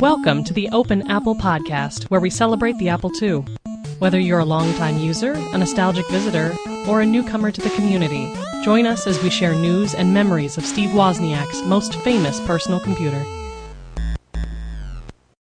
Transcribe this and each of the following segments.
Welcome to the Open Apple Podcast, where we celebrate the Apple II. Whether you're a longtime user, a nostalgic visitor, or a newcomer to the community, join us as we share news and memories of Steve Wozniak's most famous personal computer.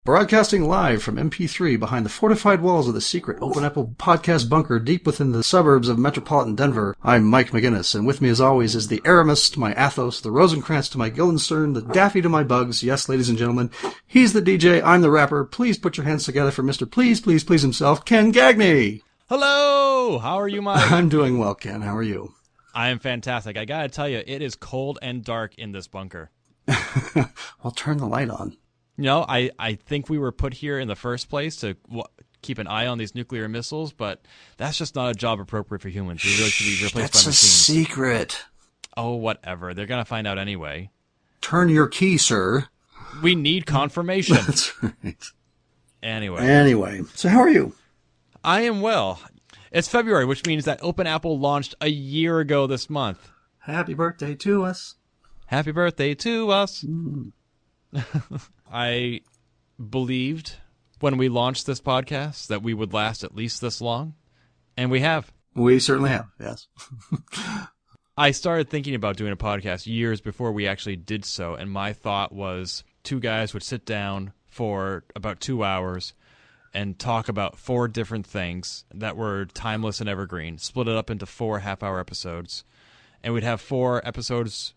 Broadcasting live from MP3 behind the fortified walls of the secret Open Apple podcast bunker deep within the suburbs of metropolitan Denver, I'm Mike Maginnis, and with me as always is the Aramis to my Athos, the Rosencrantz to my Guildenstern, the Daffy to my Bugs. Yes, ladies and gentlemen, he's the DJ, I'm the rapper. Please put your hands together for Mr. Please, Please, Please himself, Ken Gagne. Hello! How are you, Mike? I'm doing well, Ken. How are you? I am fantastic. I gotta tell you, it is cold and dark in this bunker. well, turn the light on. You know, I, I think we were put here in the first place to w- keep an eye on these nuclear missiles, but that's just not a job appropriate for humans. We really should be replaced That's by a secret. oh, whatever. They're gonna find out anyway. Turn your key, sir. We need confirmation. That's right. anyway, Anyway, so how are you? I am well. It's February, which means that Open Apple launched a year ago this month. Happy birthday to us. Happy birthday to us. Mm. I believed when we launched this podcast that we would last at least this long, and we have. We certainly have, yes. I started thinking about doing a podcast years before we actually did so, and my thought was two guys would sit down for about two hours and talk about four different things that were timeless and evergreen, split it up into four half hour episodes, and we'd have four episodes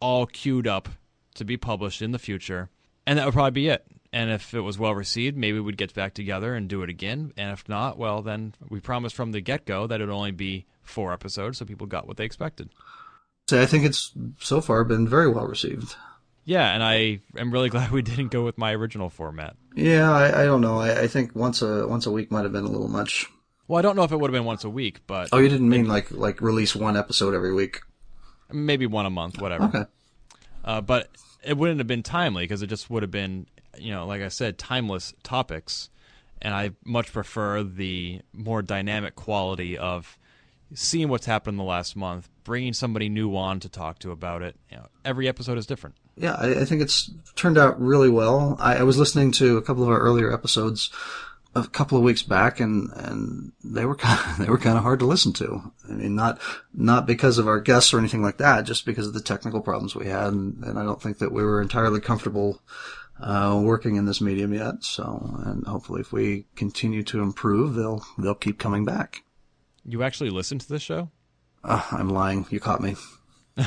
all queued up to be published in the future, and that would probably be it. And if it was well received, maybe we'd get back together and do it again. And if not, well, then we promised from the get go that it would only be four episodes, so people got what they expected. So I think it's so far been very well received. Yeah, and I am really glad we didn't go with my original format. Yeah, I, I don't know. I, I think once a once a week might have been a little much. Well, I don't know if it would have been once a week, but Oh, you didn't mean like like release one episode every week? maybe one a month, whatever. Okay. Uh, but it wouldn't have been timely because it just would have been, you know, like I said, timeless topics. And I much prefer the more dynamic quality of seeing what's happened in the last month, bringing somebody new on to talk to about it. You know, every episode is different. Yeah, I, I think it's turned out really well. I, I was listening to a couple of our earlier episodes a couple of weeks back, and and they were kind of, they were kind of hard to listen to. I mean, not not because of our guests or anything like that, just because of the technical problems we had, and, and I don't think that we were entirely comfortable uh, working in this medium yet. So, and hopefully, if we continue to improve, they'll they'll keep coming back. You actually listened to this show? Uh, I'm lying. You caught me.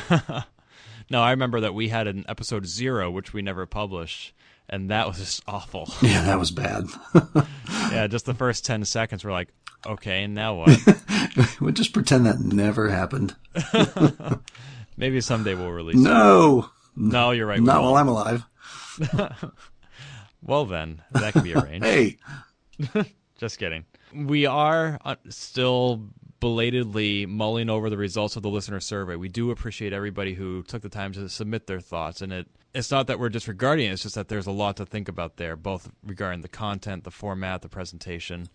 No, I remember that we had an episode zero, which we never published, and that was just awful. Yeah, that was bad. yeah, just the first 10 seconds were like, okay, and now what? we'll just pretend that never happened. Maybe someday we'll release it. No, No, you're right. not won't. while I'm alive. Well, then, that can be arranged. Hey, Just kidding. We are uh, still belatedly mulling over the results of the listener survey. We do appreciate everybody who took the time to submit their thoughts, and it it's not that we're disregarding it, it's just that there's a lot to think about there, both regarding the content, the format, the presentation.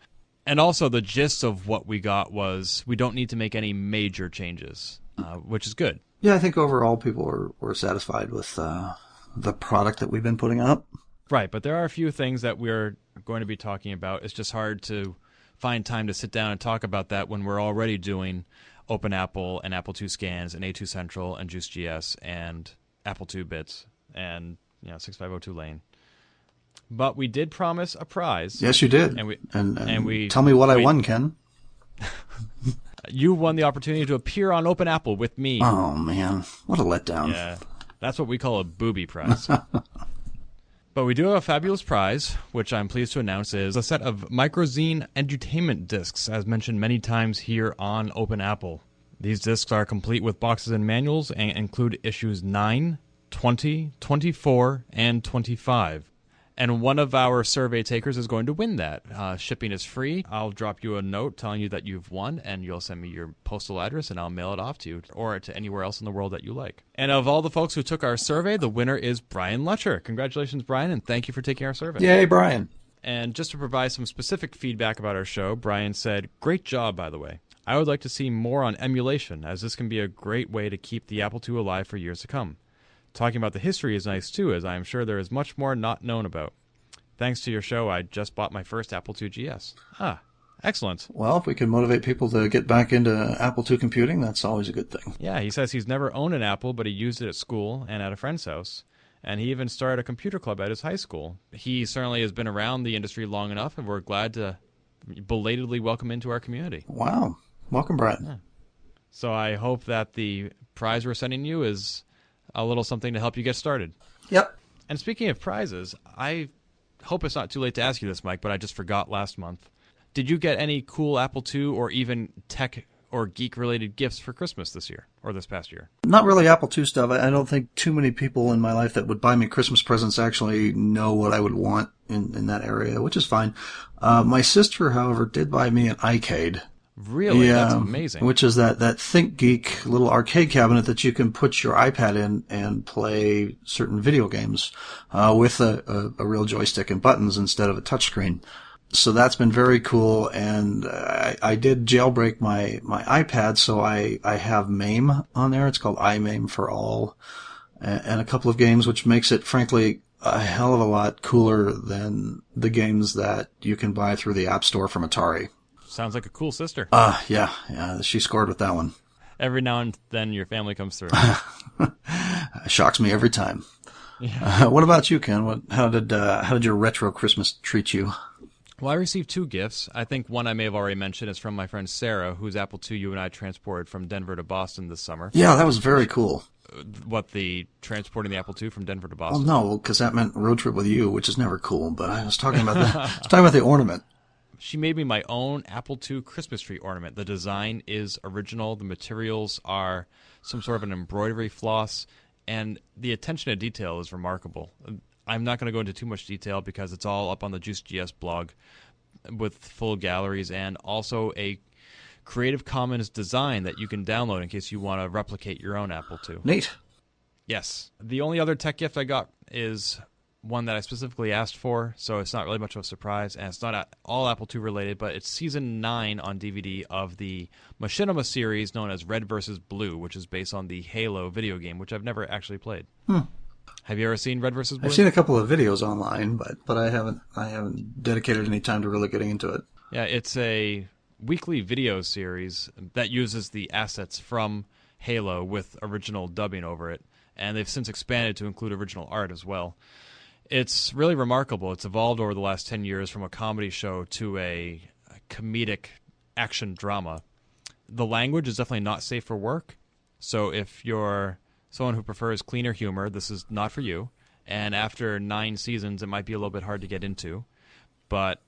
And also the gist of what we got was we don't need to make any major changes, uh, which is good. yeah, I think overall people were, were satisfied with uh, the product that we've been putting up. Right, but there are a few things that we're going to be talking about. It's just hard to find time to sit down and talk about that when we're already doing Open Apple and Apple II scans and A2 Central and JuiceGS and Apple II bits and you know 6502 lane. But we did promise a prize. Yes, you did. And we- and, and we- tell me what I won, Ken. You won the opportunity to appear on Open Apple with me. Oh man, what a letdown. Yeah, that's what we call a booby prize. but we do have a fabulous prize, which I'm pleased to announce is a set of Microzine edutainment discs, as mentioned many times here on Open Apple. These discs are complete with boxes and manuals and include issues 9, 20, 24, and 25. And one of our survey takers is going to win that. Uh, shipping is free. I'll drop you a note telling you that you've won, and you'll send me your postal address, and I'll mail it off to you or to anywhere else in the world that you like. And of all the folks who took our survey, the winner is Brian Letcher. Congratulations, Brian, and thank you for taking our survey. Yay, Brian. And just to provide some specific feedback about our show, Brian said, Great job, by the way. I would like to see more on emulation, as this can be a great way to keep the Apple II alive for years to come. Talking about the history is nice too, as I am sure there is much more not known about. thanks to your show, I just bought my first Apple II GS. Ah, excellent. Well, if we can motivate people to get back into Apple II computing, that's always a good thing. Yeah, he says he's never owned an Apple, but he used it at school and at a friend's house. And he even started a computer club at his high school. He certainly has been around the industry long enough, and we're glad to belatedly welcome into our community. Wow. Welcome, Brett. Yeah. So I hope that the prize we're sending you is a little something to help you get started. Yep. And speaking of prizes, I hope it's not too late to ask you this, Mike, but I just forgot last month. Did you get any cool Apple II or even tech or geek related gifts for Christmas this year or this past year? Not really Apple II stuff. I don't think too many people in my life that would buy me Christmas presents actually know what I would want in, in that area, which is fine. Uh, my sister, however, did buy me an iCade. Really? Yeah, That's amazing. Which is that, that ThinkGeek little arcade cabinet that you can put your iPad in and play certain video games, uh, with a, a, a, real joystick and buttons instead of a touchscreen. So that's been very cool. And I, I did jailbreak my, my iPad. So I, I have MAME on there. It's called iMAME for all and, and a couple of games, which makes it frankly a hell of a lot cooler than the games that you can buy through the App Store from Atari. Sounds like a cool sister. Uh, yeah, yeah, she scored with that one. Every now and then your family comes through. Shocks me every time. Yeah. Uh, what about you, Ken? What, how did, uh, how did your retro Christmas treat you? Well, I received two gifts. I think one I may have already mentioned is from my friend Sarah, whose Apple II you and I transported from Denver to Boston this summer. Yeah, that was very cool. What the transporting the Apple II from Denver to Boston? Well, no, because that meant road trip with you, which is never cool. But I was talking about the I was talking about the ornament she made me my own Apple II Christmas tree ornament. The design is original. The materials are some sort of an embroidery floss, and the attention to detail is remarkable. I'm not going to go into too much detail because it's all up on the Juice GS blog with full galleries and also a Creative Commons design that you can download in case you want to replicate your own Apple II. Neat. Yes. The only other tech gift I got is one that I specifically asked for, so it's not really much of a surprise, and it's not all Apple II related, but it's season nine on DVD of the Machinima series known as Red versus Blue, which is based on the Halo video game, which I've never actually played. Hmm. Have you ever seen Red versus Blue? I've seen a couple of videos online, but but I haven't I haven't dedicated any time to really getting into it. Yeah, it's a weekly video series that uses the assets from Halo with original dubbing over it, and they've since expanded to include original art as well it's really remarkable. It's evolved over the last 10 years from a comedy show to a, a comedic action drama. The language is definitely not safe for work. So if you're someone who prefers cleaner humor, this is not for you. And after nine seasons, it might be a little bit hard to get into. But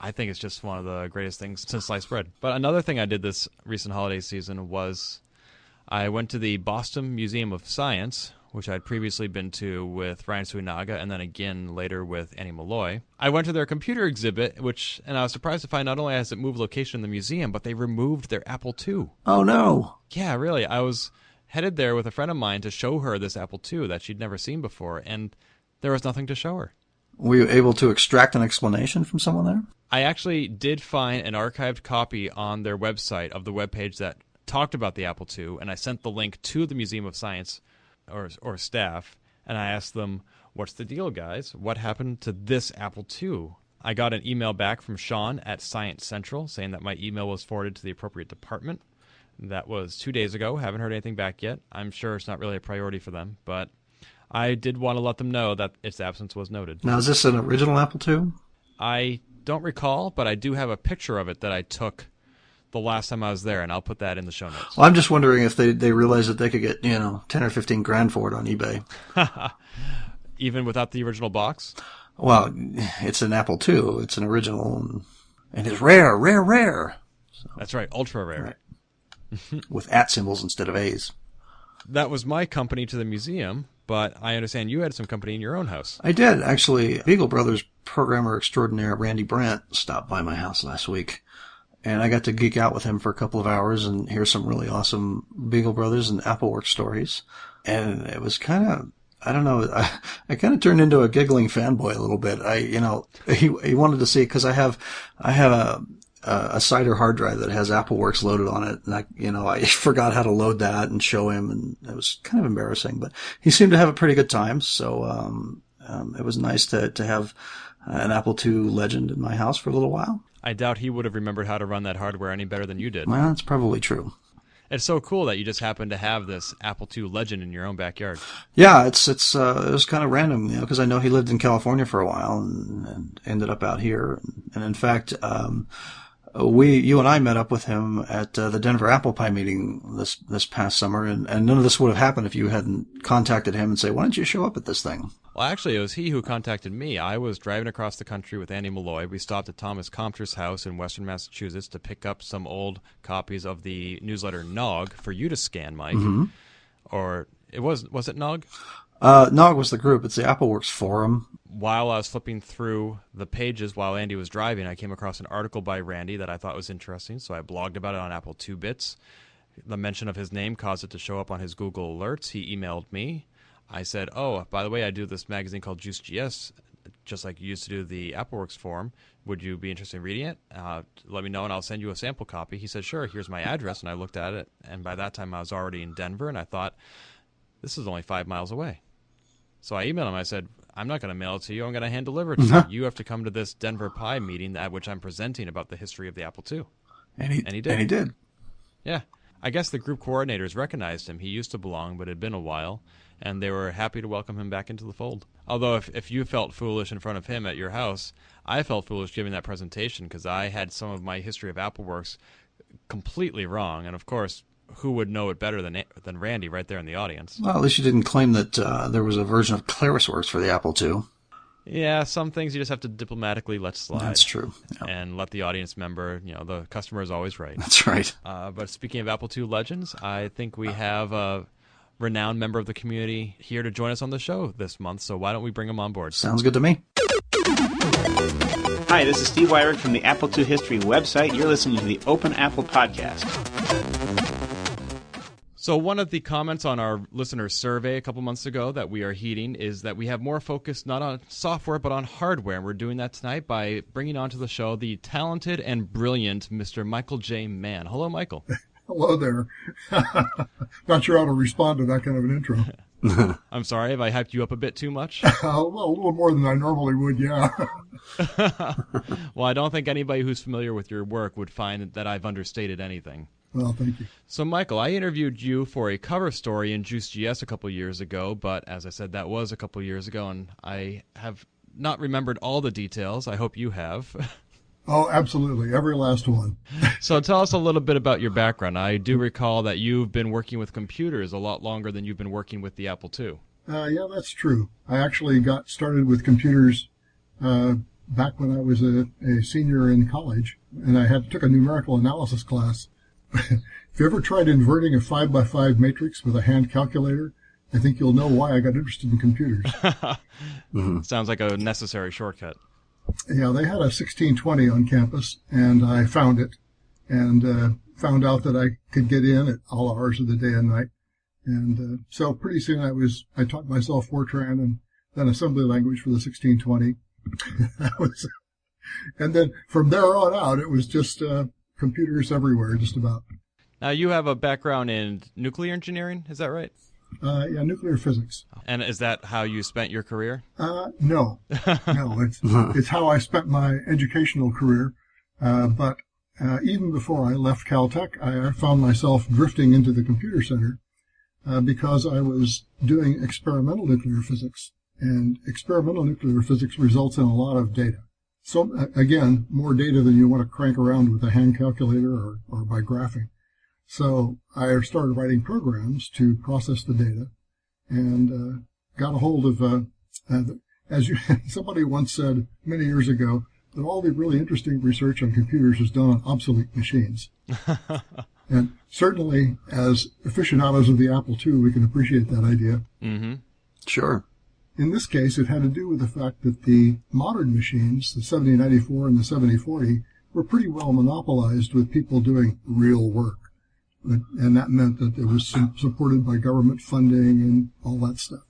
I think it's just one of the greatest things since sliced bread. But another thing I did this recent holiday season was I went to the Boston Museum of Science, which I'd previously been to with Ryan Suenaga and then again later with Annie Malloy. I went to their computer exhibit, which, and I was surprised to find not only has it moved location in the museum, but they removed their Apple II. Oh no! Yeah, really. I was headed there with a friend of mine to show her this Apple II that she'd never seen before, and there was nothing to show her. Were you able to extract an explanation from someone there? I actually did find an archived copy on their website of the webpage that talked about the Apple II, and I sent the link to the Museum of Science or or staff, and I asked them, "What's the deal, guys? What happened to this Apple II?" I got an email back from Sean at Science Central saying that my email was forwarded to the appropriate department. That was two days ago. Haven't heard anything back yet. I'm sure it's not really a priority for them, but I did want to let them know that its absence was noted. Now, is this an original Apple II? I don't recall, but I do have a picture of it that I took the last time I was there, and I'll put that in the show notes. Well, I'm just wondering if they, they realized that they could get, you know, 10 or 15 grand for it on eBay. Even without the original box? Well, it's an Apple II. It's an original, and, and it's rare, rare, rare. So, That's right, ultra rare. Right. With at symbols instead of A's. That was my company to the museum, but I understand you had some company in your own house. I did, actually. Beagle Brothers programmer extraordinaire Randy Brandt stopped by my house last week and I got to geek out with him for a couple of hours and hear some really awesome Beagle Brothers and AppleWorks stories. And it was kind of, I don't know, I, I kind of turned into a giggling fanboy a little bit. I, you know, he, he wanted to see, cause I have, I have a, a Sider hard drive that has AppleWorks loaded on it. And I, you know, I forgot how to load that and show him and it was kind of embarrassing, but he seemed to have a pretty good time. So, um, um, it was nice to to have an Apple II legend in my house for a little while. I doubt he would have remembered how to run that hardware any better than you did. Well, that's probably true. It's so cool that you just happen to have this Apple II legend in your own backyard. Yeah, it's it's uh, it was kind of random, you know, because I know he lived in California for a while and, and ended up out here. And in fact, um, we, you and I met up with him at uh, the Denver Apple Pi meeting this this past summer, and, and none of this would have happened if you hadn't contacted him and say, "Why don't you show up at this thing?" Well, actually, it was he who contacted me. I was driving across the country with Andy Malloy. We stopped at Thomas Compter's house in Western Massachusetts to pick up some old copies of the newsletter NAUG for you to scan, Mike. Mm-hmm. Or it was was it NAUG? Uh, NAUG was the group. It's the AppleWorks forum. While I was flipping through the pages while Andy was driving, I came across an article by Randy that I thought was interesting, so I blogged about it on Apple Two Bits. The mention of his name caused it to show up on his Google Alerts. He emailed me. I said, "Oh, by the way, I do this magazine called JuiceGS, just like you used to do the AppleWorks forum. Would you be interested in reading it? Uh, let me know, and I'll send you a sample copy." He said, "Sure. Here's my address." And I looked at it, and by that time I was already in Denver, and I thought, "This is only five miles away." So I emailed him. I said, I'm not going to mail it to you. I'm going to hand deliver it to you. You have to come to this Denver Pi meeting at which I'm presenting about the history of the Apple II. And he, And he did. And he did. Yeah. I guess the group coordinators recognized him. He used to belong, but it had been a while, and they were happy to welcome him back into the fold. Although, if, if you felt foolish in front of him at your house, I felt foolish giving that presentation because I had some of my history of AppleWorks completely wrong. And of course, who would know it better than than Randy right there in the audience? Well, at least you didn't claim that uh, there was a version of ClarisWorks for the Apple II. Yeah, some things you just have to diplomatically let slide. That's true. Yeah. And let the audience member, you know, the customer is always right. That's right. Uh, but speaking of Apple II legends, I think we have a renowned member of the community here to join us on the show this month. So why don't we bring him on board? Sounds good to me. Hi, this is Steve Weyhrich from the Apple II History website. You're listening to the Open Apple Podcast. So one of the comments on our listener survey a couple months ago that we are heeding is that we have more focus not on software but on hardware. And we're doing that tonight by bringing onto the show the talented and brilliant Mr. Michael J. Mahon. Hello, Michael. Hello there. Not sure how to respond to that kind of an intro. I'm sorry, have I hyped you up a bit too much? A little more than I normally would, yeah. well, I don't think anybody who's familiar with your work would find that I've understated anything. Well, thank you. So, Michael, I interviewed you for a cover story in JuiceGS a couple years ago, but as I said, that was a couple years ago, and I have not remembered all the details. I hope you have. Oh, absolutely. Every last one. so, tell us a little bit about your background. I do recall that you've been working with computers a lot longer than you've been working with the Apple II. Uh, yeah, that's true. I actually got started with computers uh, back when I was a, a senior in college, and I had took a numerical analysis class. If you ever tried inverting a five by five matrix with a hand calculator, I think you'll know why I got interested in computers. Sounds like a necessary shortcut. Yeah, they had a 1620 on campus, and I found it, and uh, found out that I could get in at all hours of the day and night. And uh, so pretty soon I was I taught myself Fortran and then assembly language for the 1620. that was, and then from there on out, it was just uh, computers everywhere, just about. Now, you have a background in nuclear engineering, is that right? Uh, yeah, nuclear physics. And is that how you spent your career? Uh, no, no, it's it's how I spent my educational career. Uh, but uh, even before I left Caltech, I found myself drifting into the computer center uh, because I was doing experimental nuclear physics, and experimental nuclear physics results in a lot of data. So again, more data than you want to crank around with a hand calculator or, or by graphing. So I started writing programs to process the data, and uh, got a hold of, uh, uh, as you, somebody once said many years ago, that all the really interesting research on computers is done on obsolete machines. and certainly, as aficionados of the Apple II, we can appreciate that idea. Mm-hmm. Sure. In this case, it had to do with the fact that the modern machines, the 7094 and the 7040, were pretty well monopolized with people doing real work. And that meant that it was supported by government funding and all that stuff.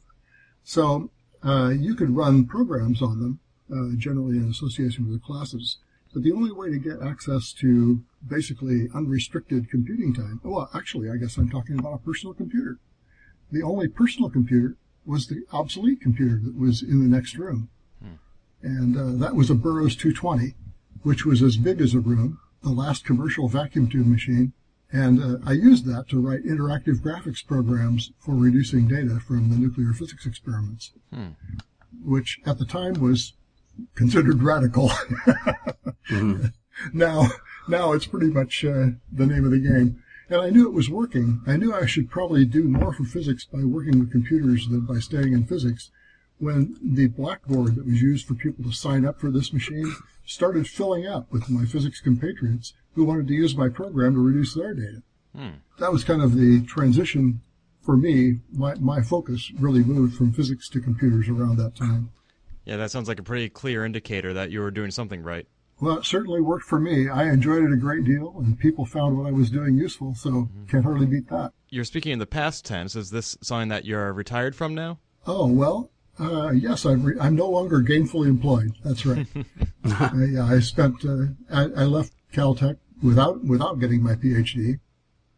So uh, you could run programs on them, uh, generally in association with the classes. But the only way to get access to basically unrestricted computing time, well, actually, I guess I'm talking about a personal computer. The only personal computer was the obsolete computer that was in the next room. And uh, that was a Burroughs 220, which was as big as a room, the last commercial vacuum tube machine. And uh, I used that to write interactive graphics programs for reducing data from the nuclear physics experiments, which at the time was considered radical. Now, now it's pretty much uh, the name of the game. And I knew it was working. I knew I should probably do more for physics by working with computers than by staying in physics. When the blackboard that was used for people to sign up for this machine started filling up with my physics compatriots who wanted to use my program to reduce their data. Hmm. That was kind of the transition for me. My, my focus really moved from physics to computers around that time. Yeah, that sounds like a pretty clear indicator that you were doing something right. Well, it certainly worked for me. I enjoyed it a great deal, and people found what I was doing useful, so can't hardly beat that. You're speaking in the past tense. Is this something that you're retired from now? Oh, well, uh, yes, I'm, re- I'm no longer gainfully employed. That's right. uh, yeah, I spent, uh, I, I left Caltech without, without getting my PhD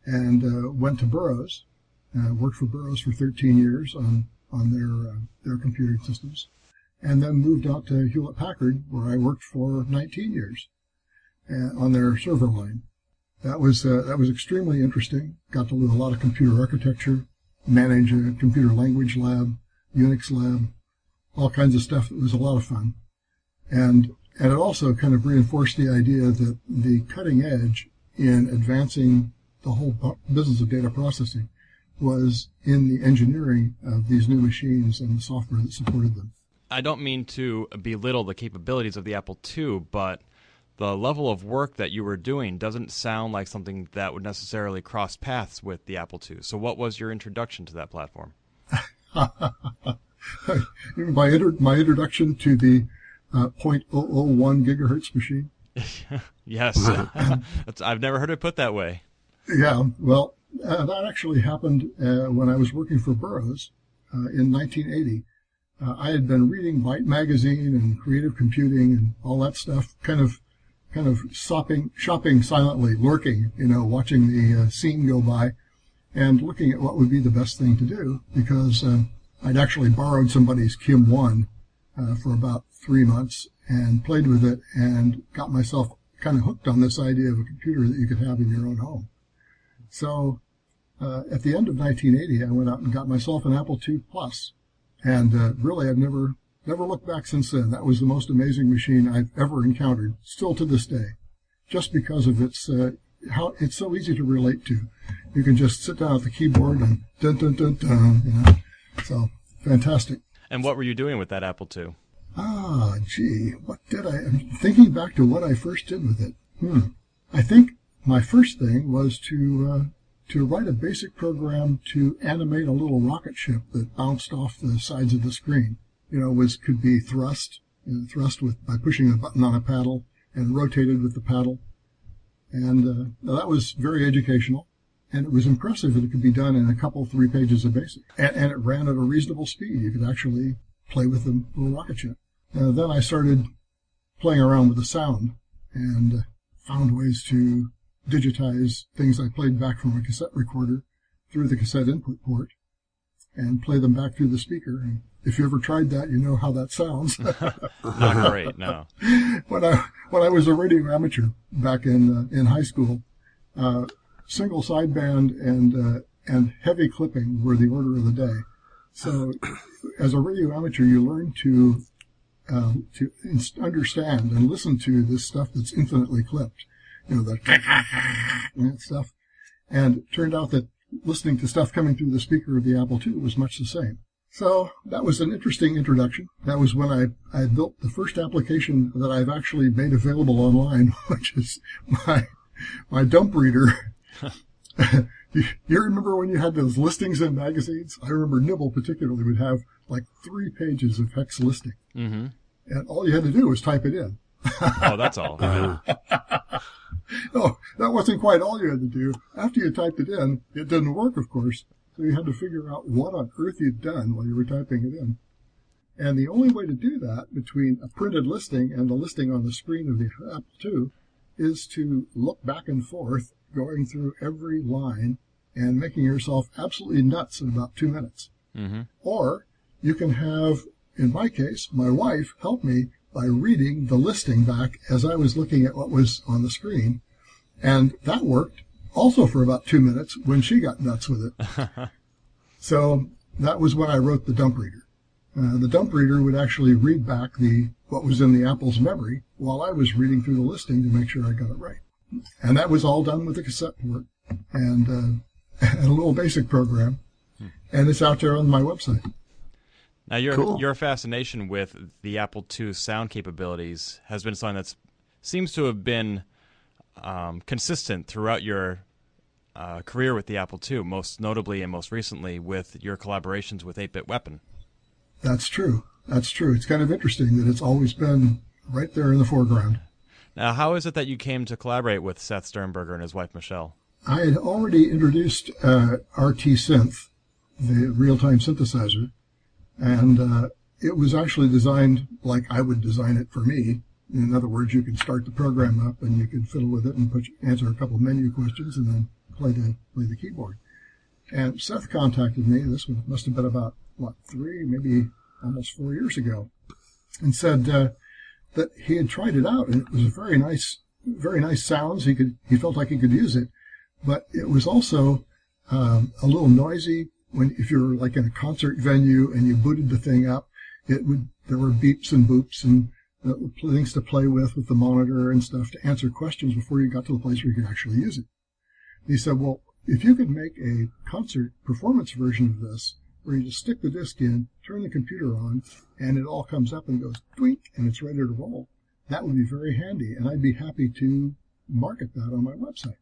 and uh, went to Burroughs, uh, worked for Burroughs for 13 years on, on their, uh, their computing systems, and then moved out to Hewlett Packard, where I worked for 19 years on their server line. That was uh, that was extremely interesting. Got to learn a lot of computer architecture, manage a computer language lab, Unix lab, all kinds of stuff. It was a lot of fun, and and it also kind of reinforced the idea that the cutting edge in advancing the whole business of data processing was in the engineering of these new machines and the software that supported them. I don't mean to belittle the capabilities of the Apple II, but the level of work that you were doing doesn't sound like something that would necessarily cross paths with the Apple II. So, what was your introduction to that platform? my inter- my introduction to the uh, 0.001 gigahertz machine. Yes, I've never heard it put that way. Yeah, well, uh, that actually happened uh, when I was working for Burroughs uh, in 1980. Uh, I had been reading Byte magazine and creative computing and all that stuff, kind of, kind of shopping, shopping silently, lurking, you know, watching the uh, scene go by, and looking at what would be the best thing to do because uh, I'd actually borrowed somebody's KIM-1 uh, for about three months and played with it and got myself kind of hooked on this idea of a computer that you could have in your own home. So uh, at the end of 1980, I went out and got myself an Apple II Plus, and uh, really I've never never looked back since then. That was the most amazing machine I've ever encountered, still to this day, just because of its uh, how it's so easy to relate to. You can just sit down at the keyboard and dun dun dun dun, you know. So fantastic. And what were you doing with that Apple II? Ah, gee, what did I? I'm thinking back to what I first did with it. Hmm. I think my first thing was to uh, to write a basic program to animate a little rocket ship that bounced off the sides of the screen. You know, was could be thrust, know, thrust with by pushing a button on a paddle and rotated with the paddle, and uh, that was very educational. And it was impressive that it could be done in a couple, three pages of basic, and, and it ran at a reasonable speed. You could actually play with the little rocket ship. Uh, then I started playing around with the sound and found ways to digitize things I played back from a cassette recorder through the cassette input port and play them back through the speaker. And if you ever tried that, you know how that sounds. Not great, no. when I when I was a radio amateur back in uh, in high school, uh, single sideband and uh, and heavy clipping were the order of the day. So, as a radio amateur, you learn to um, to understand and listen to this stuff that's infinitely clipped, you know, the that stuff. And it turned out that listening to stuff coming through the speaker of the Apple II was much the same. So that was an interesting introduction. That was when I, I built the first application that I've actually made available online, which is my, my dump reader. you, you remember when you had those listings in magazines? I remember Nibble particularly would have like three pages of hex listing. hmm And all you had to do was type it in. Oh, that's all. Uh, Oh, that wasn't quite all you had to do. After you typed it in, it didn't work, of course. So you had to figure out what on earth you'd done while you were typing it in. And the only way to do that between a printed listing and the listing on the screen of the Apple II is to look back and forth, going through every line and making yourself absolutely nuts in about two minutes. Mm-hmm. Or you can have, in my case, my wife help me by reading the listing back as I was looking at what was on the screen. And that worked also for about two minutes when she got nuts with it. so that was when I wrote the dump reader. Uh, the dump reader would actually read back the what was in the Apple's memory while I was reading through the listing to make sure I got it right. And that was all done with a cassette port and, uh, and a little basic program. And it's out there on my website. Now, your Cool. your fascination with the Apple II sound capabilities has been something that seems to have been um, consistent throughout your uh, career with the Apple II, most notably and most recently with your collaborations with 8-Bit Weapon. That's true. That's true. It's kind of interesting that it's always been right there in the foreground. Now, how is it that you came to collaborate with Seth Sternberger and his wife Michelle? I had already introduced uh, RT Synth, the real-time synthesizer, and uh, it was actually designed like I would design it for me. In other words, you can start the program up and you can fiddle with it and put, answer a couple of menu questions and then play the play the keyboard. And Seth contacted me. This must have been about what three, maybe almost four years ago, and said uh, that he had tried it out and it was a very nice, very nice sounds. He could he felt like he could use it, but it was also um, a little noisy when if you're like in a concert venue and you booted the thing up, it would there were beeps and boops and uh, things to play with with the monitor and stuff to answer questions before you got to the place where you could actually use it. He said, well, if you could make a concert performance version of this where you just stick the disc in, turn the computer on, and it all comes up and goes twink and it's ready to roll, that would be very handy, and I'd be happy to market that on my website.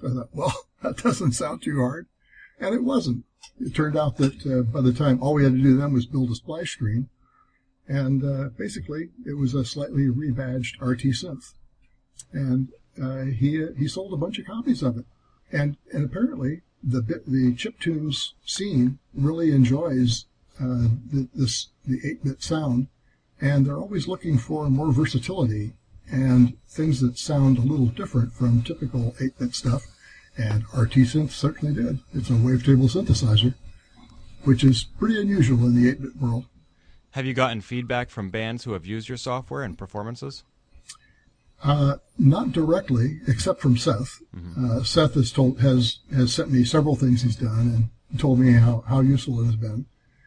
So I thought, well, that doesn't sound too hard. And it wasn't. It turned out that uh, by the time all we had to do then was build a splash screen, and uh, basically it was a slightly rebadged RT synth. And uh, he he sold a bunch of copies of it, and and apparently the bit, the chiptunes scene really enjoys uh, the, this the 8-bit sound, and they're always looking for more versatility and things that sound a little different from typical 8-bit stuff. And RT Synth certainly did. It's a wavetable synthesizer, which is pretty unusual in the 8-bit world. Have you gotten feedback from bands who have used your software and performances? Uh, not directly, except from Seth. Uh, Seth has told has has sent me several things he's done and told me how, how useful it has been.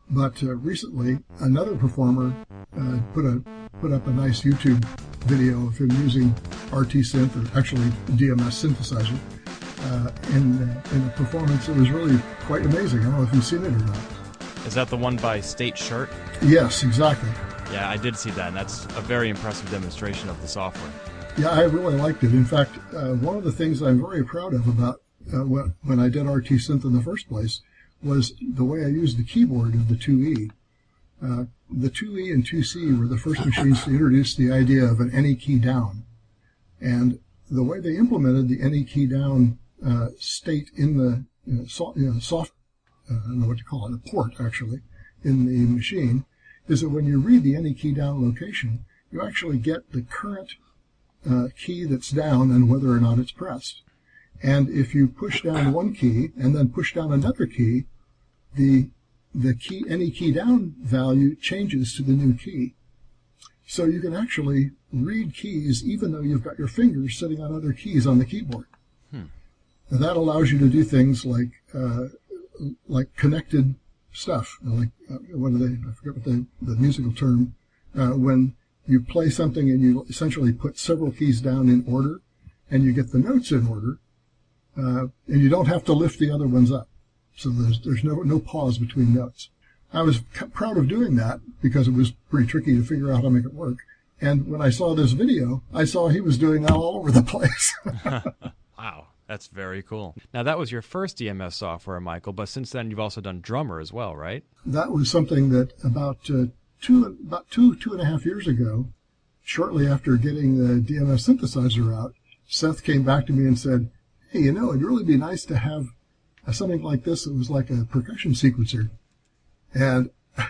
But uh, recently, another performer uh, put a put up a nice YouTube video of him using RT Synth, or actually DMS synthesizer, uh, in uh, in a performance that was really quite amazing. I don't know if you've seen it or not. Is that the one by State Shirt? Yes, exactly. Yeah, I did see that, and that's a very impressive demonstration of the software. Yeah, I really liked it. In fact, uh, one of the things I'm very proud of about uh, when, when I did RT Synth in the first place was the way I used the keyboard of the 2E. Uh, the 2E and 2C were the first machines to introduce the idea of an any key down. And the way they implemented the any key down state in the soft, uh, I don't know what to call it, a port actually, in the machine, is that when you read the any key down location, you actually get the current uh, key that's down and whether or not it's pressed. And if you push down one key and then push down another key, the the key any key down value changes to the new key. So you can actually read keys even though you've got your fingers sitting on other keys on the keyboard. And that allows you to do things like uh, like connected stuff. Like uh, what are they? I forget what the the musical term. Uh, when you play something and you essentially put several keys down in order, and you get the notes in order, uh, and you don't have to lift the other ones up. So there's there's no no pause between notes. I was c- proud of doing that because it was pretty tricky to figure out how to make it work. And when I saw this video, I saw he was doing that all over the place. Wow, that's very cool. Now, that was your first DMS software, Michael, but since then you've also done Drummer as well, right? that was something that about uh, two about two two and a half years ago, shortly after getting the DMS synthesizer out, Seth came back to me and said, "Hey, you know, it'd really be nice to have something like this that was like a percussion sequencer." And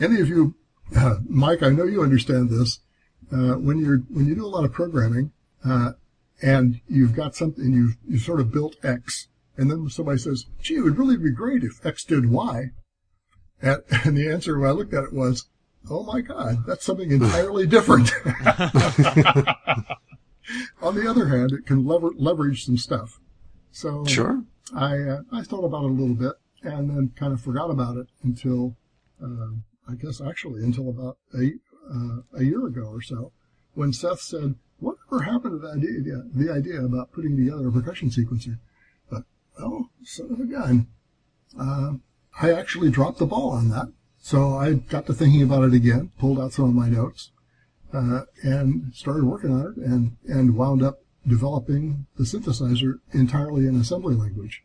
any of you, uh, Mike, I know you understand this. Uh, when you're when you do a lot of programming, uh, and you've got something you've you sort of built X, and then somebody says, "Gee, it would really be great if X did Y." And, and the answer when I looked at it was, oh my God, that's something entirely different. On the other hand, it can lever- leverage some stuff. So Sure. I uh, I thought about it a little bit and then kind of forgot about it until uh, I guess actually until about a uh, a year ago or so when Seth said, "Whatever happened to the idea the idea about putting together a percussion sequencer?" But well, son of a gun, uh, I actually dropped the ball on that. So I got to thinking about it again, pulled out some of my notes, uh, and started working on it, and and wound up developing the synthesizer entirely in assembly language,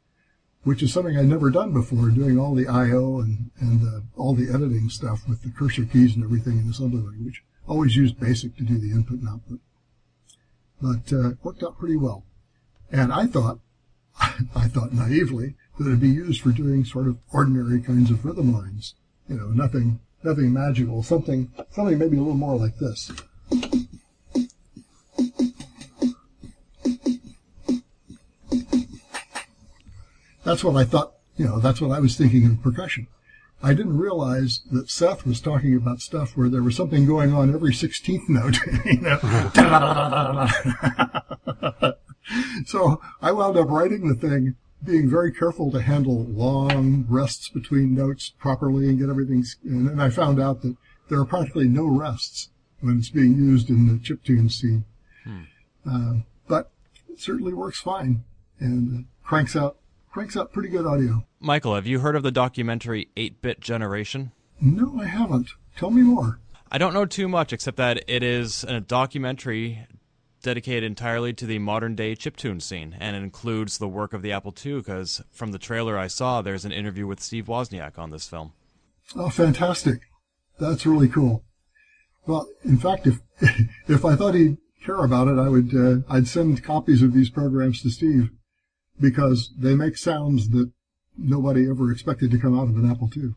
which is something I'd never done before, doing all the I/O and and uh, all the editing stuff with the cursor keys and everything in assembly language. Always used BASIC to do the input and output, but uh, worked out pretty well. And I thought, I thought naively that it'd be used for doing sort of ordinary kinds of rhythm lines, you know, nothing nothing magical, something something maybe a little more like this. That's what I thought, you know, that's what I was thinking of percussion. I didn't realize that Seth was talking about stuff where there was something going on every 16th note, you know. so I wound up writing the thing, being very careful to handle long rests between notes properly and get everything. And then I found out that there are practically no rests when it's being used in the chiptune scene. Uh, but it certainly works fine and uh, cranks out cranks out pretty good audio. Michael, have you heard of the documentary 8 Bit Generation? No, I haven't. Tell me more. I don't know too much except that it is a documentary dedicated entirely to the modern day chiptune scene and it includes the work of the Apple II because from the trailer I saw there's an interview with Steve Wozniak on this film. Oh, fantastic. That's really cool. Well, in fact, if if I thought he'd care about it, I would uh, I'd send copies of these programs to Steve because they make sounds that nobody ever expected to come out of an Apple II.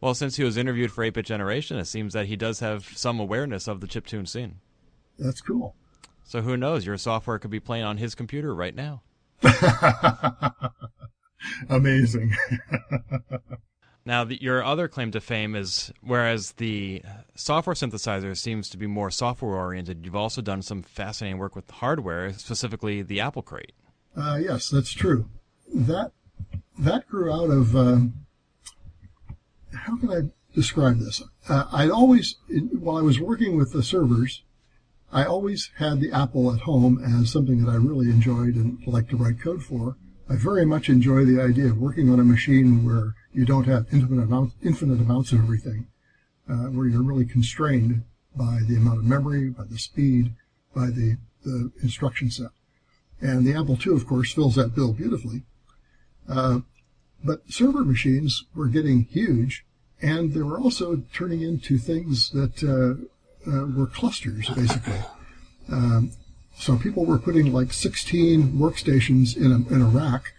Well, since he was interviewed for 8 Bit Generation, it seems that he does have some awareness of the chiptune scene. That's cool. So who knows? Your software could be playing on his computer right now. Amazing. Now, the, your other claim to fame is whereas the software synthesizer seems to be more software oriented, you've also done some fascinating work with hardware, specifically the Apple Crate. Uh, yes, that's true. That that grew out of um, how can I describe this? Uh, I'd always, while I was working with the servers, I always had the Apple at home as something that I really enjoyed and liked to write code for. I very much enjoy the idea of working on a machine where you don't have infinite amounts, infinite amounts of everything, uh, where you're really constrained by the amount of memory, by the speed, by the, the instruction set. And the Apple II, of course, fills that bill beautifully. Uh, but server machines were getting huge, and they were also turning into things that uh, uh, were clusters, basically. Um, so people were putting like 16 workstations in a, in a rack,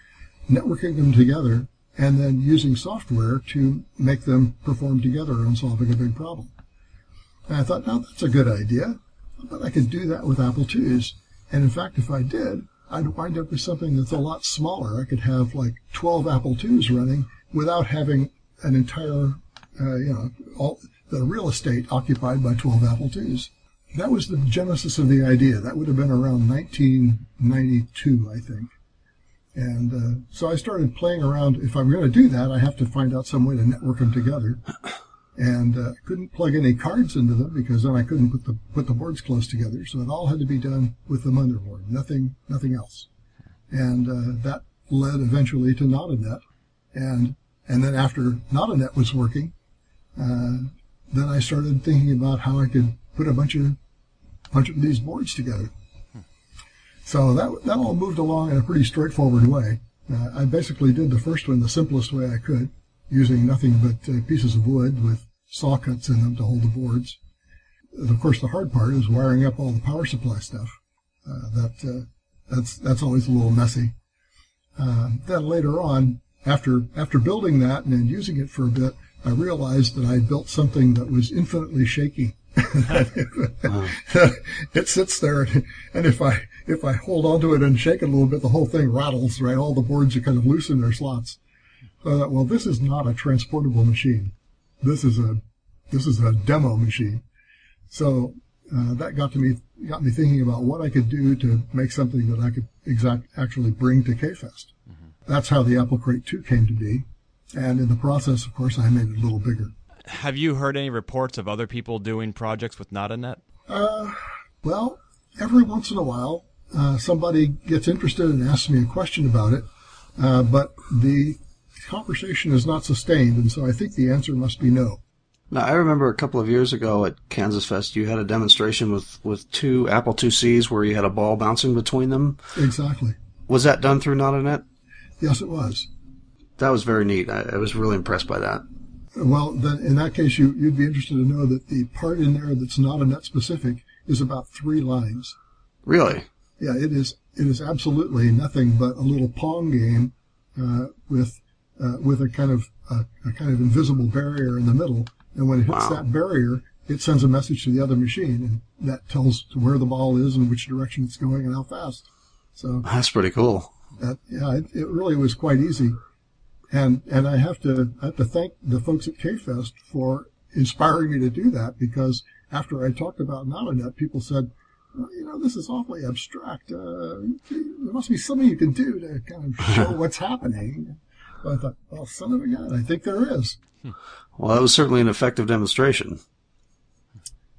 networking them together, and then using software to make them perform together on solving a big problem. And I thought, now that's a good idea, but I could do that with Apple IIs. And in fact, if I did, I'd wind up with something that's a lot smaller. I could have like 12 Apple IIs running without having an entire, uh, you know, all the real estate occupied by 12 Apple IIs. That was the genesis of the idea. That would have been around 1992, I think. And uh, so I started playing around. If I'm going to do that, I have to find out some way to network them together. And uh, couldn't plug any cards into them because then I couldn't put the put the boards close together. So it all had to be done with the motherboard, nothing nothing else. And uh, that led eventually to NadaNet. And and then after NadaNet was working, uh, then I started thinking about how I could put a bunch of bunch of these boards together. So that that all moved along in a pretty straightforward way. Uh, I basically did the first one the simplest way I could, using nothing but uh, pieces of wood with saw cuts in them to hold the boards. And of course, the hard part is wiring up all the power supply stuff. Uh, that uh, that's that's always a little messy. Uh, then later on, after after building that and then using it for a bit, I realized that I built something that was infinitely shaky. it sits there, and if I if I hold onto it and shake it a little bit, the whole thing rattles. Right, all the boards are kind of loose in their slots. Thought, well, this is not a transportable machine. This is a this is a demo machine. So uh, that got to me got me thinking about what I could do to make something that I could exact actually bring to KFest. Mm-hmm. That's how the Apple Crate 2 came to be, and in the process, of course, I made it a little bigger. Have you heard any reports of other people doing projects with NadaNet? Uh, well, every once in a while, uh, somebody gets interested and asks me a question about it, uh, but the conversation is not sustained, and so I think the answer must be no. Now, I remember a couple of years ago at Kansas Fest, you had a demonstration with, with two Apple IICs where you had a ball bouncing between them. Exactly. Was that done through NadaNet? Yes, it was. That was very neat. I, I was really impressed by that. Well, then in that case, you, you'd be interested to know that the part in there that's NadaNet specific is about three lines. Really? Yeah, it is. It is absolutely nothing but a little pong game uh, with uh, with a kind of a, a, kind of invisible barrier in the middle, and when it hits wow. that barrier, it sends a message to the other machine, and that tells where the ball is and which direction it's going and how fast. So that's pretty cool. That, yeah, it, it really was quite easy, and and I have to I have to thank the folks at KFest for inspiring me to do that because after I talked about NadaNet, people said, well, you know, this is awfully abstract. Uh, there must be something you can do to kind of show what's happening. So I thought, well, son of a gun, I think there is. Well, that was certainly an effective demonstration.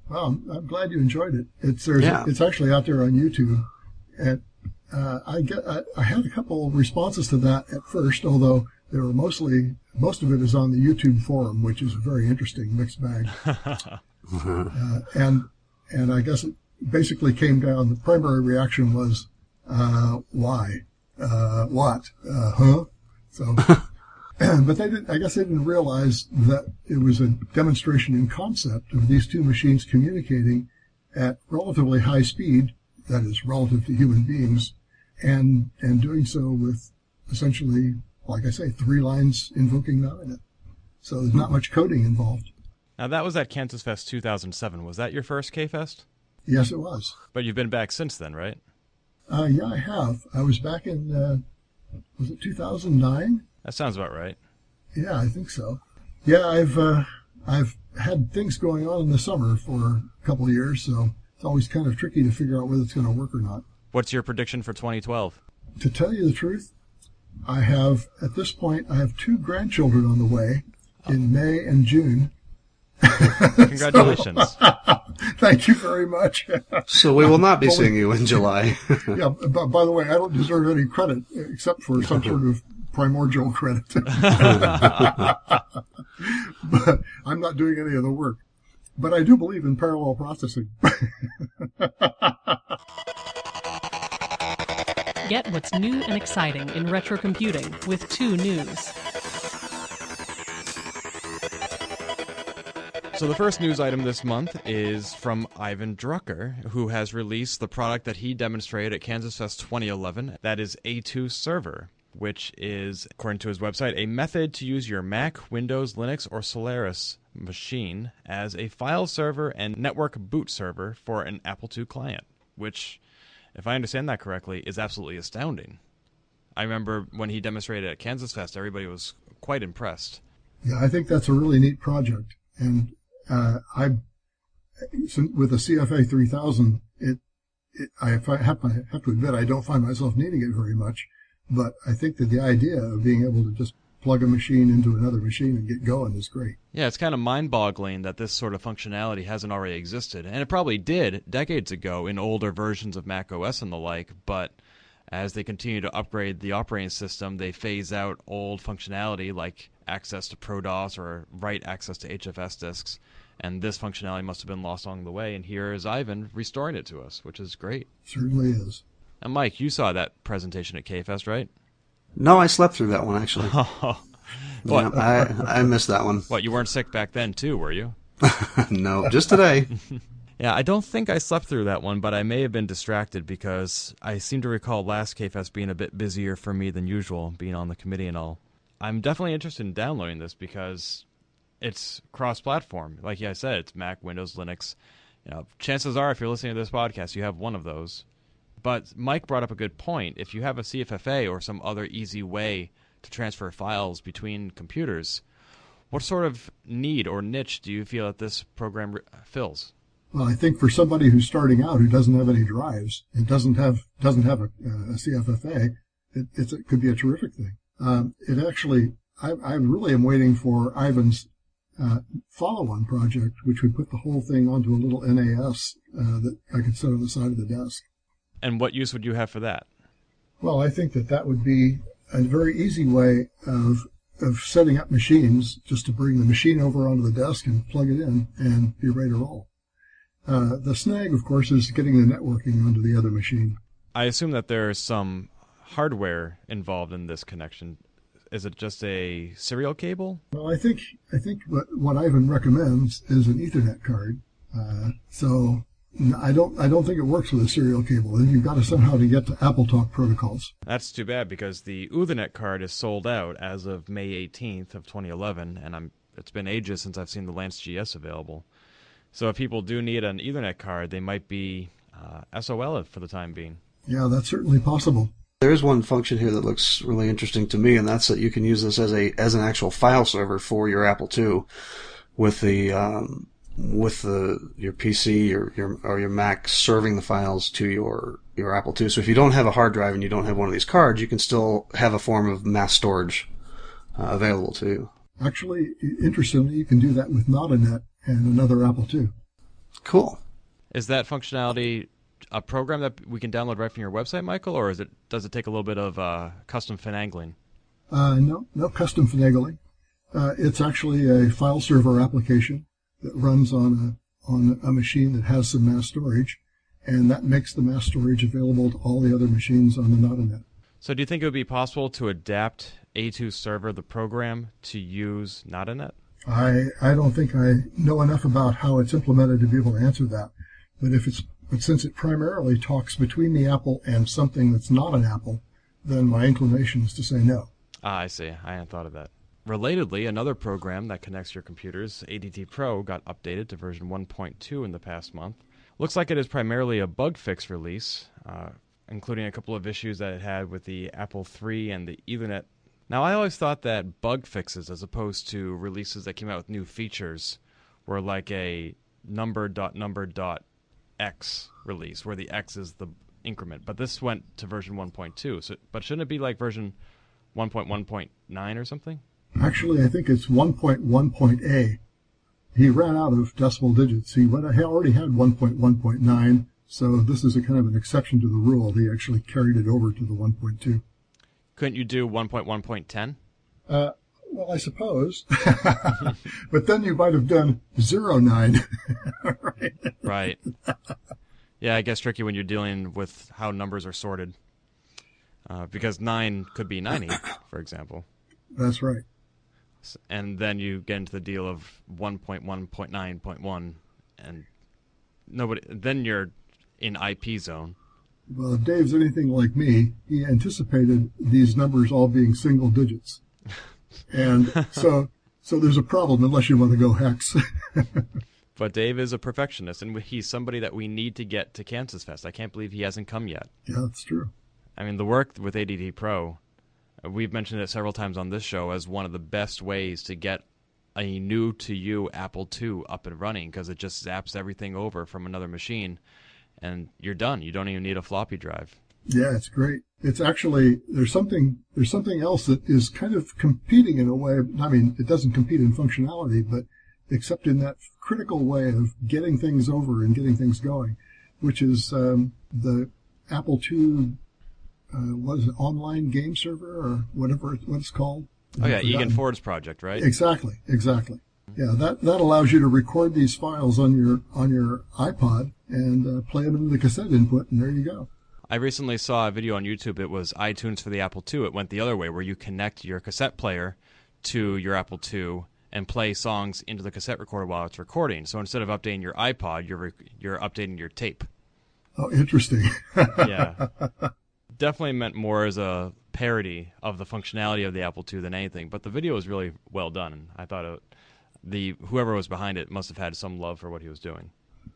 Well, I'm, I'm glad you enjoyed it. It's there's yeah. it's actually out there on YouTube, and uh, I get I, I, had a couple responses to that at first, although they were mostly most of it is on the YouTube forum, which is a very interesting mixed bag. uh, and and I guess it basically came down. The primary reaction was, uh, "Why? Uh, what? Uh, huh?" So, but they didn't, I guess they didn't realize that it was a demonstration in concept of these two machines communicating at relatively high speed, that is, relative to human beings, and and doing so with essentially, like I say, three lines invoking NadaNet. So there's not much coding involved. Now that was at Kansas Fest 2007. Was that your first K Fest? Yes, it was. But you've been back since then, right? Uh, yeah, I have. I was back in uh, was it 2009? That sounds about right. Yeah, I think so. Yeah, I've uh, I've had things going on in the summer for a couple of years, so it's always kind of tricky to figure out whether it's going to work or not. What's your prediction for 2012? To tell you the truth, I have at this point I have two grandchildren on the way in May and June. Congratulations. so, thank you very much. so we will not be seeing you in July. yeah, but by the way, I don't deserve any credit except for some sort of primordial credit. but I'm not doing any of the work. But I do believe in parallel processing. Get what's new and exciting in retro computing with two news. So the first news item this month is from Ivan Drucker, who has released the product that he demonstrated at Kansas Fest 2011. That is A2 Server, which is, according to his website, a method to use your Mac, Windows, Linux, or Solaris machine as a file server and network boot server for an Apple II client, which, if I understand that correctly, is absolutely astounding. I remember when he demonstrated at Kansas Fest, everybody was quite impressed. Yeah, I think that's a really neat project. And uh, I with the CFFA 3000, it, it I have, I have to admit I don't find myself needing it very much, but I think that the idea of being able to just plug a machine into another machine and get going is great. Yeah, it's kind of mind-boggling that this sort of functionality hasn't already existed, and it probably did decades ago in older versions of Mac OS and the like, but as they continue to upgrade the operating system, they phase out old functionality like access to ProDOS or write access to HFS disks. And this functionality must have been lost along the way. And here is Ivan restoring it to us, which is great. Certainly is. And Mike, you saw that presentation at KFest, right? No, I slept through that one actually. Oh. yeah, I I missed that one. What, you weren't sick back then too, were you? no, just today. yeah, I don't think I slept through that one, but I may have been distracted because I seem to recall last KFest being a bit busier for me than usual, being on the committee and all. I'm definitely interested in downloading this because it's cross-platform. Like I said, it's Mac, Windows, Linux. You know, chances are, if you're listening to this podcast, you have one of those. But Mike brought up a good point. If you have a CFFA or some other easy way to transfer files between computers. What sort of need or niche do you feel that this program fills? Well, I think for somebody who's starting out who doesn't have any drives and doesn't have doesn't have a, a CFFA, it, it could be a terrific thing. Um, it actually, I, I, really am waiting for Ivan's uh, follow-on project, which would put the whole thing onto a little NAS uh, that I could set on the side of the desk. And what use would you have for that? Well, I think that that would be a very easy way of of setting up machines, just to bring the machine over onto the desk and plug it in and be ready to roll. Uh, the snag, of course, is getting the networking onto the other machine. I assume that there's some hardware involved in this connection. Is it just a serial cable? Well, I think I think what, what Ivan recommends is an Ethernet card. Uh, so I don't I don't think it works with a serial cable. You've got to somehow to get to AppleTalk protocols. That's too bad because the Uthernet card is sold out as of May 18th of 2011, and I'm it's been ages since I've seen the LANceGS available. So if people do need an Ethernet card, they might be uh, SOL for the time being. Yeah, that's certainly possible. There is one function here that looks really interesting to me, and that's that you can use this as a as an actual file server for your Apple II, with the um, with the your PC or your or your Mac serving the files to your your Apple II. So if you don't have a hard drive and you don't have one of these cards, you can still have a form of mass storage uh, available to you. Actually, interestingly, you can do that with NadaNet and another Apple II. Cool. Is that functionality a program that we can download right from your website, Michael, or is it does it take a little bit of uh, custom finagling? Uh, no, no custom finagling. Uh, it's actually a file server application that runs on a on a machine that has some mass storage, and that makes the mass storage available to all the other machines on the NadaNet. So, do you think it would be possible to adapt A2 Server, the program, to use NadaNet? I, I don't think I know enough about how it's implemented to be able to answer that. But if it's but since it primarily talks between the apple and something that's not an apple, then my inclination is to say no. Ah, I see. I hadn't thought of that. Relatedly, another program that connects your computers, ADT Pro, got updated to version 1.2 in the past month. Looks like it is primarily a bug fix release, uh, including a couple of issues that it had with the Apple III and the Ethernet now, I always thought that bug fixes, as opposed to releases that came out with new features, were like a number dot number dot x release, where the x is the increment. But this went to version 1.2. So, but shouldn't it be like version 1.1.9 or something? Actually, I think it's 1.1.a. He ran out of decimal digits. He, went, he already had 1.1.9, so this is a kind of an exception to the rule. He actually carried it over to the 1.2. Couldn't you do 1.1.10? Uh, well, I suppose. but then you might have done zero nine. right. right. Yeah, I guess tricky when you're dealing with how numbers are sorted. Uh, because 9 could be 90, for example. That's right. And then you get into the deal of 1.1.9.1 and nobody then you're in IP zone. Well, if Dave's anything like me, he anticipated these numbers all being single digits. And so, so there's a problem unless you want to go hex. but Dave is a perfectionist, and he's somebody that we need to get to Kansas Fest. I can't believe he hasn't come yet. Yeah, that's true. I mean, the work with ADT Pro, uh, we've mentioned it several times on this show as one of the best ways to get a new to you Apple II up and running because it just zaps everything over from another machine and you're done. You don't even need a floppy drive. Yeah, it's great. It's actually there's something there's something else that is kind of competing in a way. I mean, it doesn't compete in functionality, but except in that critical way of getting things over and getting things going, which is um, the Apple II. Uh, what is it? Online game server or whatever it, what it's called. Oh yeah, Egan Ford's project, right? Exactly, exactly. Yeah, that that allows you to record these files on your on your iPod and uh, play them into the cassette input, and there you go. I recently saw a video on YouTube. It was iTunes for the Apple II. It went the other way, where you connect your cassette player to your Apple II and play songs into the cassette recorder while it's recording. So instead of updating your iPod, you're re- you're updating your tape. Oh, interesting. yeah, definitely meant more as a parody of the functionality of the Apple II than anything. But the video was really well done, and I thought it, the whoever was behind it must have had some love for what he was doing.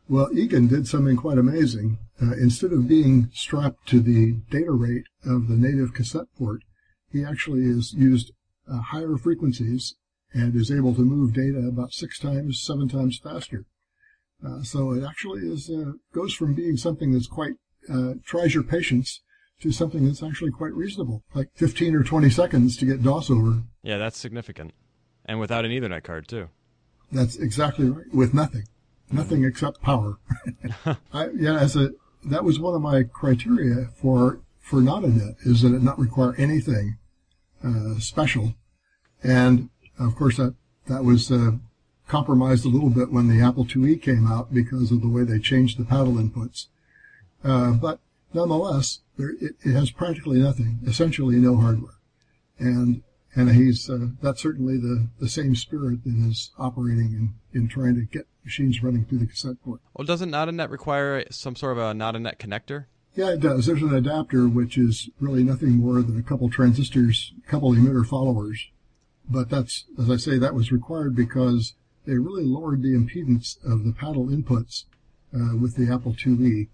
Well, Egan did something quite amazing. Uh, instead of being strapped to the data rate of the native cassette port, he actually is used uh, higher frequencies and is able to move data about six times, seven times faster. Uh, so it actually is uh, goes from being something that's quite uh, tries your patience to something that's actually quite reasonable, like 15 or 20 seconds to get DOS over. Yeah, that's significant, and without an Ethernet card too. That's exactly right. With nothing, nothing except power. I, yeah, as a that was one of my criteria for for NadaNet is that it not require anything uh, special, and of course that that was uh, compromised a little bit when the Apple IIe came out because of the way they changed the paddle inputs. Uh, but nonetheless, there, it, it, has practically nothing, essentially no hardware, and and he's uh, that's certainly the, the same spirit that is operating in, in trying to get machines running through the cassette port. Well, doesn't NadaNet require some sort of a NadaNet connector? Yeah, it does. There's an adapter which is really nothing more than a couple transistors, a couple emitter followers. But that's, as I say, that was required because they really lowered the impedance of the paddle inputs uh, with the Apple IIe.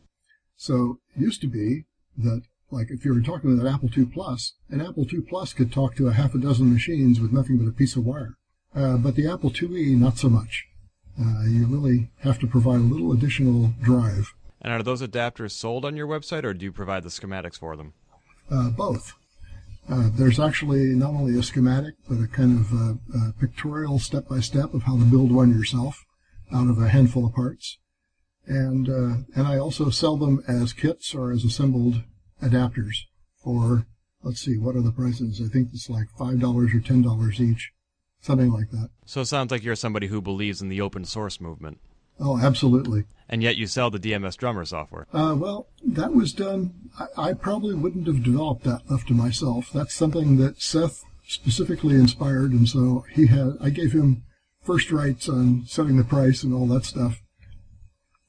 So it used to be that, like, if you were talking with an Apple II Plus, an Apple II Plus could talk to a half a dozen machines with nothing but a piece of wire. Uh, but the Apple IIe, not so much. Uh, you really have to provide a little additional drive. And are those adapters sold on your website, or do you provide the schematics for them? Uh, both. Uh, there's actually not only a schematic, but a kind of a, a pictorial step by step of how to build one yourself out of a handful of parts. And, uh, and I also sell them as kits or as assembled adapters for, let's see, what are the prices? I think it's like $5 or $10 each, something like that. So it sounds like you're somebody who believes in the open source movement. Oh, absolutely. And yet you sell the DMS drummer software. Uh, well, that was done. I, I, probably wouldn't have developed that left to myself. That's something that Seth specifically inspired, and so he had. I gave him first rights on setting the price and all that stuff.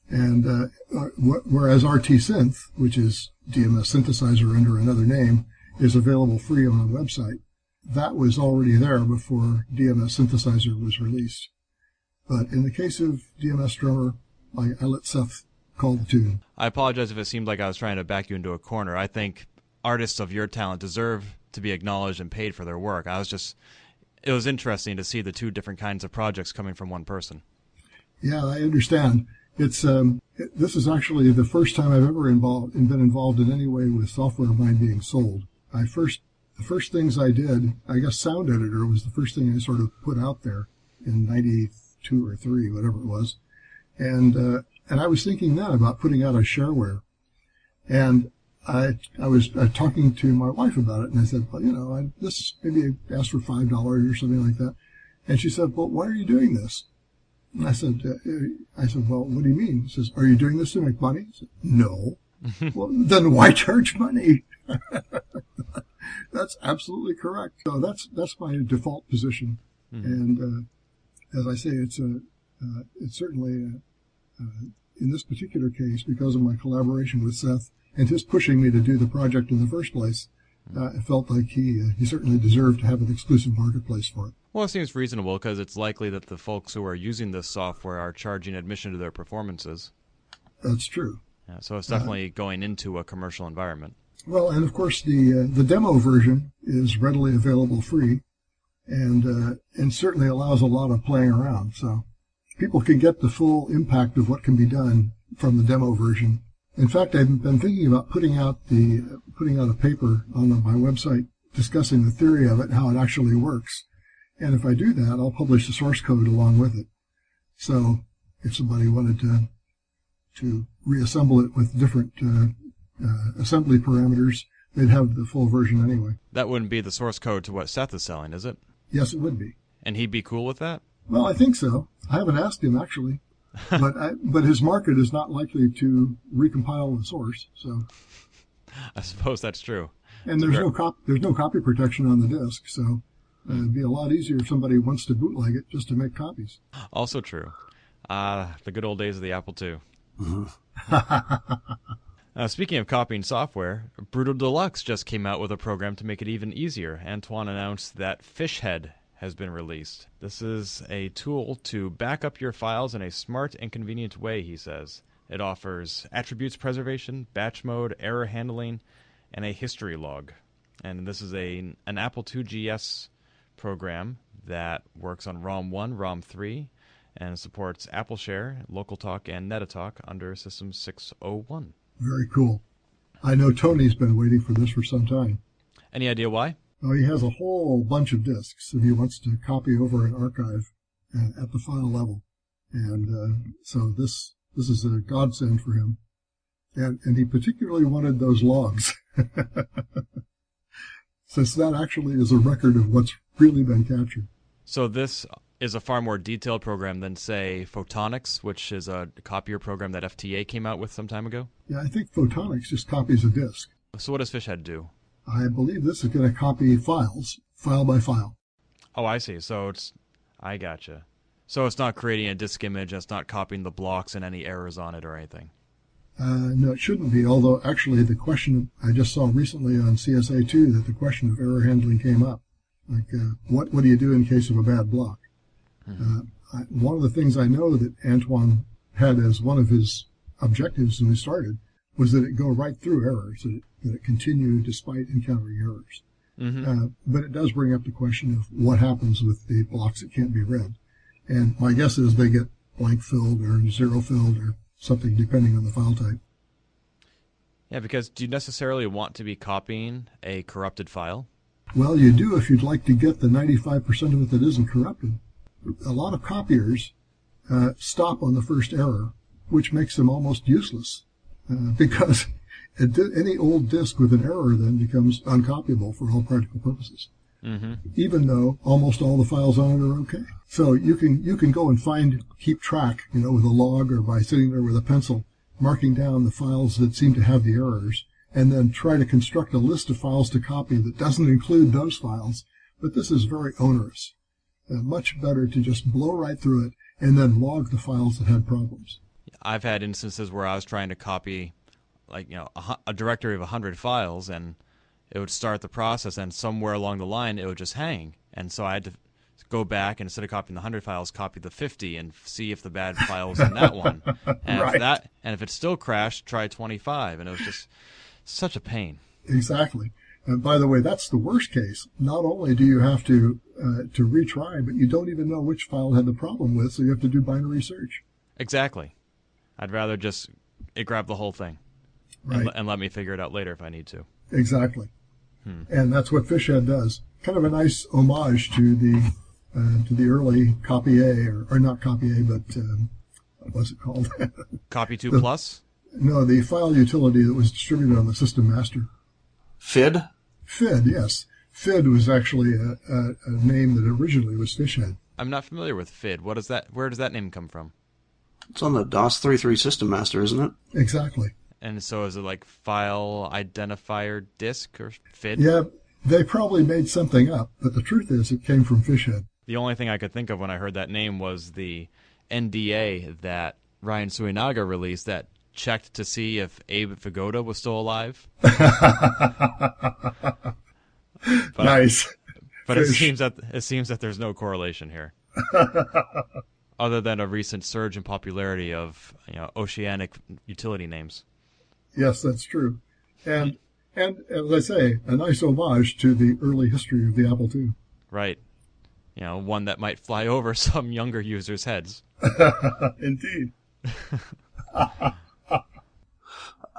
And uh, uh whereas RT Synth, which is DMS synthesizer under another name, is available free on the website, that was already there before DMS synthesizer was released. But in the case of DMS Drummer, I, I let Seth call the tune. I apologize if it seemed like I was trying to back you into a corner. I think artists of your talent deserve to be acknowledged and paid for their work. I was just, it was interesting to see the two different kinds of projects coming from one person. Yeah, I understand. It's um, this is actually the first time I've ever involved been involved in any way with software of mine being sold. I first the first things I did, I guess Sound Editor was the first thing I sort of put out there in '93 two or three, whatever it was. And, uh, and I was thinking then about putting out a shareware. And I, I was uh, talking to my wife about it and I said, well, you know, I, this maybe asked for $5 or something like that. And she said, well, why are you doing this? And I said, uh, I said, well, what do you mean? He says, are you doing this to make money? I said, no. well, then why charge money? that's absolutely correct. So that's, that's my default position. Mm-hmm. And, uh, as I say, it's a, uh, it's certainly a, uh, in this particular case because of my collaboration with Seth and his pushing me to do the project in the first place. Uh, I felt like he uh, he certainly deserved to have an exclusive marketplace for it. Well, it seems reasonable because it's likely that the folks who are using this software are charging admission to their performances. That's true. Yeah, so it's definitely uh, going into a commercial environment. Well, and of course the uh, the demo version is readily available free, and uh, and certainly allows a lot of playing around. So people can get the full impact of what can be done from the demo version. In fact, I've been thinking about putting out the putting out a paper on my website discussing the theory of it, and how it actually works. And if I do that, I'll publish the source code along with it. So if somebody wanted to to reassemble it with different uh, uh, assembly parameters, they'd have the full version anyway. That wouldn't be the source code to what Seth is selling, is it? Yes, it would be. And he'd be cool with that? Well, I think so. I haven't asked him actually, but I, but his market is not likely to recompile the source. So I suppose that's true. And there's no cop there's no copy protection on the disk, so uh, it'd be a lot easier if somebody wants to bootleg it just to make copies. Also true. Ah, uh, the good old days of the Apple II. Mm-hmm. Uh, speaking of copying software, Brutal Deluxe just came out with a program to make it even easier. Antoine announced that Fishhead has been released. This is a tool to back up your files in a smart and convenient way, he says. It offers attributes preservation, batch mode, error handling, and a history log. and this is a an Apple II GS program that works on ROM 1, ROM 3, and supports Apple Share, Local Talk, and NetaTalk under System 601. Very cool. I know Tony's been waiting for this for some time. Any idea why? Well, he has a whole bunch of disks that he wants to copy over an archive at the file level, and uh, so this this is a godsend for him. And and he particularly wanted those logs, since that actually is a record of what's really been captured. So this is a far more detailed program than, say, Photonix, which is a copier program that FTA came out with some time ago. Yeah, I think Photonix just copies a disk. So what does Fishhead do? I believe this is going to copy files, file by file. Oh, I see. So it's, I gotcha. So it's not creating a disk image. It's not copying the blocks and any errors on it or anything. Uh, no, it shouldn't be. Although actually, the question I just saw recently on CSA2 that the question of error handling came up. Like, uh, what what do you do in case of a bad block? Uh, I, one of the things I know that Antoine had as one of his objectives when he started was that it go right through errors, that it, that it continue despite encountering errors. Mm-hmm. Uh, but it does bring up the question of what happens with the blocks that can't be read. And my guess is they get blank filled or zero filled or something depending on the file type. Yeah, because do you necessarily want to be copying a corrupted file? Well, you do if you'd like to get the 95% of it that isn't corrupted. A lot of copiers uh, stop on the first error, which makes them almost useless uh, because any old disk with an error then becomes uncopyable for all practical purposes. Mm-hmm. Even though almost all the files on it are okay, so you can you can go and find keep track, you know, with a log or by sitting there with a pencil, marking down the files that seem to have the errors, and then try to construct a list of files to copy that doesn't include those files. But this is very onerous. Uh, much better to just blow right through it and then log the files that had problems. I've had instances where I was trying to copy, like you know, a, a directory of hundred files, and it would start the process, and somewhere along the line it would just hang, and so I had to go back and instead of copying the hundred files, copy the fifty and see if the bad file was in that one, and Right. if that, and if it still crashed, try twenty-five, and it was just such a pain. Exactly. And by the way, that's the worst case. Not only do you have to uh, to retry, but you don't even know which file had the problem with, so you have to do binary search. Exactly. I'd rather just it grab the whole thing and, Right. le- and let me figure it out later if I need to. Exactly. Hmm. And that's what Fishhead does. Kind of a nice homage to the uh, to the early Copy A, or, or not Copy A, but um, what was it called? Copy two plus. No, the file utility that was distributed on the System Master. FID? FID, yes. FID was actually a, a, a name that originally was Fishhead. I'm not familiar with FID. What is that? Where does that name come from? It's on the DOS 3.3 System Master, isn't it? Exactly. And so is it like file identifier disk or FID? Yeah, they probably made something up, but the truth is it came from Fishhead. The only thing I could think of when I heard that name was the NDA that Ryan Suenaga released that checked to see if Abe Vigoda was still alive. But, nice. but it seems that it seems that there's no correlation here. Other than a recent surge in popularity of you know oceanic utility names. Yes, that's true. And and as I say, a nice homage to the early history of the Apple II. Right. You know, one that might fly over some younger users' heads. Indeed.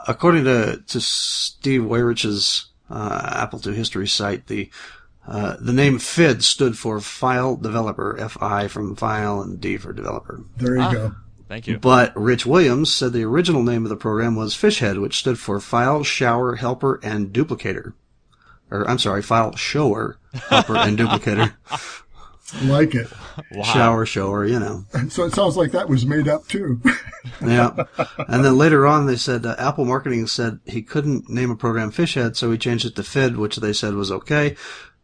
According to, to Steve Weyhrich's uh, Apple II history site, the uh, the name FID stood for File Developer, F-I from File and D for Developer. There you Ah. go. Thank you. But Rich Williams said the original name of the program was Fishhead, which stood for File Shower Helper and Duplicator. Or, I'm sorry, File Shower Helper and Duplicator. Like it. Wow. Shower, shower, you know. So it sounds like that was made up too. Yeah. And then later on, they said uh, Apple marketing said he couldn't name a program Fishhead, so he changed it to FID, which they said was okay.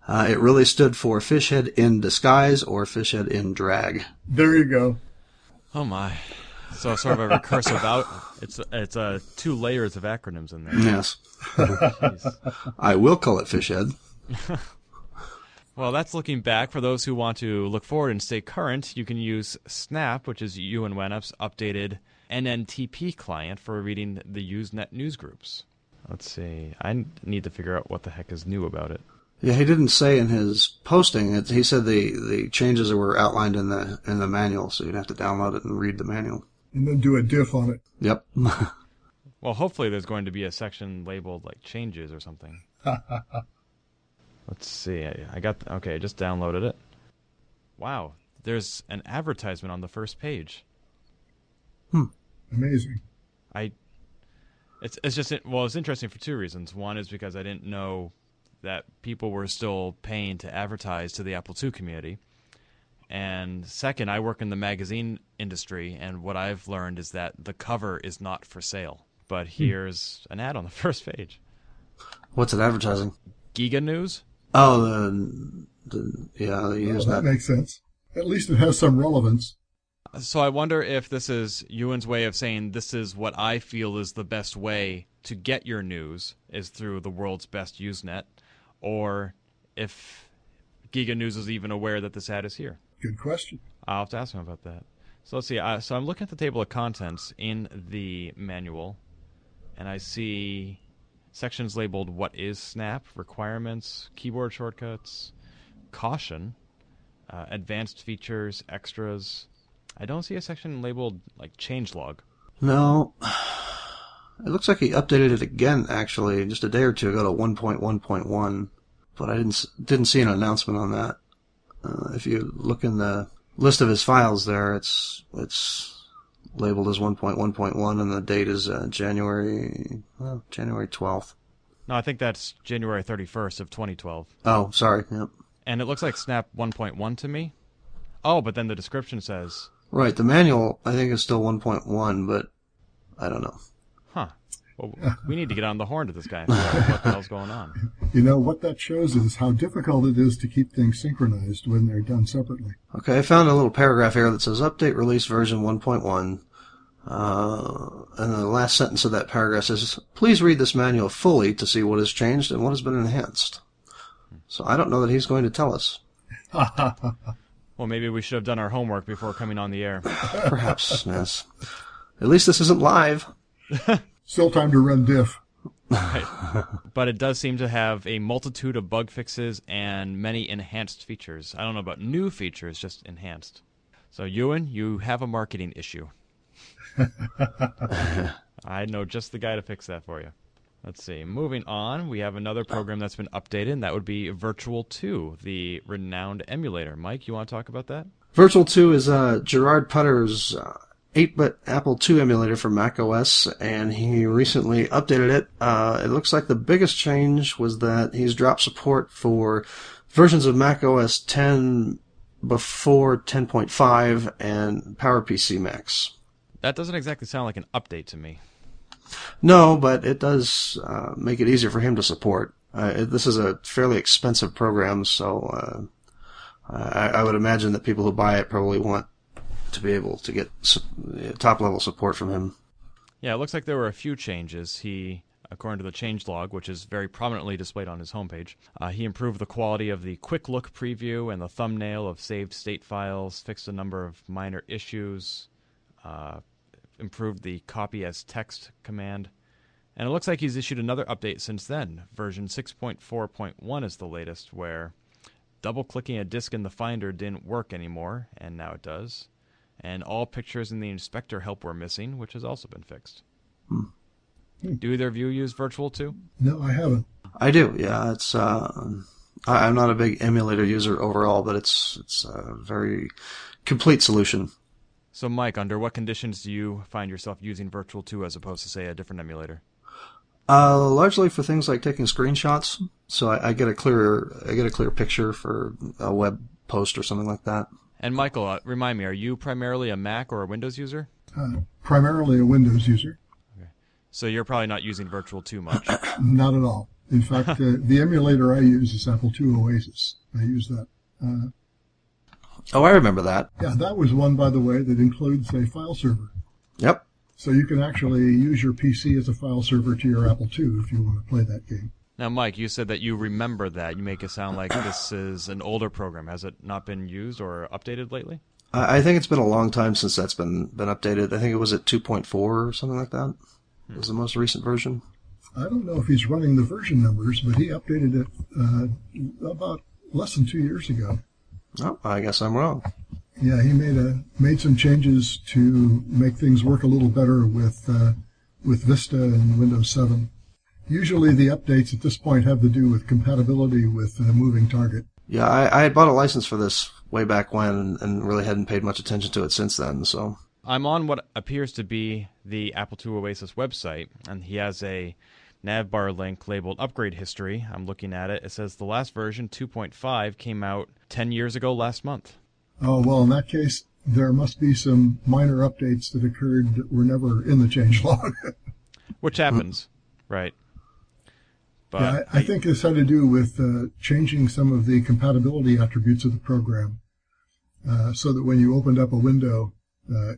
Uh, it really stood for Fishhead in disguise or Fishhead in drag. there you go. Oh my. So sort of a recursive out. It's it's uh, two layers of acronyms in there. Yes. I will call it Fishhead. Well, that's looking back. For those who want to look forward and stay current, you can use Snap, which is Ewen Wannop's updated NNTP client for reading the Usenet news groups. Let's see. I need to figure out what the heck is new about it. Yeah, he didn't say in his posting. It, he said the, the changes were outlined in the in the manual, so you'd have to download it and read the manual. And then do a diff on it. Yep. Well, hopefully there's going to be a section labeled like changes or something. Let's see. I, I got okay. I just downloaded it. Wow, there's an advertisement on the first page. Hmm. Amazing. I it's it's just well, it's interesting for two reasons. One is because I didn't know that people were still paying to advertise to the Apple II community. And second, I work in the magazine industry, and what I've learned is that the cover is not for sale. But here's an ad on the first page. What's it advertising? Giganews. Oh, the, the yeah, they Well, use that that. makes sense. At least it has some relevance. So I wonder if this is Ewen's way of saying this is what I feel is the best way to get your news is through the world's best Usenet, or if Giganews is even aware that this ad is here. Good question. I'll have to ask him about that. So let's see. Uh, so I'm looking at the table of contents in the manual, and I see sections labeled "What is Snap?" requirements, keyboard shortcuts, caution, uh, advanced features, extras. I don't see a section labeled like changelog. No, it looks like he updated it again. Actually, just a day or two ago to 1.1.1, but I didn't didn't see an announcement on that. Uh, if you look in the list of his files there, it's it's labeled as 1.1.1, and the date is uh, January well, January 12th. No, I think that's January 31st of 2012, Oh, sorry. Yep. and it looks like Snap 1.1 to me. Oh, but then the description says, Right. The manual I think is still 1.1, but I don't know. "Huh." Well, we need to get on the horn to this guy and figure what the hell's going on. You know, what that shows is how difficult it is to keep things synchronized when they're done separately. Okay, I found a little paragraph here that says update release version 1.1. Uh, and the last sentence of that paragraph says, please read this manual fully to see what has changed and what has been enhanced. So I don't know that he's going to tell us. Well, maybe we should have done our homework before coming on the air. Perhaps, yes. At least this isn't live. Still time to run diff. But it does seem to have a multitude of bug fixes and many enhanced features. I don't know about new features, just enhanced. So, Ewen, you have a marketing issue. I know just the guy to fix that for you. Let's see. Moving on, we have another program that's been updated, and that would be Virtual 2, the renowned emulator. Mike, you want to talk about that? Virtual 2 is uh, Gerard Putter's uh, 8-bit Apple II emulator for Mac OS, and he recently updated it. Uh, it looks like the biggest change was that he's dropped support for versions of Mac OS 10 before 10.5 and PowerPC Macs. That doesn't exactly sound like an update to me. No, but it does uh, make it easier for him to support. Uh, it, this is a fairly expensive program, so uh, I, I would imagine that people who buy it probably want to be able to get top level support from him. Yeah, it looks like there were a few changes. He, according to the changelog, which is very prominently displayed on his homepage, uh, he improved the quality of the quick look preview and the thumbnail of saved state files, fixed a number of minor issues, uh, improved the copy as text command. And it looks like he's issued another update since then. Version 6.4.1 is the latest, where double clicking a disk in the Finder didn't work anymore, and now it does. And all pictures in the inspector help were missing, which has also been fixed. Do either of you use Virtual 2? No, I haven't. I do, yeah. It's uh, I, I'm not a big emulator user overall, but it's it's a very complete solution. So, Mike, under what conditions do you find yourself using Virtual 2 as opposed to, say, a different emulator? Uh, largely for things like taking screenshots, so I, I get a clearer I get a clear picture for a web post or something like that. And, Michael, uh, remind me, are you primarily a Mac or a Windows user? Uh, primarily a Windows user. Okay. So, you're probably not using Virtual too much. Not at all. In fact, uh, the emulator I use is Apple II Oasis. I use that. Uh, Oh, I remember that. yeah, that was one, by the way, that includes a file server. Yep. So you can actually use your PC as a file server to your Apple II if you want to play that game. Now, Mike, you said that you remember that. You make it sound like this is an older program. Has it not been used or updated lately? I, I think it's been a long time since that's been been updated. I think it was at 2.4 or something like that. It was the most recent version. I don't know if he's running the version numbers, but he updated it uh, about less than two years ago. Oh, I guess I'm wrong. Yeah, he made a made some changes to make things work a little better with uh, with Vista and Windows 7. Usually, the updates at this point have to do with compatibility with uh, moving target. Yeah, I, I had bought a license for this way back when, and really hadn't paid much attention to it since then. So I'm on what appears to be the Apple II Oasis website, and he has a navbar link labeled Upgrade History. I'm looking at it. It says the last version, 2.5, came out 10 years ago last month. Oh, well, in that case, there must be some minor updates that occurred that were never in the changelog. Which happens, right? But yeah, I, I, think this had to do with uh, changing some of the compatibility attributes of the program uh, so that when you opened up a window uh,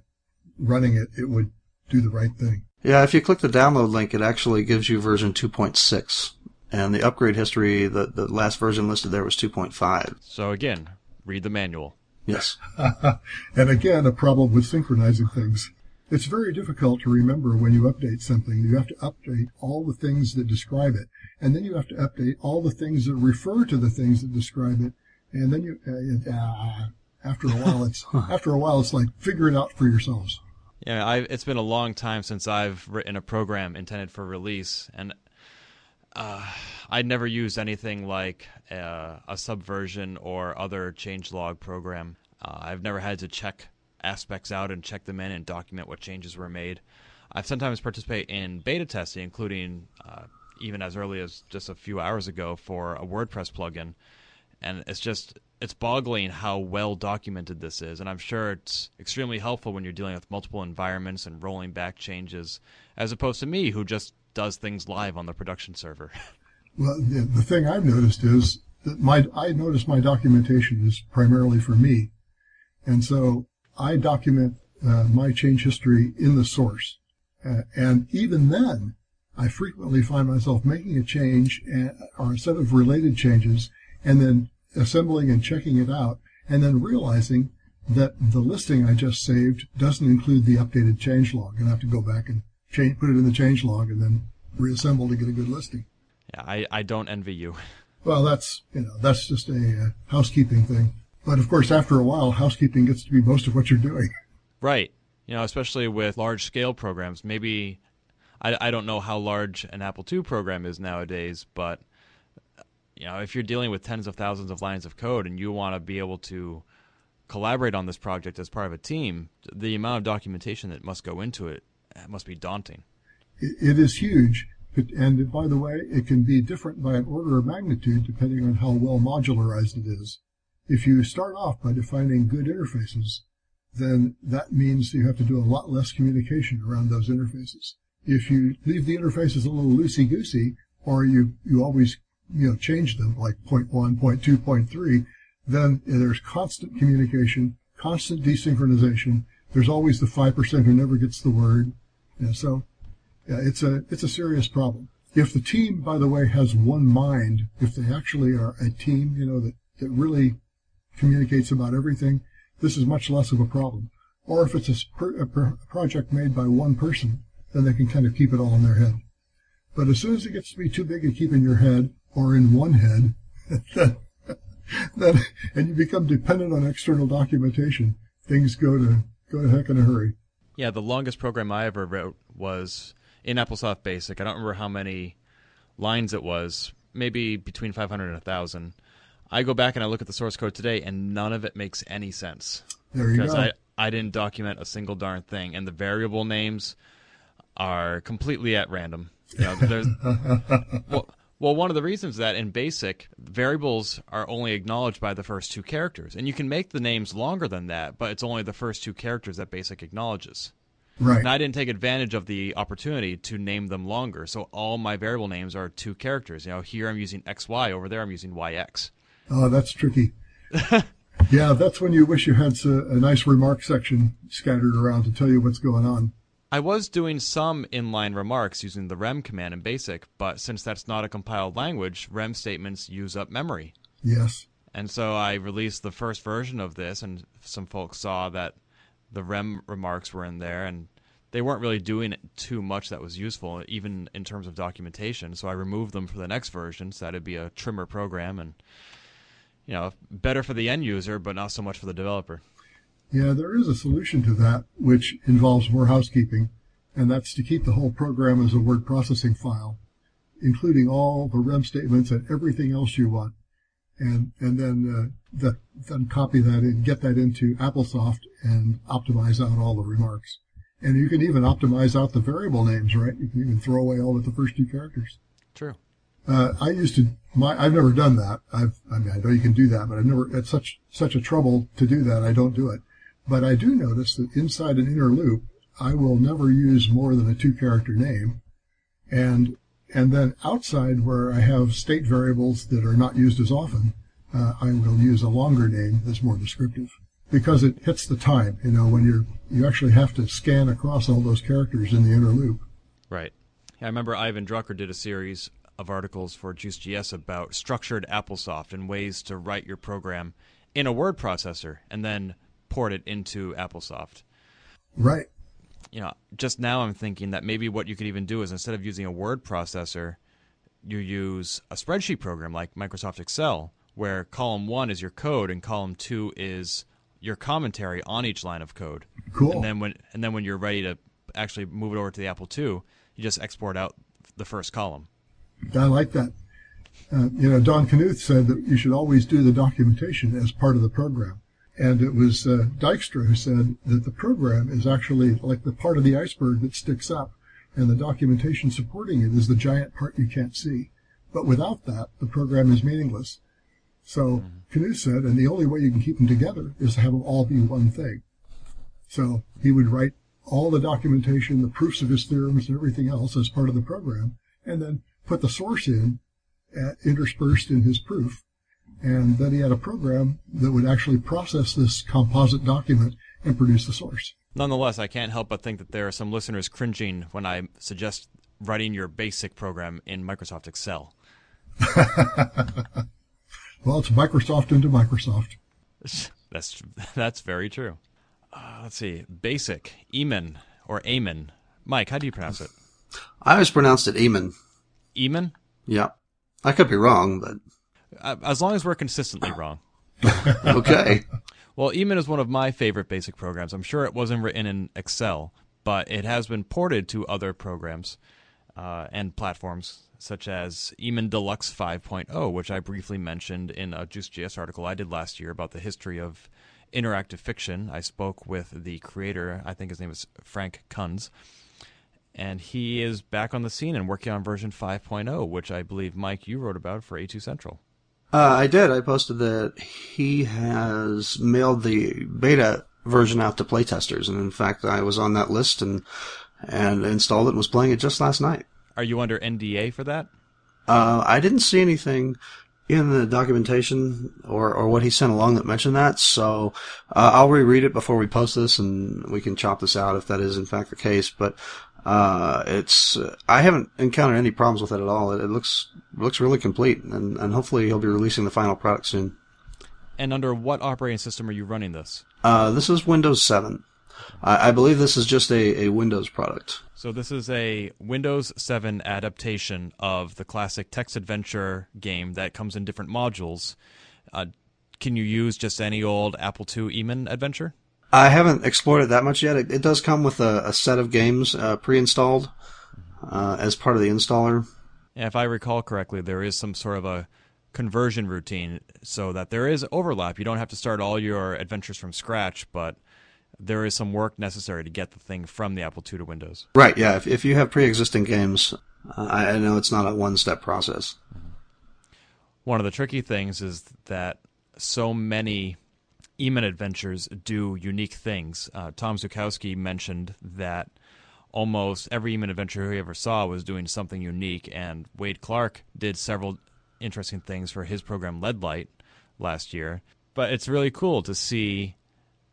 running it, it would do the right thing. Yeah, if you click the download link, it actually gives you version 2.6. And the upgrade history, the, the last version listed there was 2.5. So again, read the manual. Yes. and again, a problem with synchronizing things. It's very difficult to remember when you update something. You have to update all the things that describe it, and then you have to update all the things that refer to the things that describe it, and then you. Uh, uh, after a while, it's after a while, it's like figure it out for yourselves. Yeah, I, it's been a long time since I've written a program intended for release, and uh, I'd never used anything like uh, a subversion or other changelog program. Uh, I've never had to check aspects out and check them in and document what changes were made. I've sometimes participated in beta testing, including uh, even as early as just a few hours ago for a WordPress plugin, and it's just it's boggling how well documented this is, and I'm sure it's extremely helpful when you're dealing with multiple environments and rolling back changes, as opposed to me who just does things live on the production server. Well, the, the thing I've noticed is that my I notice my documentation is primarily for me, and so I document uh, my change history in the source, uh, and even then, I frequently find myself making a change and, uh, or a set of related changes, and then assembling and checking it out, and then realizing that the listing I just saved doesn't include the updated change log. and I have to go back and change, put it in the change log and then reassemble to get a good listing. Yeah, I, I don't envy you. Well, that's you know that's just a uh, housekeeping thing. But of course, after a while, housekeeping gets to be most of what you're doing. Right. You know, especially with large scale programs. Maybe I, I don't know how large an Apple II program is nowadays, but you know, if you're dealing with tens of thousands of lines of code and you want to be able to collaborate on this project as part of a team, the amount of documentation that must go into it uh, must be daunting. It is huge. And by the way, it can be different by an order of magnitude depending on how well modularized it is. If you start off by defining good interfaces, then that means you have to do a lot less communication around those interfaces. If you leave the interfaces a little loosey-goosey, or you, you always you know, change them like point one, point two, point three, then there's constant communication, constant desynchronization. There's always the 5% who never gets the word. So yeah, it's a, it's a serious problem. If the team, by the way, has one mind, if they actually are a team, you know, that, that really communicates about everything, this is much less of a problem. Or if it's a, a project made by one person, then they can kind of keep it all in their head. But as soon as it gets to be too big to keep in your head, or in one head, then, then, and you become dependent on external documentation, things go to go to heck in a hurry. Yeah, the longest program I ever wrote was in AppleSoft Basic. I don't remember how many lines it was, maybe between 500 and 1,000. I go back and I look at the source code today, and none of it makes any sense. There you because go. I, I didn't document a single darn thing, and the variable names are completely at random. You know, there's, well, well, one of the reasons that in BASIC, variables are only acknowledged by the first two characters. And you can make the names longer than that, but it's only the first two characters that BASIC acknowledges. Right. And I didn't take advantage of the opportunity to name them longer. So all my variable names are two characters. You know, here I'm using XY, over there I'm using YX. Oh, that's tricky. yeah, that's when you wish you had a, uh, a nice remark section scattered around to tell you what's going on. I was doing some inline remarks using the rem command in BASIC, but since that's not a compiled language, rem statements use up memory. Yes. And so I released the first version of this, and some folks saw that the rem remarks were in there, and they weren't really doing too much that was useful, even in terms of documentation. So I removed them for the next version, so that'd be a trimmer program and you know better for the end user, but not so much for the developer. Yeah, there is a solution to that, which involves more housekeeping, and that's to keep the whole program as a word processing file, including all the rem statements and everything else you want, and and then uh, the, then copy that and get that into AppleSoft and optimize out all the remarks. And you can even optimize out the variable names, right? You can even throw away all but the first two characters. True. Uh, I used to, my, I've never done that. I've, I mean, I know you can do that, but I've never, it's such, such a trouble to do that. I don't do it. But I do notice that inside an inner loop, I will never use more than a two character name. And, and then outside where I have state variables that are not used as often, uh, I will use a longer name that's more descriptive because it hits the time. You know, when you're you actually have to scan across all those characters in the inner loop. Right. I remember Ivan Drucker did a series of articles for Juiced.GS about structured AppleSoft and ways to write your program in a word processor and then port it into AppleSoft. Right. You know, just now I'm thinking that maybe what you could even do is instead of using a word processor, you use a spreadsheet program like Microsoft Excel, where column one is your code and column two is your commentary on each line of code. Cool. And then when and then when you're ready to actually move it over to the Apple II, you just export out the first column. I like that. Uh, you know, Don Knuth said that you should always do the documentation as part of the program. And it was uh, Dijkstra who said that the program is actually like the part of the iceberg that sticks up, and the documentation supporting it is the giant part you can't see. But without that, the program is meaningless. So Knuth said, and the only way you can keep them together is to have them all be one thing. So he would write all the documentation, the proofs of his theorems, and everything else as part of the program, and then put the source in, uh, interspersed in his proof. And then he had a program that would actually process this composite document and produce the source. Nonetheless, I can't help but think that there are some listeners cringing when I suggest writing your basic program in Microsoft Excel. well, it's Microsoft into Microsoft. That's that's very true. Uh, let's see, basic, Eamon or Amen. Mike, how do you pronounce it? I always pronounced it Eamon. Eamon? Yeah. I could be wrong, but. Uh, as long as we're consistently wrong. okay. well, Eamon is one of my favorite basic programs. I'm sure it wasn't written in Excel, but it has been ported to other programs uh, and platforms such as Eamon Deluxe 5.0, which I briefly mentioned in a Juiced.GS article I did last year about the history of interactive fiction. I spoke with the creator, I think his name is Frank Kunz, and he is back on the scene and working on version 5.0, which I believe, Mike, you wrote about for A2 Central. Uh, I did. I posted that he has mailed the beta version out to playtesters, and in fact, I was on that list and and installed it and was playing it just last night. Are you under NDA for that? Uh, I didn't see anything in the documentation or, or what he sent along that mentioned that. So uh, I'll reread it before we post this, and we can chop this out if that is in fact the case. But uh, it's uh, I haven't encountered any problems with it at all. It, it looks looks really complete, and, and hopefully he'll be releasing the final product soon. And under what operating system are you running this? Uh, this is Windows 7. I, I believe this is just a, a Windows product. So this is a Windows 7 adaptation of the classic text adventure game that comes in different modules. Uh, can you use just any old Apple II Eamon adventure? I haven't explored it that much yet. It, it does come with a, a set of games uh, pre-installed uh, as part of the installer. Yeah, if I recall correctly, there is some sort of a conversion routine so that there is overlap. You don't have to start all your adventures from scratch, but there is some work necessary to get the thing from the Apple II to Windows. Right. Yeah. If, if you have pre-existing games, uh, I, I know it's not a one-step process. One of the tricky things is that so many Eamon adventures do unique things. Uh, Tom Zuchowski mentioned that almost every Eamon adventure he ever saw was doing something unique, and Wade Clarke did several interesting things for his program Leadlight last year. But it's really cool to see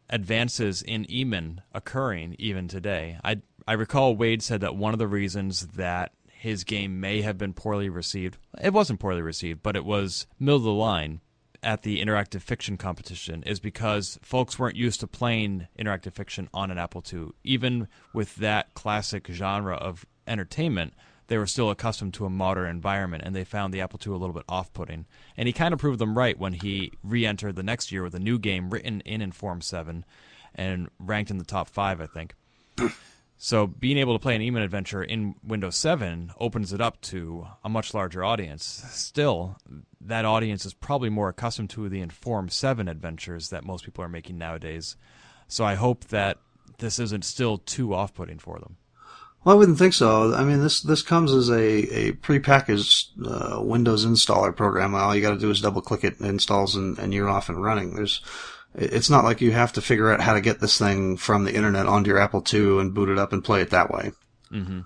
advances in Eamon occurring even today. I I recall Wade said that one of the reasons that his game may have been poorly received, it wasn't poorly received, but it was middle of the line at the interactive fiction competition is because folks weren't used to playing interactive fiction on an Apple II. Even with that classic genre of entertainment, they were still accustomed to a modern environment and they found the Apple II a little bit off putting. And he kind of proved them right when he re entered the next year with a new game written in Inform 7 and ranked in the top five, I think. So being able to play an Eamon adventure in Windows 7 opens it up to a much larger audience. Still, that audience is probably more accustomed to the Inform 7 adventures that most people are making nowadays. So I hope that this isn't still too off-putting for them. Well, I wouldn't think so. I mean, this this comes as a a prepackaged uh, Windows installer program. All you got to do is double click it, installs, and, and you're off and running. There's it's not like you have to figure out how to get this thing from the internet onto your Apple II and boot it up and play it that way. Mm-hmm.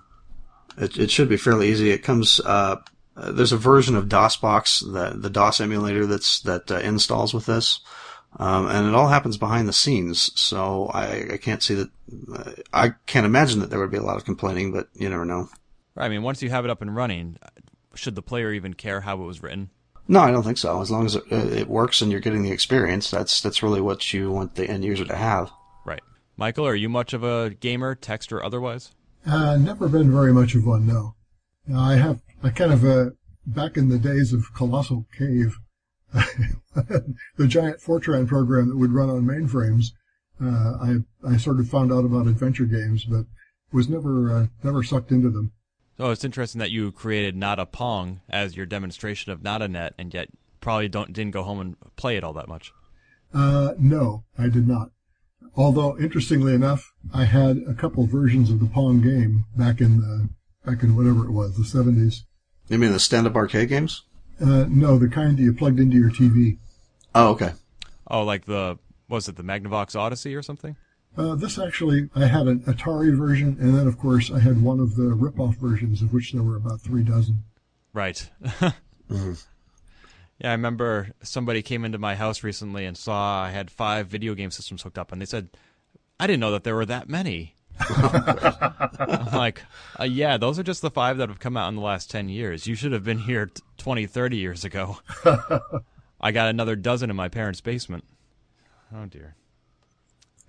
It, it should be fairly easy. It comes. Uh, there's a version of DOSBox, the the DOS emulator that's that uh, installs with this, um, and it all happens behind the scenes. So I, I can't see that. Uh, I can't imagine that there would be a lot of complaining, but you never know. Right, I mean, once you have it up and running, should the player even care how it was written? No, I don't think so. As long as it, it works and you're getting the experience, that's that's really what you want the end user to have. Right. Michael, are you much of a gamer, text or otherwise? Uh, never been very much of one, no. I have, I kind of, uh, back in the days of Colossal Cave, the giant Fortran program that would run on mainframes, uh, I, I sort of found out about adventure games, but was never, uh, never sucked into them. Oh, it's interesting that you created NadaPong as your demonstration of NadaNet, and yet probably don't didn't go home and play it all that much. Uh, no, I did not. Although, interestingly enough, I had a couple versions of the Pong game back in the back in whatever it was, the seventies. You mean the stand-up arcade games? Uh, no, the kind that you plugged into your TV. Oh, okay. Oh, like the was it the Magnavox Odyssey or something? Uh, this actually, I had an Atari version, and then of course I had one of the rip-off versions, of which there were about three dozen. Right. mm-hmm. Yeah, I remember somebody came into my house recently and saw I had five video game systems hooked up, and they said, "I didn't know that there were that many." I'm like, uh, yeah, those are just the five that have come out in the last 10 years. You should have been here t- 20, 30 years ago. I got another dozen in my parents' basement. Oh, dear.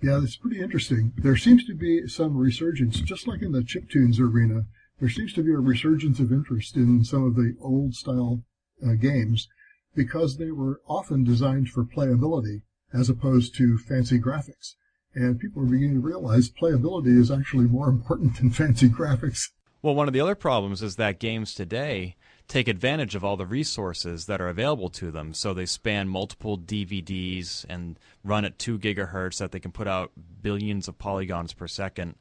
Yeah, it's pretty interesting. There seems to be some resurgence, just like in the chiptunes arena. There seems to be a resurgence of interest in some of the old style uh, games because they were often designed for playability as opposed to fancy graphics. And people are beginning to realize playability is actually more important than fancy graphics. Well, one of the other problems is that games today take advantage of all the resources that are available to them. So they span multiple DVDs and run at 2 gigahertz that they can put out billions of polygons per second.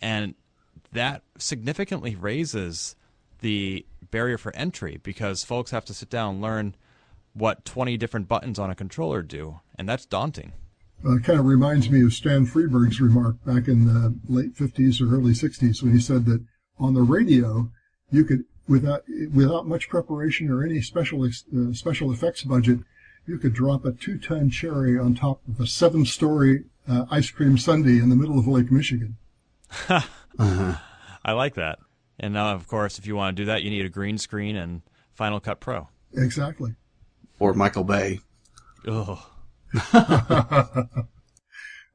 And that significantly raises the barrier for entry because folks have to sit down and learn what 20 different buttons on a controller do. And that's daunting. Uh, it kind of reminds me of Stan Freberg's remark back in the late 50s or early 60s when he said that on the radio, you could without without much preparation or any special uh, special effects budget, you could drop a two-ton cherry on top of a seven-story uh, ice cream sundae in the middle of Lake Michigan. uh-huh. I like that. And now, of course, if you want to do that, you need a green screen and Final Cut Pro. Exactly. Or Michael Bay. Ugh. well,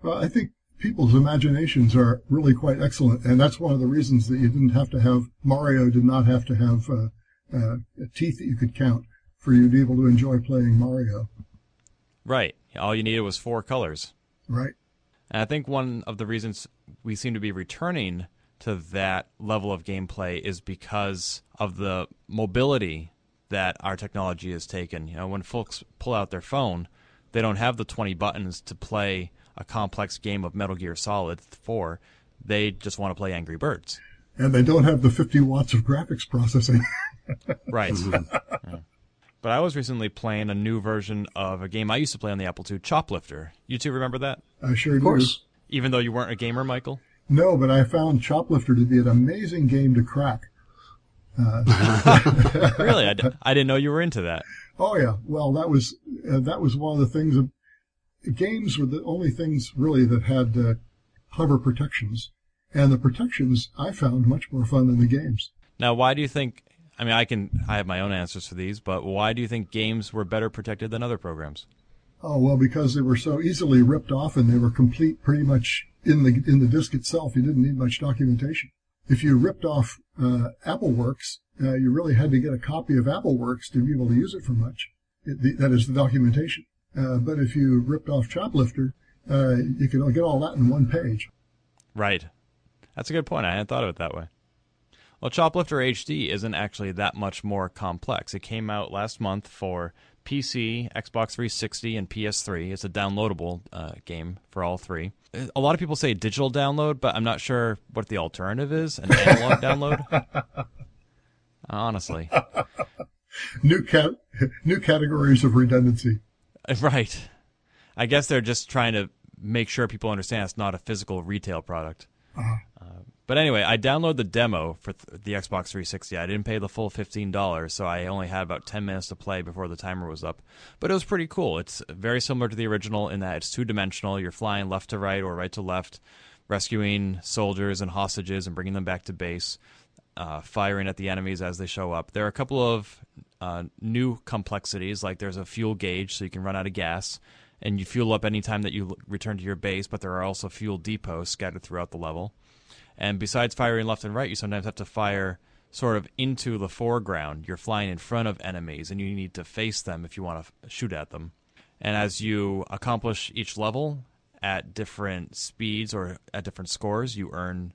I think people's imaginations are really quite excellent, and that's one of the reasons that you didn't have to have Mario did not have to have uh, uh, teeth that you could count for you to be able to enjoy playing Mario. Right. All you needed was four colors. Right. And I think one of the reasons we seem to be returning to that level of gameplay is because of the mobility that our technology has taken. You know, when folks pull out their phone, they don't have the 20 buttons to play a complex game of Metal Gear Solid 4. They just want to play Angry Birds. And they don't have the 50 watts of graphics processing. right. yeah. But I was recently playing a new version of a game I used to play on the Apple II, Choplifter. You two remember that? I sure of course. do. Even though you weren't a gamer, Michael? No, but I found Choplifter to be an amazing game to crack. Uh, really, I d- I didn't know you were into that. Oh yeah, well that was uh, that was one of the things games were the only things really that had uh, hover protections, and the protections I found much more fun than the games. Now, why do you think? I mean, I can I have my own answers for these, but why do you think games were better protected than other programs? Oh well, because they were so easily ripped off and they were complete pretty much in the in the disk itself. You didn't need much documentation. If you ripped off uh, AppleWorks, uh, you really had to get a copy of AppleWorks to be able to use it for much. It, the, that is the documentation. Uh, but if you ripped off Choplifter, uh, you can get all that in one page. Right. That's a good point. I hadn't thought of it that way. Well, Choplifter HD isn't actually that much more complex. It came out last month for PC, Xbox 360, and PS3. It's a downloadable uh, game for all three. A lot of people say digital download, but I'm not sure what the alternative is an analog download. Honestly. New, cat- new categories of redundancy. Right. I guess they're just trying to make sure people understand it's not a physical retail product. Uh-huh. Uh, but anyway, I downloaded the demo for th- the Xbox 360. I didn't pay the full $15, so I only had about 10 minutes to play before the timer was up. But it was pretty cool. It's very similar to the original in that it's two dimensional. You're flying left to right or right to left, rescuing soldiers and hostages and bringing them back to base, uh, firing at the enemies as they show up. There are a couple of uh, new complexities, like there's a fuel gauge so you can run out of gas and you fuel up anytime that you return to your base, but there are also fuel depots scattered throughout the level. And besides firing left and right, you sometimes have to fire sort of into the foreground. You're flying in front of enemies, and you need to face them if you want to shoot at them. And as you accomplish each level at different speeds or at different scores, you earn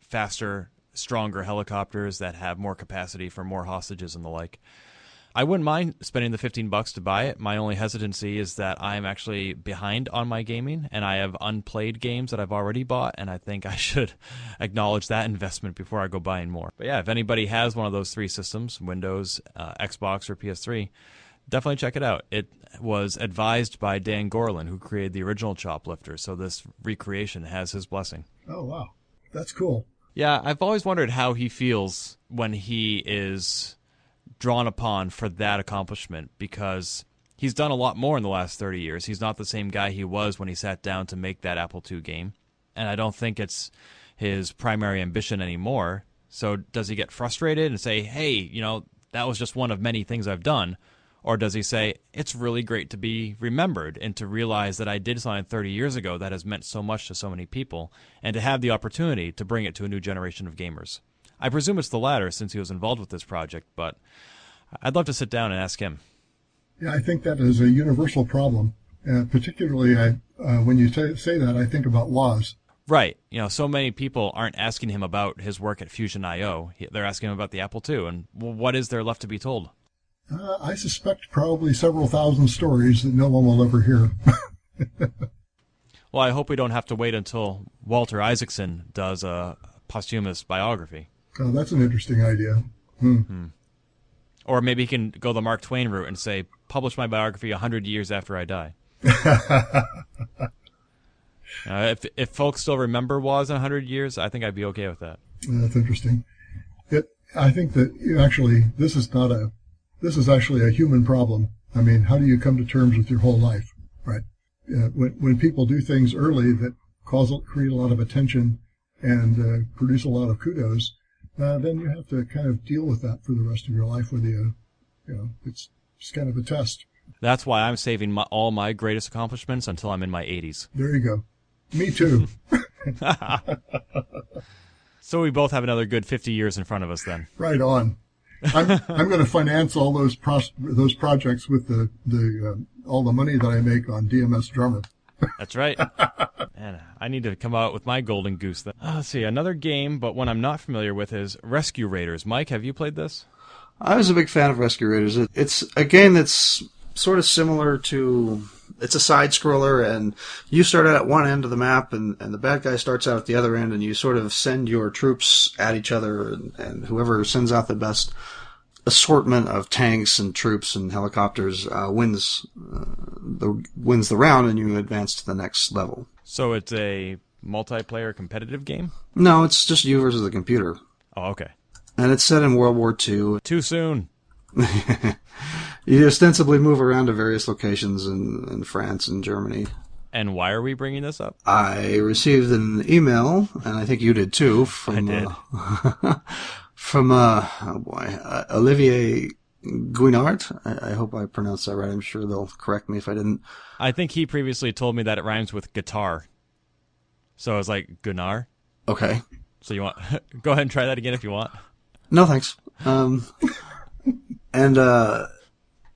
faster, stronger helicopters that have more capacity for more hostages and the like. I wouldn't mind spending the 15 bucks to buy it. My only hesitancy is that I'm actually behind on my gaming and I have unplayed games that I've already bought and I think I should acknowledge that investment before I go buying more. But yeah, if anybody has one of those three systems, Windows, uh, Xbox or PS3, definitely check it out. It was advised by Dan Gorlin who created the original Choplifter, so this recreation has his blessing. Oh wow. That's cool. Yeah, I've always wondered how he feels when he is drawn upon for that accomplishment because he's done a lot more in the last 30 years. He's not the same guy he was when he sat down to make that Apple II game. And I don't think it's his primary ambition anymore. So does he get frustrated and say, hey, you know, that was just one of many things I've done? Or does he say, it's really great to be remembered and to realize that I did something 30 years ago that has meant so much to so many people and to have the opportunity to bring it to a new generation of gamers? I presume it's the latter since he was involved with this project, but I'd love to sit down and ask him. Yeah, I think that is a universal problem. Uh, particularly, I, uh, when you say, say that, I think about Woz. Right. You know, so many people aren't asking him about his work at Fusion IO. They're asking him about the Apple II. And what is there left to be told? Uh, I suspect probably several thousand stories that no one will ever hear. well, I hope we don't have to wait until Walter Isaacson does a posthumous biography. Oh, that's an interesting idea. Hmm. Hmm. Or maybe he can go the Mark Twain route and say, publish my biography 100 years after I die. uh, if, if folks still remember Woz in 100 years, I think I'd be okay with that. That's interesting. It, I think that actually, this is not a, this is actually a human problem. I mean, how do you come to terms with your whole life, right? Uh, when, when people do things early that cause, create a lot of attention and uh, produce a lot of kudos, uh, then you have to kind of deal with that for the rest of your life. Whether you, you know, it's just kind of a test. That's why I'm saving my, all my greatest accomplishments until I'm in my 80s. There you go. Me too. so we both have another good 50 years in front of us then. Right on. I'm I'm going to finance all those pros- those projects with the the uh, all the money that I make on DMS Drummer. That's right. Man, I need to come out with my golden goose. Then. Uh, let's see. Another game, but one I'm not familiar with is Rescue Raiders. Mike, have you played this? I was a big fan of Rescue Raiders. It's a game that's sort of similar to. It's a side scroller, and you start out at one end of the map, and, and the bad guy starts out at the other end, and you sort of send your troops at each other, and, and whoever sends out the best assortment of tanks and troops and helicopters uh, wins uh, the wins the round, and you advance to the next level. So it's a multiplayer competitive game. No, it's just you versus the computer. Oh, okay. And it's set in World War II. Too soon. you ostensibly move around to various locations in, in France and Germany. And why are we bringing this up? I received an email, and I think you did too, from I did. Uh, from uh, oh boy, uh, Olivier Guinart. I, I, hope I pronounced that right. I'm sure they'll correct me if I didn't. I think he previously told me that it rhymes with guitar, so I was like Gunnar. Okay. So you want go ahead and try that again if you want. No, thanks. Um, and uh,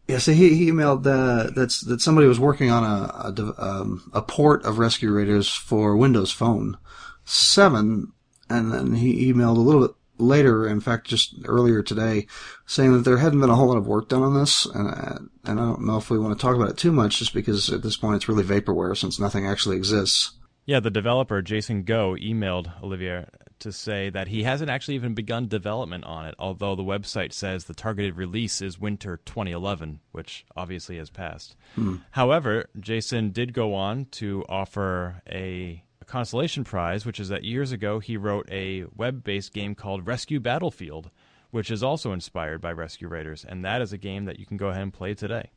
yeah, so he, he emailed uh, that's that somebody was working on a a, um, a port of Rescue Raiders for Windows Phone seven, and then he emailed a little bit later, in fact, just earlier today, saying that there hadn't been a whole lot of work done on this, and uh, and I don't know if we want to talk about it too much, just because at this point it's really vaporware since nothing actually exists. Yeah, the developer Jason Go emailed Olivier to say that he hasn't actually even begun development on it, although the website says the targeted release is winter 2011, which obviously has passed. Hmm. However, Jason did go on to offer a a consolation prize, which is that years ago he wrote a web based game called Rescue Battlefield, which is also inspired by Rescue Raiders. And that is a game that you can go ahead and play today.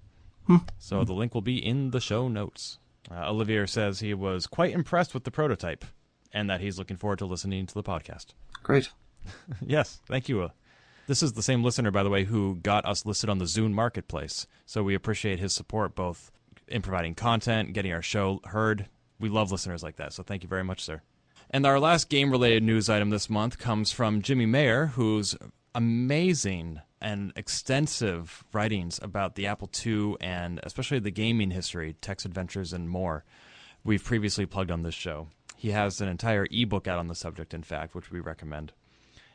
Hmm. So the link will be in the show notes. Uh, Olivier says he was quite impressed with the prototype and that he's looking forward to listening to the podcast. Great. yes, thank you. This is the same listener, by the way, who got us listed on the Zune Marketplace. So we appreciate his support both in providing content, getting our show heard, we love listeners like that. So thank you very much, sir. And our last game related news item this month comes from Jimmy Maher, whose amazing and extensive writings about the Apple II and especially the gaming history, text adventures, and more, we've previously plugged on this show. He has an entire ebook out on the subject, in fact, which we recommend.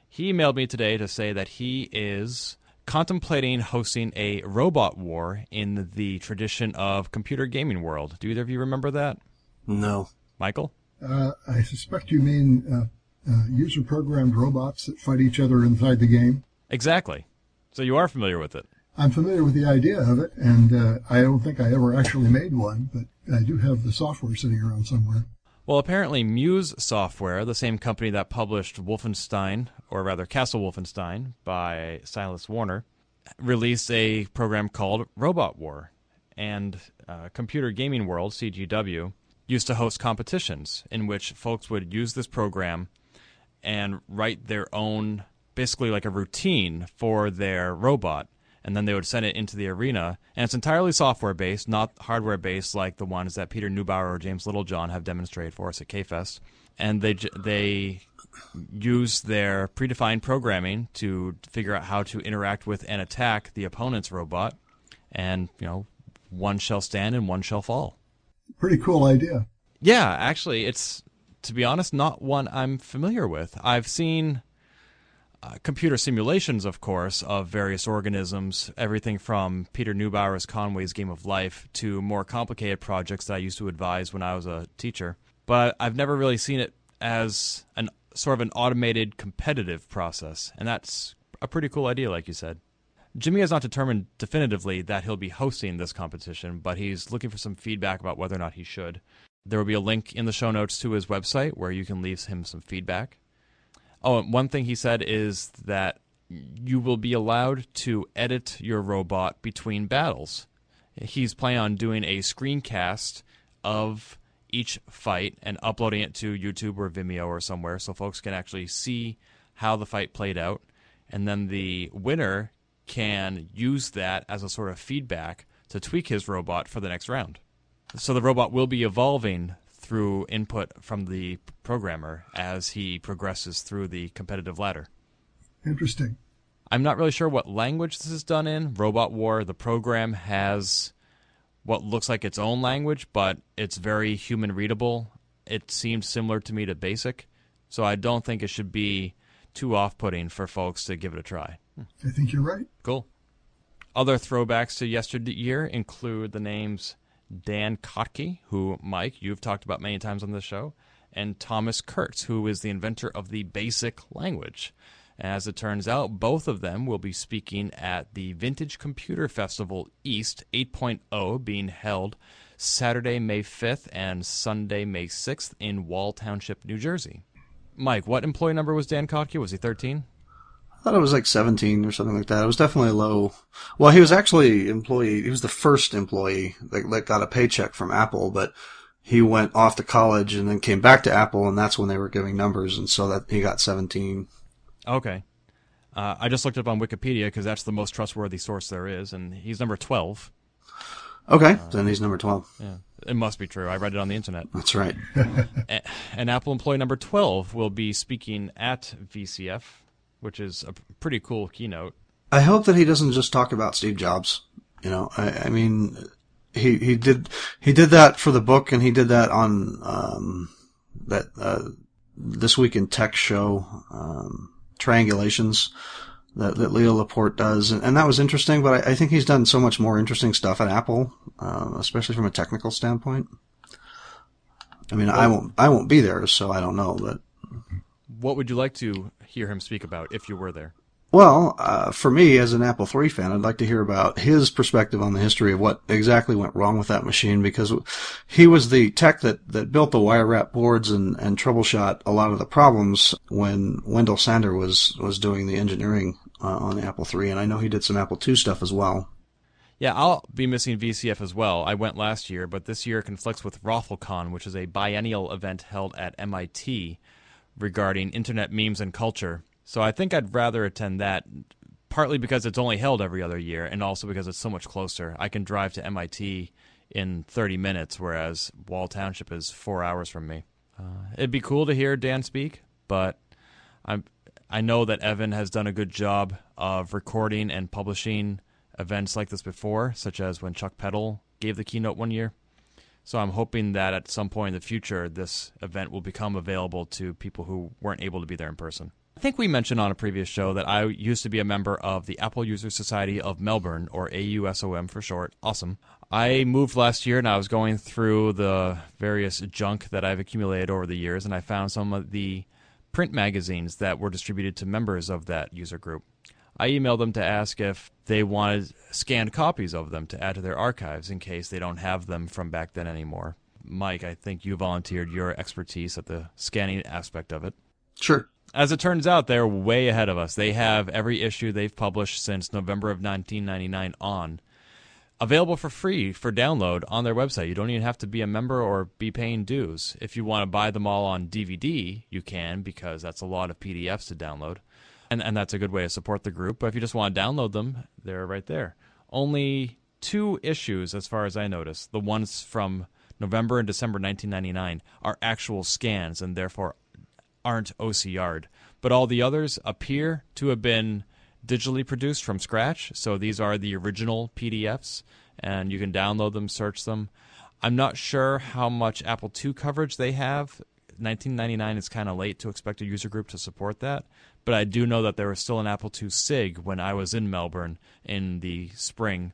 He emailed me today to say that he is contemplating hosting a robot war in the tradition of computer gaming world. Do either of you remember that? No. Michael? Uh, I suspect you mean uh, uh, user programmed robots that fight each other inside the game. Exactly. So you are familiar with it. I'm familiar with the idea of it, and uh, I don't think I ever actually made one, but I do have the software sitting around somewhere. Well, apparently, Muse Software, the same company that published Wolfenstein, or rather Castle Wolfenstein by Silas Warner, released a program called Robot War. And uh, Computer Gaming World, CGW, used to host competitions in which folks would use this program and write their own, basically like a routine for their robot. And then they would send it into the arena. And it's entirely software based, not hardware based like the ones that Peter Neubauer or James Littlejohn have demonstrated for us at KFest. And they, they use their predefined programming to figure out how to interact with and attack the opponent's robot. And, you know, one shall stand and one shall fall pretty cool idea. Yeah, actually, it's to be honest not one I'm familiar with. I've seen uh, computer simulations, of course, of various organisms, everything from Peter Neubauer's Conway's Game of Life to more complicated projects that I used to advise when I was a teacher. But I've never really seen it as an sort of an automated competitive process, and that's a pretty cool idea, like you said. Jimmy has not determined definitively that he'll be hosting this competition, but he's looking for some feedback about whether or not he should. There will be a link in the show notes to his website where you can leave him some feedback. Oh, and one thing he said is that you will be allowed to edit your robot between battles. He's planning on doing a screencast of each fight and uploading it to YouTube or Vimeo or somewhere so folks can actually see how the fight played out. And then the winner can use that as a sort of feedback to tweak his robot for the next round. So the robot will be evolving through input from the programmer as he progresses through the competitive ladder. Interesting. I'm not really sure what language this is done in. Robot War, the program has what looks like its own language, but it's very human readable. It seems similar to me to BASIC, so I don't think it should be too off putting for folks to give it a try. I think you're right. Cool. Other throwbacks to yesteryear include the names Dan Kottke, who, Mike, you've talked about many times on this show, and Thomas Kurtz, who is the inventor of the BASIC language. As it turns out, both of them will be speaking at the Vintage Computer Festival East 8.0 being held Saturday, May 5th and Sunday, May 6th in Wall Township, New Jersey. Mike, what employee number was Dan Kottke? Was he 13? I thought it was like 17 or something like that. It was definitely low. Well, he was actually employee. He was the first employee that, that got a paycheck from Apple, but he went off to college and then came back to Apple, and that's when they were giving numbers, and so that he got 17. Okay. Uh, I just looked up on Wikipedia because that's the most trustworthy source there is, and he's number 12. Okay, then he's number 12. Yeah, it must be true. I read it on the internet. That's right. A- and Apple employee number 12 will be speaking at VCF, which is a pretty cool keynote. I hope that he doesn't just talk about Steve Jobs. You know, I, I mean, he he did he did that for the book, and he did that on um, that uh, this week in tech show um, triangulations that that Leo Laporte does, and, and that was interesting. But I, I think he's done so much more interesting stuff at Apple, um, especially from a technical standpoint. I mean, I won't I won't be there, so I don't know, but What would you like to hear him speak about if you were there? Well, uh, for me as an Apple III fan, I'd like to hear about his perspective on the history of what exactly went wrong with that machine because he was the tech that, that built the wire wrap boards and, and troubleshot a lot of the problems when Wendell Sander was, was doing the engineering uh, on Apple III. And I know he did some Apple II stuff as well. Yeah, I'll be missing VCF as well. I went last year, but this year conflicts with ROFLCon, which is a biennial event held at MIT regarding internet memes and culture. So I think I'd rather attend that, partly because it's only held every other year, and also because it's so much closer. I can drive to MIT in 30 minutes, whereas Wall Township is four hours from me. Uh, it'd be cool to hear Dan speak, but I'm I know that Evan has done a good job of recording and publishing events like this before, such as when Chuck Peddle gave the keynote one year. So I'm hoping that at some point in the future, this event will become available to people who weren't able to be there in person. I think we mentioned on a previous show that I used to be a member of the Apple User Society of Melbourne, or AUSOM for short. Awesome. I moved last year and I was going through the various junk that I've accumulated over the years, and I found some of the print magazines that were distributed to members of that user group. I emailed them to ask if they wanted scanned copies of them to add to their archives in case they don't have them from back then anymore. Mike, I think you volunteered your expertise at the scanning aspect of it. Sure. As it turns out, they're way ahead of us. They have every issue they've published since November of 1999 on available for free for download on their website. You don't even have to be a member or be paying dues. If you want to buy them all on DVD, you can because that's a lot of PDFs to download. And and that's a good way to support the group. But if you just want to download them, they're right there. Only two issues as far as I noticed. The ones from November and December 1999 are actual scans and therefore aren't OCR'd, but all the others appear to have been digitally produced from scratch. So these are the original PDFs, and you can download them, search them. I'm not sure how much Apple II coverage they have. 1999 is kind of late to expect a user group to support that, but I do know that there was still an Apple II SIG when I was in Melbourne in the spring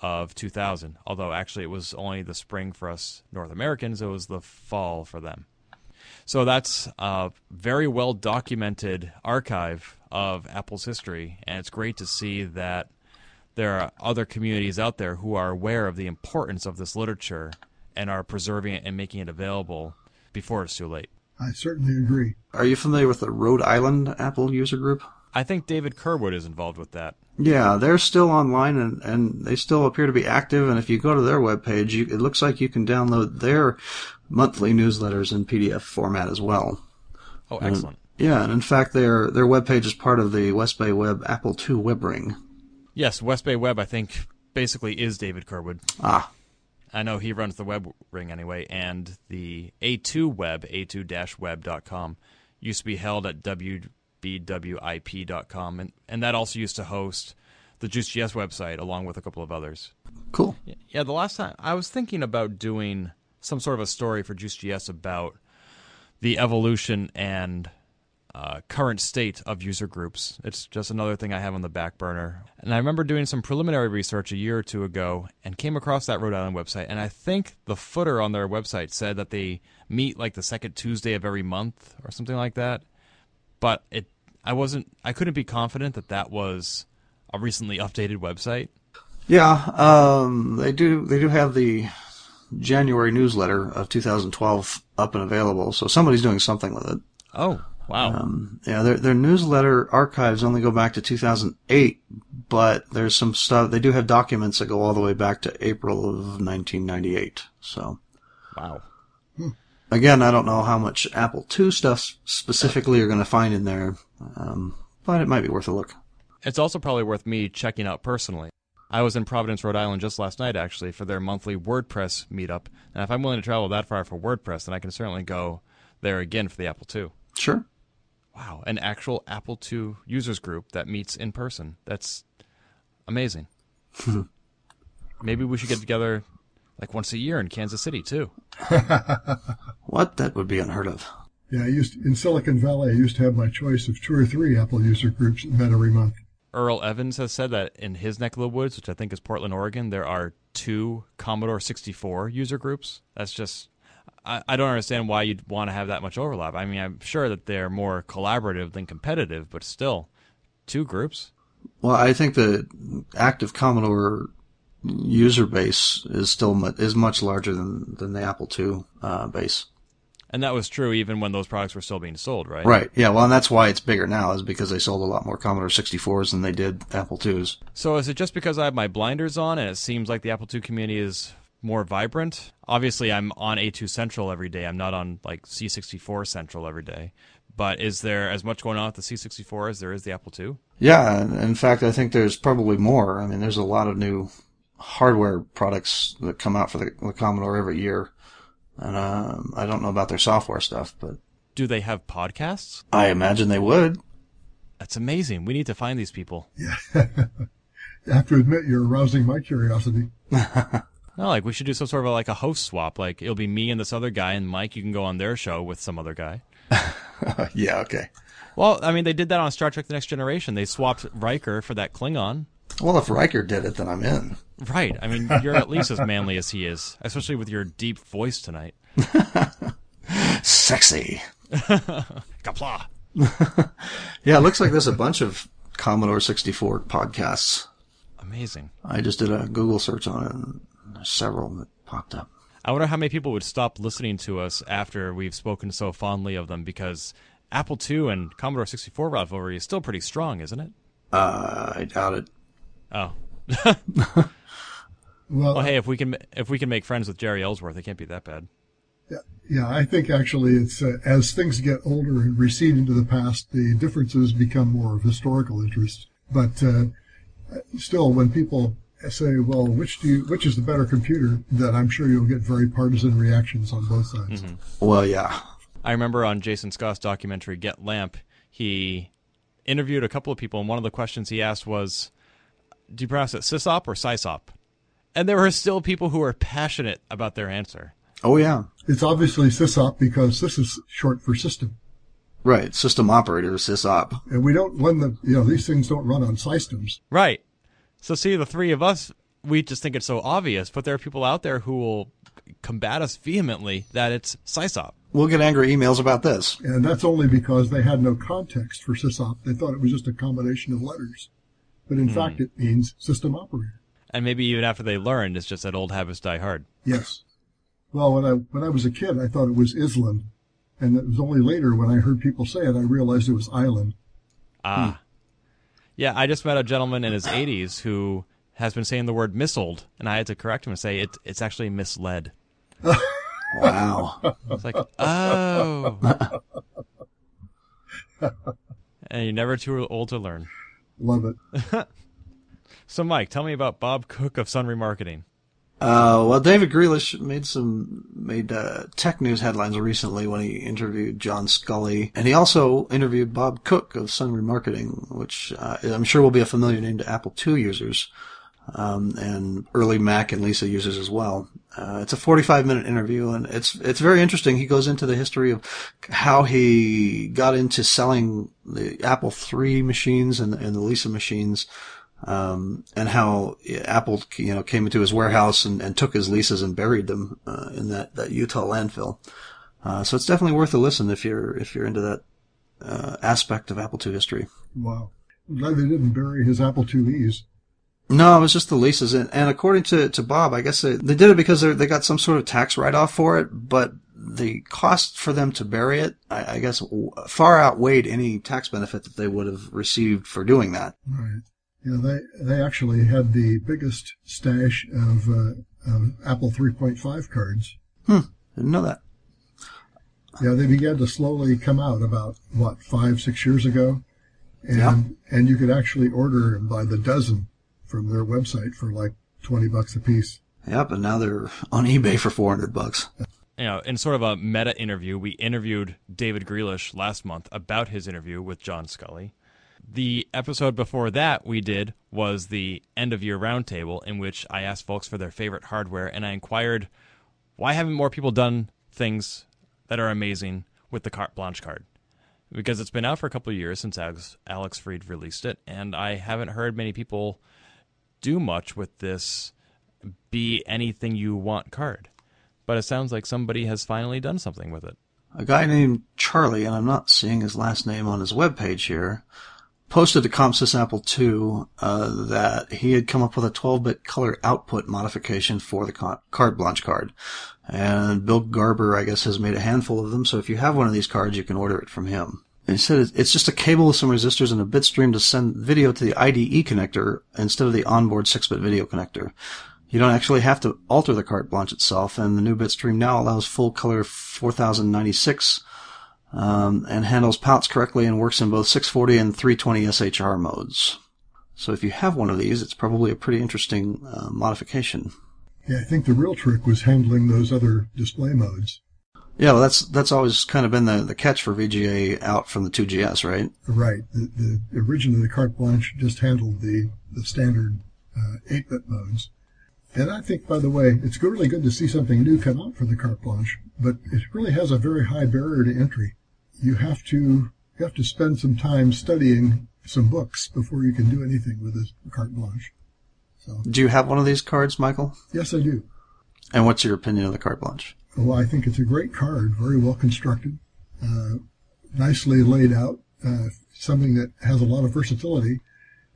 of 2000. Although actually it was only the spring for us North Americans, it was the fall for them. So that's a very well documented archive of Apple's history, and it's great to see that there are other communities out there who are aware of the importance of this literature and are preserving it and making it available before it's too late. I certainly agree. Are you familiar with the Rhode Island Apple user group? I think David Kerwood is involved with that. Yeah, they're still online and, and they still appear to be active. And if you go to their webpage, you, it looks like you can download their monthly newsletters in PDF format as well. Oh, excellent. Yeah, and in fact, their their webpage is part of the West Bay Web Apple II web ring. Yes, West Bay Web, I think, basically is David Kerwood. Ah, I know he runs the web ring anyway, and the A2 web, a2-web.com, used to be held at wbwip.com, and, and that also used to host the Juiced.GS website along with a couple of others. cool. Yeah, the last time I was thinking about doing some sort of a story for JuiceGS about the evolution and uh, current state of user groups. It's just another thing I have on the back burner. And I remember doing some preliminary research a year or two ago and came across that Rhode Island website. And I think the footer on their website said that they meet like the second Tuesday of every month or something like that. But it, I wasn't, I couldn't be confident that that was a recently updated website. Yeah, um, they do they do have the January newsletter of 2012 up and available, so somebody's doing something with it. Oh, wow. Um, yeah, their their newsletter archives only go back to 2008, but there's some stuff. They do have documents that go all the way back to April of 1998. So wow. again, I don't know how much Apple II stuff specifically you're going to find in there, um, but it might be worth a look. It's also probably worth me checking out personally. I was in Providence, Rhode Island just last night, actually, for their monthly WordPress meetup. And if I'm willing to travel that far for WordPress, then I can certainly go there again for the Apple II. Sure. Wow, an actual Apple II users group that meets in person. That's amazing. Maybe we should get together like once a year in Kansas City, too. What? That would be unheard of. Yeah, I used in Silicon Valley. I used to have my choice of two or three Apple user groups that met every month. Earl Evans has said that in his neck of the woods, which I think is Portland, Oregon, there are two Commodore 64 user groups. That's just, I, I don't understand why you'd want to have that much overlap. I mean, I'm sure that they're more collaborative than competitive, but still, two groups. Well, I think the active Commodore user base is still mu- is much larger than than the Apple II uh, base. And that was true even when those products were still being sold, right? Right. Yeah. Well, and that's why it's bigger now, is because they sold a lot more Commodore 64s than they did Apple IIs. So is it just because I have my blinders on and it seems like the Apple II community is more vibrant? Obviously, I'm on A2 Central every day. I'm not on like C64 Central every day. But is there as much going on with the C64 as there is the Apple II? Yeah. In fact, I think there's probably more. I mean, there's a lot of new hardware products that come out for the, the Commodore every year. And um, I don't know about their software stuff, but Do they have podcasts? I imagine they would. That's amazing. We need to find these people. Yeah. I have to admit, you're arousing my curiosity. No, like we should do some sort of like a host swap. Like it'll be me and this other guy, and Mike, you can go on their show with some other guy. yeah. Okay. Well, I mean, they did that on Star Trek: The Next Generation. They swapped Riker for that Klingon. Well, if Riker did it, then I'm in. Right. I mean, you're at least as manly as he is, especially with your deep voice tonight. Sexy. Kapla. Yeah, it looks like there's a bunch of Commodore 64 podcasts. Amazing. I just did a Google search on it, several that popped up. I wonder how many people would stop listening to us after we've spoken so fondly of them because Apple II and Commodore 64 rivalry is still pretty strong, isn't it? Uh, I doubt it. Oh. Well, Well, hey, if we can if we can make friends with Jeri Ellsworth, it can't be that bad. yeah, I think actually it's uh, as things get older and recede into the past, the differences become more of historical interest. But uh, still, when people say, "Well, which do you, which is the better computer?" That I'm sure you'll get very partisan reactions on both sides. Mm-hmm. Well, yeah. I remember on Jason Scott's documentary Get Lamp, he interviewed a couple of people, and one of the questions he asked was, "Do you pronounce it sysop or sysop?" And there were still people who were passionate about their answer. Oh, yeah. It's obviously sysop because this is short for system, Right. System operator, sysop. and we don't run the you know these things don't run on systems. Right. So see, the three of us, we just think it's so obvious, but there are people out there who will combat us vehemently that it's sysop. We'll get angry emails about this. And that's only because they had no context for sysop. They thought it was just a combination of letters. But in fact, it means system operator. And maybe even after they learned, it's just that old habits die hard. Yes. Well, when I, when I was a kid, I thought it was island. And it was only later when I heard people say it, I realized it was island. Ah. Yeah, I just met a gentleman in his 80s who has been saying the word missiled, and I had to correct him and say it, it's actually misled. Wow. It's like, oh. and you're never too old to learn. Love it. So, Mike, tell me about Bob Cook of Sun Remarketing. Uh, well, David Greelish made some made uh, tech news headlines recently when he interviewed John Sculley, and he also interviewed Bob Cook of Sun Remarketing, which uh, I'm sure will be a familiar name to Apple II users um, and early Mac and Lisa users as well. Uh, it's a 45 minute interview, and it's it's very interesting. He goes into the history of how he got into selling the Apple III machines and, and the Lisa machines um, and how Apple, you know, came into his warehouse and, and took his Lisas and buried them uh, in that, that Utah landfill. Uh, so it's definitely worth a listen if you're if you're into that uh, aspect of Apple II history. Wow. I'm glad they didn't bury his Apple IIe's. No, it was just the Lisas, and, and according to, to Bob, I guess they, they did it because they they got some sort of tax write off for it, but the cost for them to bury it, I, I guess, w- far outweighed any tax benefit that they would have received for doing that. Right. Yeah, they they actually had the biggest stash of, uh, of Apple 3.5 cards. Hmm, Didn't know that. Yeah, they began to slowly come out about what five, six years ago, and Yeah. and you could actually order them by the dozen from their website for like twenty bucks a piece. Yep, and now they're on eBay for 400 bucks. you know, in sort of a meta interview, we interviewed David Greelish last month about his interview with John Sculley. The episode before that we did was the end of year roundtable, in which I asked folks for their favorite hardware, and I inquired why haven't more people done things that are amazing with the carte blanche card? Because it's been out for a couple of years since Alex, Freed released it, and I haven't heard many people do much with this be anything you want card but it sounds like somebody has finally done something with it. A guy named Charlie, and I'm not seeing his last name on his webpage here, posted to ComSys Apple II uh, that he had come up with a 12-bit color output modification for the con- blanche card. And Bill Garber, I guess, has made a handful of them, so if you have one of these cards, you can order it from him. And he said it's just a cable with some resistors and a bit stream to send video to the IDE connector instead of the onboard 6-bit video connector. You don't actually have to alter the carte blanche itself, and the new bitstream now allows full color 4096 um, and handles pouts correctly and works in both 640 and 320 SHR modes. So if you have one of these, it's probably a pretty interesting uh, modification. Yeah, I think the real trick was handling those other display modes. Yeah, well, that's that's always kind of been the, the catch for VGA out from the 2GS, right? Right. The, the originally the carte blanche just handled the the standard uh, 8-bit modes. And I think, by the way, it's really good to see something new come out for the carte blanche, but it really has a very high barrier to entry. You have to you have to spend some time studying some books before you can do anything with a carte blanche. So Do you have one of these cards, Michael? yes, I do. And what's your opinion of the carte blanche? Well, I think it's a great card, very well constructed, uh, nicely laid out, uh, something that has a lot of versatility.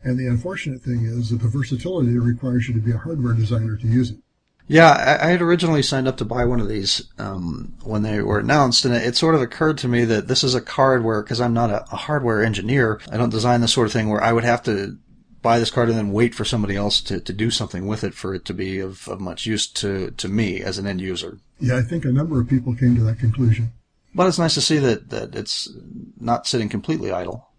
And the unfortunate thing is that the versatility requires you to be a hardware designer to use it. Yeah, I, had originally signed up to buy one of these um, when they were announced, and it, it sort of occurred to me that this is a card where, because I'm not a, a hardware engineer, I don't design this sort of thing where I would have to buy this card and then wait for somebody else to, to do something with it for it to be of, of much use to, to me as an end user. Yeah, I think a number of people came to that conclusion. But it's nice to see that, that it's not sitting completely idle.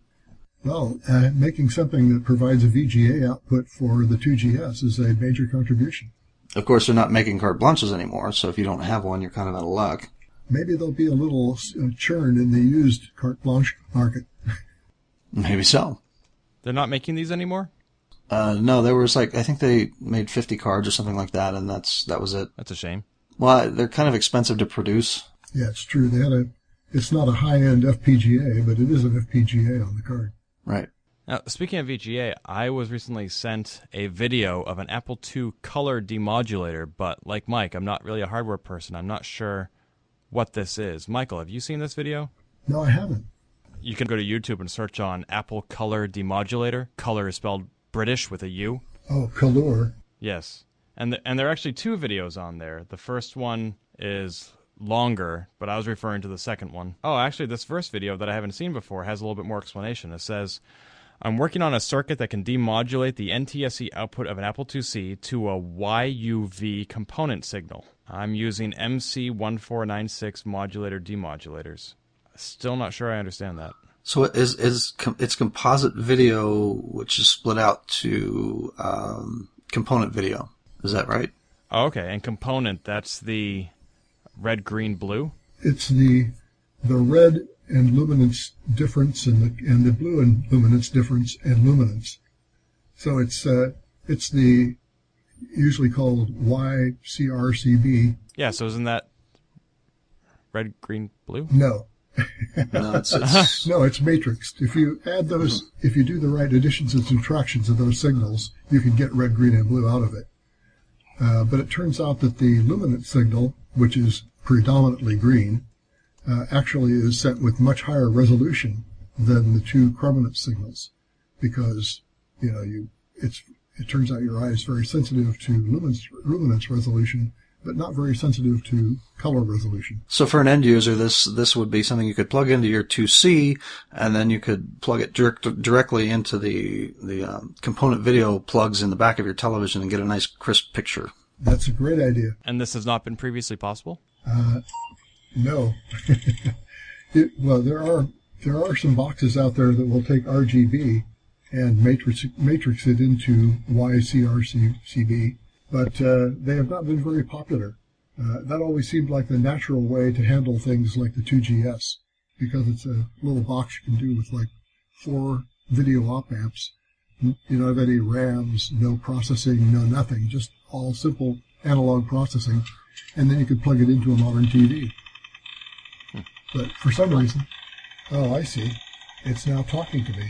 Well, uh, making something that provides a VGA output for the 2GS is a major contribution. Of course, they're not making carte blanches anymore, so if you don't have one, you're kind of out of luck. Maybe there'll be a little uh, churn in the used carte blanche market. Maybe so. They're not making these anymore? Uh, no, there was like, I think they made 50 cards or something like that, and that's, that was it. That's a shame. Well, they're kind of expensive to produce. Yeah, it's true. They had a. It's not a high-end FPGA, but it is an FPGA on the card. Right. Now, speaking of VGA, I was recently sent a video of an Apple II color demodulator, but like Mike, I'm not really a hardware person. I'm not sure what this is. Michael, have you seen this video? No, I haven't. You can go to YouTube and search on Apple Color Demodulator. Color is spelled British with a U. Oh, Kalur. Yes. And th- and there are actually two videos on there. The first one is longer, but I was referring to the second one. Oh, actually this first video that I haven't seen before has a little bit more explanation. It says I'm working on a circuit that can demodulate the NTSC output of an Apple IIc to a YUV component signal. I'm using MC1496 modulator demodulators. Still not sure I understand that. So it is is com- it's composite video, which is split out to um, component video. Is that right? Oh, okay, and component, that's the red, green, blue? It's the the red and luminance difference and the and the blue and luminance difference and luminance. So it's uh, it's the usually called YCRCB. Yeah, so isn't that red, green, blue? No, No, it's, it's no, it's matrixed. If you add those, if you do the right additions and subtractions of those signals, you can get red, green, and blue out of it. Uh, but it turns out that the luminance signal, which is predominantly green, uh, actually is sent with much higher resolution than the two chrominance signals, because you know you it's it turns out your eye is very sensitive to luminance, luminance resolution, but not very sensitive to color resolution. so for an end user, this this would be something you could plug into your 2C, and then you could plug it direct, directly into the the um, component video plugs in the back of your television and get a nice crisp picture. That's a great idea. And this has not been previously possible? No. it, well, there are there are some boxes out there that will take RGB and matrix, matrix it into YCRCB, but uh, they have not been very popular. Uh, that always seemed like the natural way to handle things like the 2GS because it's a little box you can do with like four video op amps. You don't have any RAMs, no processing, no nothing, just all simple analog processing, and then you could plug it into a modern TV. But for some reason, oh, I see, it's now talking to me,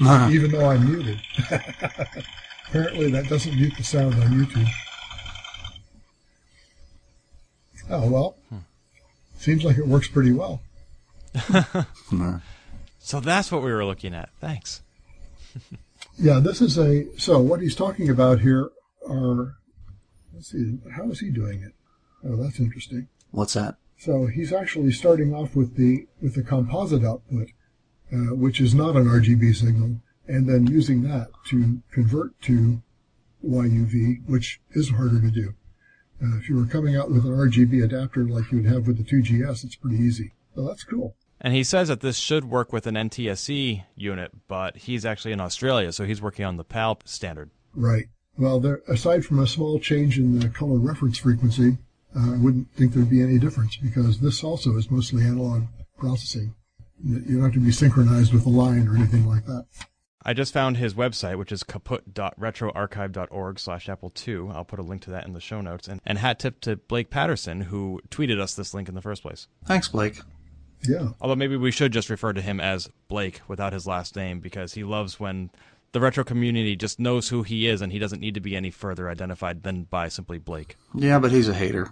uh-huh. even though I'm muted. Apparently, that doesn't mute the sound on YouTube. Oh well, seems like it works pretty well. So that's what we were looking at. Thanks. Yeah, this is a so what he's talking about here are let's see, how is he doing it? Oh, that's interesting. What's that? So he's actually starting off with the with the composite output, uh, which is not an RGB signal, and then using that to convert to YUV, which is harder to do. Uh, if you were coming out with an RGB adapter like you would have with the 2GS, it's pretty easy. So that's cool. And he says that this should work with an NTSC unit, but he's actually in Australia, so he's working on the PAL standard. Right. Well, there, aside from a small change in the color reference frequency, Uh, I wouldn't think there'd be any difference because this also is mostly analog processing. You you don't have to be synchronized with a line or anything like that. I just found his website, which is kaput.retroarchive.org slash Apple II. I'll put a link to that in the show notes. And, and hat tip to Blake Patterson, who tweeted us this link in the first place. Thanks, Blake. Yeah. Although maybe we should just refer to him as Blake without his last name because he loves when the retro community just knows who he is and he doesn't need to be any further identified than by simply Blake. Yeah, but he's a hater.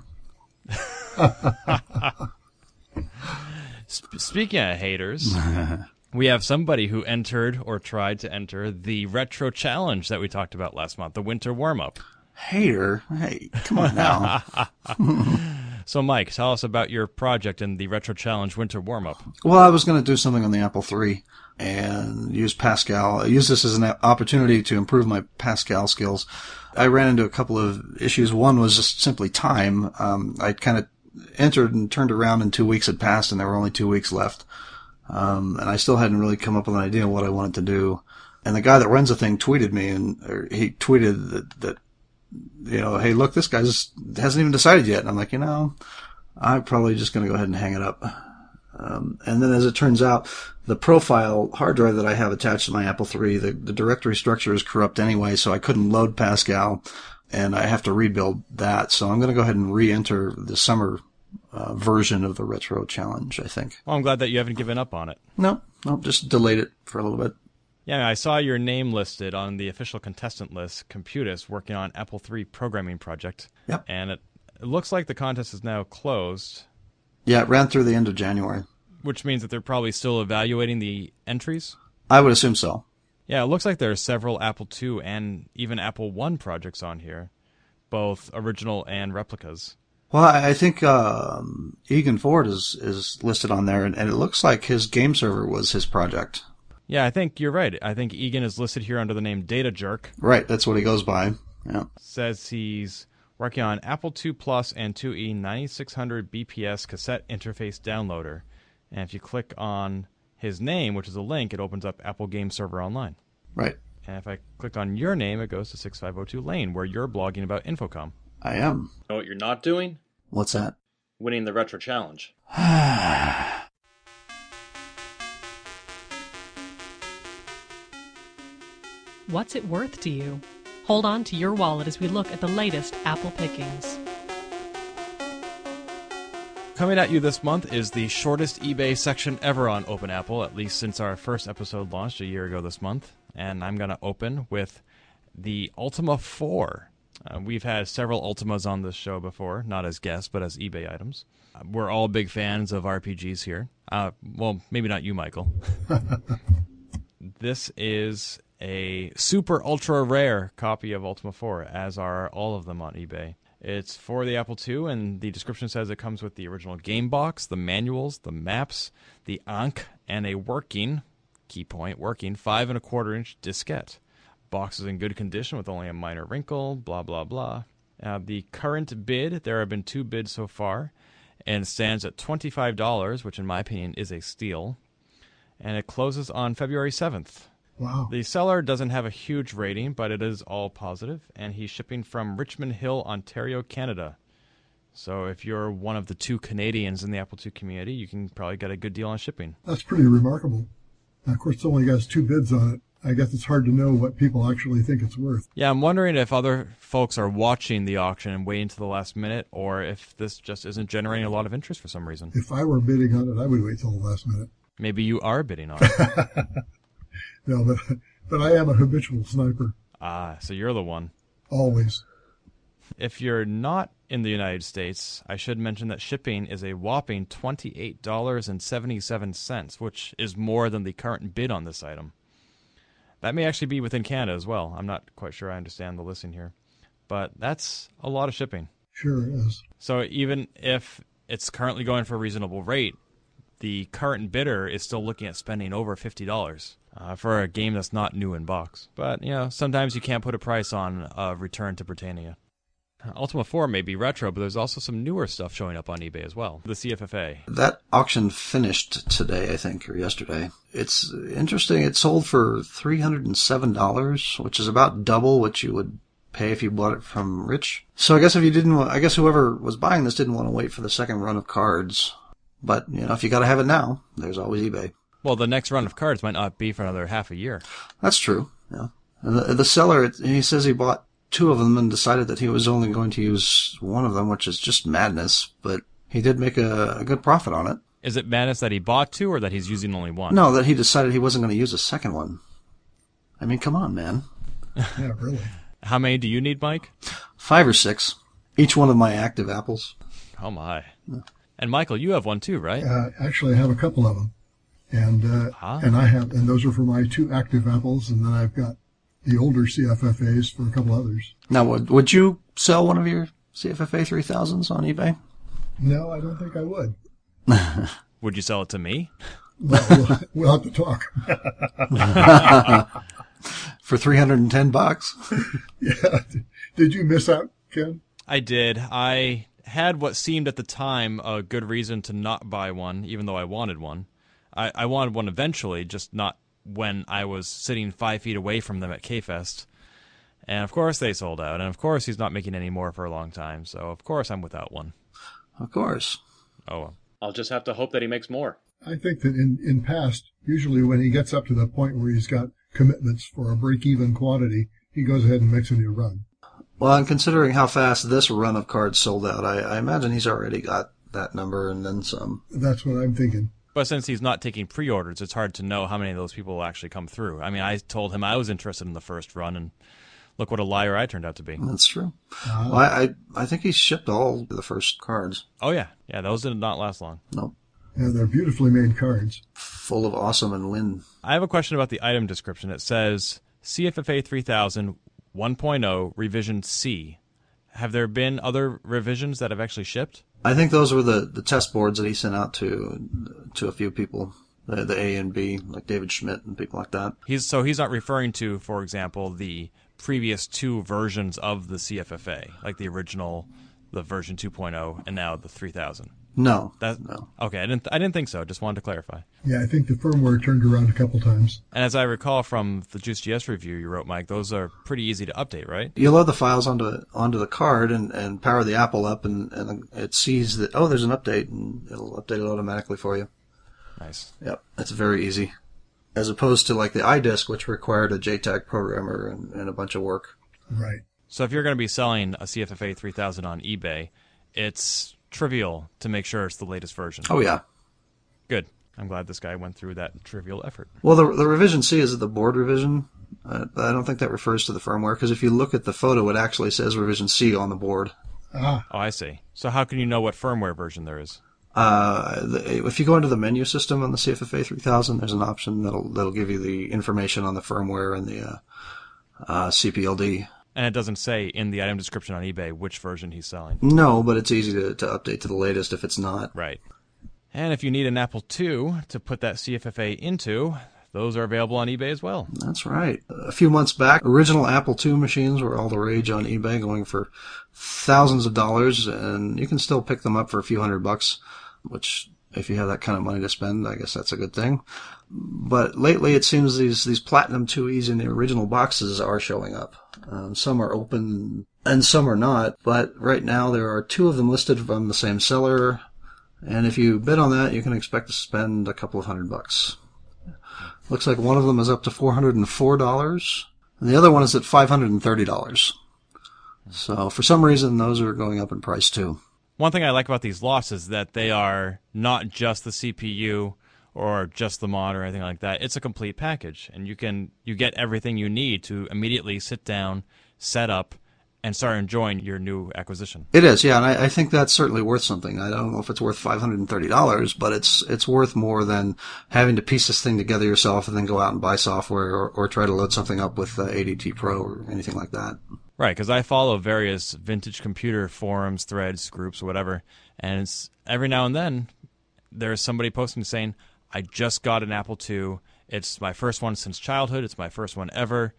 Sp- speaking of haters, we have somebody who entered or tried to enter the retro challenge that we talked about last month, the winter warm up. Hater? Hey, come on now. So, Mike, tell us about your project in the retro challenge winter warm up. well, I was going to do something on the Apple III and use Pascal. I use this as an opportunity to improve my Pascal skills. I ran into a couple of issues. One was just simply time. Um, I kind of entered and turned around and two weeks had passed and there were only two weeks left. Um, and I still hadn't really come up with an idea of what I wanted to do. And the guy that runs the thing tweeted me and he tweeted that, that, you know, hey, look, this guy just hasn't even decided yet. And I'm like, you know, I'm probably just going to go ahead and hang it up. Um, and then as it turns out, the profile hard drive that I have attached to my Apple III, the, the directory structure is corrupt anyway, so I couldn't load Pascal and I have to rebuild that. So I'm going to go ahead and re-enter the summer uh, version of the retro challenge, I think. Well, I'm glad that you haven't given up on it. No, no, just delayed it for a little bit. Yeah, I saw your name listed on the official contestant list, Computus, working on Apple III programming project. Yep. And it, it looks like the contest is now closed, Yeah, it ran through the end of January. which means that they're probably still evaluating the entries. I would assume so. Yeah, it looks like there are several Apple II and even Apple One projects on here, both original and replicas. Well, I I think um, Egan Ford is is listed on there, and, and it looks like his game server was his project. Yeah, I think you're right. I think Egan is listed here under the name Data Jerk. Right, that's what he goes by. Yeah. Says he's working on Apple II Plus and E 2E 9600 BPS cassette interface downloader. And if you click on his name, which is a link, it opens up Apple Game Server Online. Right. And if I click on your name, it goes to 6502 Lane, where you're blogging about Infocom. I am. Know what you're not doing? What's that? Winning the Retro Challenge. What's it worth to you? Hold on to your wallet as we look at the latest Apple pickings. Coming at you this month is the shortest eBay section ever on Open Apple, at least since our first episode launched a year ago this month. And I'm going to open with the Ultima 4. Uh, we've had several Ultimas on this show before, not as guests, but as eBay items. Uh, we're all big fans of RPGs here. Uh, well, maybe not you, Michael. this is a super ultra rare copy of Ultima 4, as are all of them on eBay. It's for the Apple II, and the description says it comes with the original game box, the manuals, the maps, the Ankh, and a working, key point, working five and a quarter inch diskette. Box is in good condition with only a minor wrinkle, blah, blah, blah. Uh, the current bid, there have been two bids so far, and stands at $25, which in my opinion is a steal. and it closes on February 7th. Wow. The seller doesn't have a huge rating, but it is all positive, and he's shipping from Richmond Hill, Ontario, Canada. So if you're one of the two Canadians in the Apple II community, you can probably get a good deal on shipping. That's pretty remarkable. Now, of course, it only has two bids on it. I guess it's hard to know what people actually think it's worth. Yeah, I'm wondering if other folks are watching the auction and waiting to the last minute, or if this just isn't generating a lot of interest for some reason. If I were bidding on it, I would wait till the last minute. Maybe you are bidding on it. No, but but I am a habitual sniper, ah, so you're the one. always. If you're not in the United States, I should mention that shipping is a whopping $28.77, which is more than the current bid on this item. That may actually be within Canada as well. I'm not quite sure I understand the listing here. But that's a lot of shipping. Sure is. So even if it's currently going for a reasonable rate, the current bidder is still looking at spending over $50 uh, for a game that's not new in box. But, you know, sometimes you can't put a price on a return to Britannia. Ultima 4 may be retro, but there's also some newer stuff showing up on eBay as well. The CFFA. That auction finished today, I think, or yesterday. It's interesting. It sold for $307, which is about double what you would pay if you bought it from Rich. So I guess if you didn't want, I guess whoever was buying this didn't want to wait for the second run of cards. But, you know, if you gotta have it now, there's always eBay. Well, the next run of cards might not be for another half a year. That's true. Yeah. The, the seller, he says he bought two of them and decided that he was only going to use one of them, which is just madness. But he did make a, a good profit on it. Is it madness that he bought two or that he's using only one? No, that he decided he wasn't going to use a second one. I mean, come on, man. Yeah, really. How many do you need, Mike? Five or six. Each one of my active apples. Oh my. And Michael, you have one too, right? Uh, actually, I have a couple of them, and uh, Ah. and I have, and those are for my two active apples, and then I've got the older CFFAs for a couple others. Now, would, would you sell one of your CFFA 3000s on eBay? No, I don't think I would. Would you sell it to me? Well, we'll, we'll have to talk. For 310 bucks? yeah. Did you miss out, Ken? I did. I had what seemed at the time a good reason to not buy one, even though I wanted one. I, I wanted one eventually, just not when I was sitting five feet away from them at K-Fest. And of course they sold out, and of course he's not making any more for a long time, so of course I'm without one. Of course. Oh well. I'll just have to hope that he makes more. I think that in, in past, usually when he gets up to the point where he's got commitments for a break-even quantity, he goes ahead and makes a new run. Well, and considering how fast this run of cards sold out, I, I imagine he's already got that number and then some. That's what I'm thinking. But since he's not taking pre-orders, it's hard to know how many of those people will actually come through. I mean, I told him I was interested in the first run, and look what a liar I turned out to be. That's true. Uh-huh. Well, I, I I think he shipped all the first cards. Oh yeah, yeah, those did not last long. No. Yeah, they're beautifully made cards. Full of awesome and win. I have a question about the item description. It says CFFA 3000 1.0 revision C. Have there been other revisions that have actually shipped? I think those were the, the test boards that he sent out to to a few people, the, the A and B, like David Schmidt and people like that. He's so he's not referring to, for example, the previous two versions of the CFFA, like the original, the version 2.0, and now the 3000. No, That no. okay? I didn't I didn't think so. Just wanted to clarify. Yeah, I think the firmware turned around a couple times. And as I recall from the Juiced.GS review you wrote, Mike, those are pretty easy to update, right? You load the files onto onto the card and, and power the Apple up, and, and it sees that oh, there's an update, and it'll update it automatically for you. Nice. Yep, it's very easy, as opposed to like the iDisk, which required a JTAG programmer and, and a bunch of work. Right. So if you're going to be selling a CFFA 3000 on eBay, it's trivial to make sure it's the latest version. Oh yeah. Good. I'm glad this guy went through that trivial effort. Well, the the revision C is the board revision. Uh, I don't think that refers to the firmware because if you look at the photo, it actually says revision C on the board. Ah, Oh, I see. So how can you know what firmware version there is? Uh, the, if you go into the menu system on the CFFA 3000, there's an option that'll that'll give you the information on the firmware and the uh, uh, CPLD. And it doesn't say in the item description on eBay which version he's selling. No, but it's easy to, to update to the latest if it's not. Right. And if you need an Apple II to put that CFFA into, those are available on eBay as well. That's right. A few months back, original Apple II machines were all the rage on eBay, going for thousands of dollars, and you can still pick them up for a few hundred bucks, which, if you have that kind of money to spend, I guess that's a good thing. But lately, it seems these these Platinum 2Es in the original boxes are showing up. Um, some are open and some are not. But right now, there are two of them listed from the same seller. And if you bid on that, you can expect to spend a couple of hundred bucks. Looks like one of them is up to $404, and the other one is at $530. So for some reason, those are going up in price too. One thing I like about these lots is that they are not just the CPU or just the mod or anything like that. It's a complete package, and you can you get everything you need to immediately sit down, set up, and start enjoying your new acquisition. It is, yeah, and I, I think that's certainly worth something. I don't know if it's worth five hundred and thirty dollars, but it's it's worth more than having to piece this thing together yourself and then go out and buy software or, or try to load something up with uh, ADT Pro or anything like that. Right, because I follow various vintage computer forums, threads, groups, whatever, and it's every now and then there's somebody posting saying, "I just got an Apple II. It's my first one since childhood. It's my first one ever.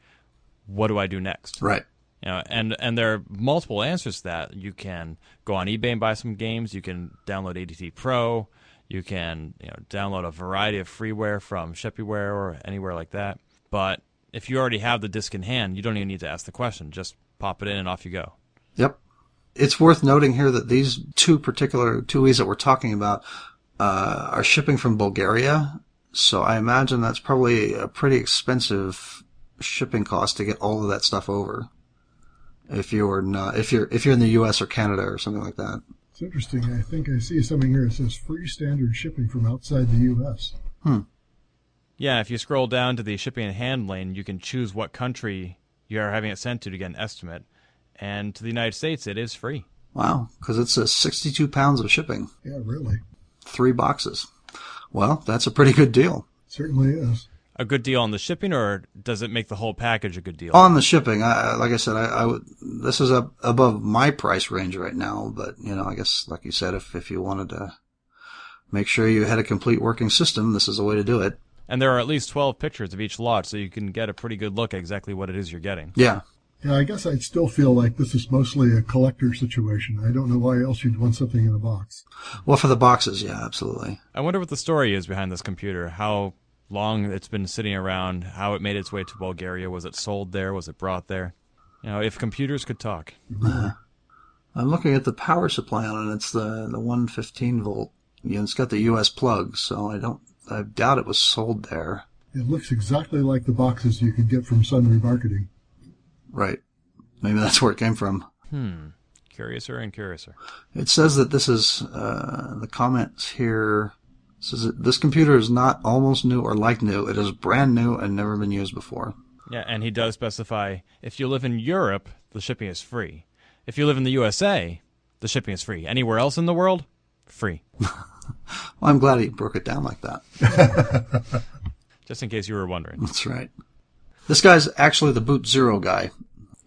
What do I do next?" Right. You know, and and there are multiple answers to that. You can go on eBay and buy some games. You can download ADT Pro. You can you know download a variety of freeware from Shipware or anywhere like that. But if you already have the disc in hand, you don't even need to ask the question. Just pop it in and off you go. Yep. It's worth noting here that these two particular 2Es that we're talking about uh, are shipping from Bulgaria. So I imagine that's probably a pretty expensive shipping cost to get all of that stuff over. If you're not, if you're if you're in the U.S. or Canada or something like that. It's interesting. I think I see something here that says free standard shipping from outside the U.S. Hmm. Yeah, if you scroll down to the shipping and handling, you can choose what country you are having it sent to to get an estimate. And to the United States, it is free. Wow, because it's a 62 pounds of shipping, Yeah, really. Three boxes. Well, that's a pretty good deal. Certainly is. A good deal on the shipping, or does it make the whole package a good deal? On the shipping, I, I- like I said, I, I would, this is up above my price range right now, but you know, I guess, like you said, if, if you wanted to make sure you had a complete working system, this is a way to do it. And there are at least 12 pictures of each lot, so you can get a pretty good look at exactly what it is you're getting. Yeah. Yeah, I guess I'd still feel like this is mostly a collector situation. I don't know why else you'd want something in a box. Well, for the boxes, yeah, absolutely. I wonder what the story is behind this computer. How long it's been sitting around, how it made its way to Bulgaria. Was it sold there? Was it brought there? You know, if computers could talk. Uh-huh. I'm looking at the power supply on it. It's the, the 115 volt. You know, it's got the US plug, so I don't, I doubt it was sold there. It looks exactly like the boxes you could get from Sun Remarketing. Right. Maybe that's where it came from. Hmm. Curiouser and curiouser. It says that this is uh, the comments here says that this computer is not almost new or like new. It is brand new and never been used before. Yeah, and he does specify if you live in Europe, the shipping is free. If you live in the USA, the shipping is free. Anywhere else in the world, free. Well, I'm glad he broke it down like that. Just in case you were wondering. That's right. This guy's actually the Boot Zero guy.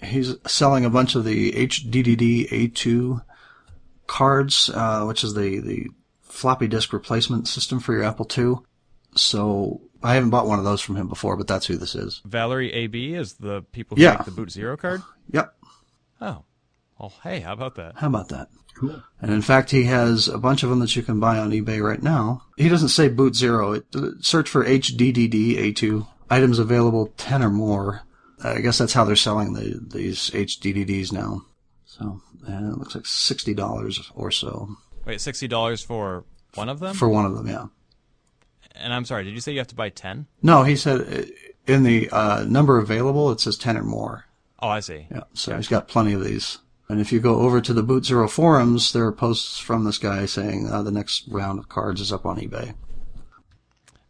He's selling a bunch of the HDDD A2 cards, uh, which is the, the floppy disk replacement system for your Apple II. So I haven't bought one of those from him before, but that's who this is. Valerie AB is the people who Yeah. make the Boot Zero card? Yep. Oh. Well, hey, how about that? How about that? Cool. And in fact, he has a bunch of them that you can buy on eBay right now. He doesn't say boot zero. It, uh, search for HDDD A2 items available 10 or more. I guess that's how they're selling the, these HDDDs now. So, and it looks like $60 or so Wait, $60 for one of them? for one of them, yeah. and I'm sorry, did you say you have to buy 10? No, he said uh, in the uh, number available, it says 10 or more. Oh, I see. Yeah, so he's got plenty of these. And if you go over to the Boot Zero forums, there are posts from this guy saying uh, the next round of cards is up on eBay.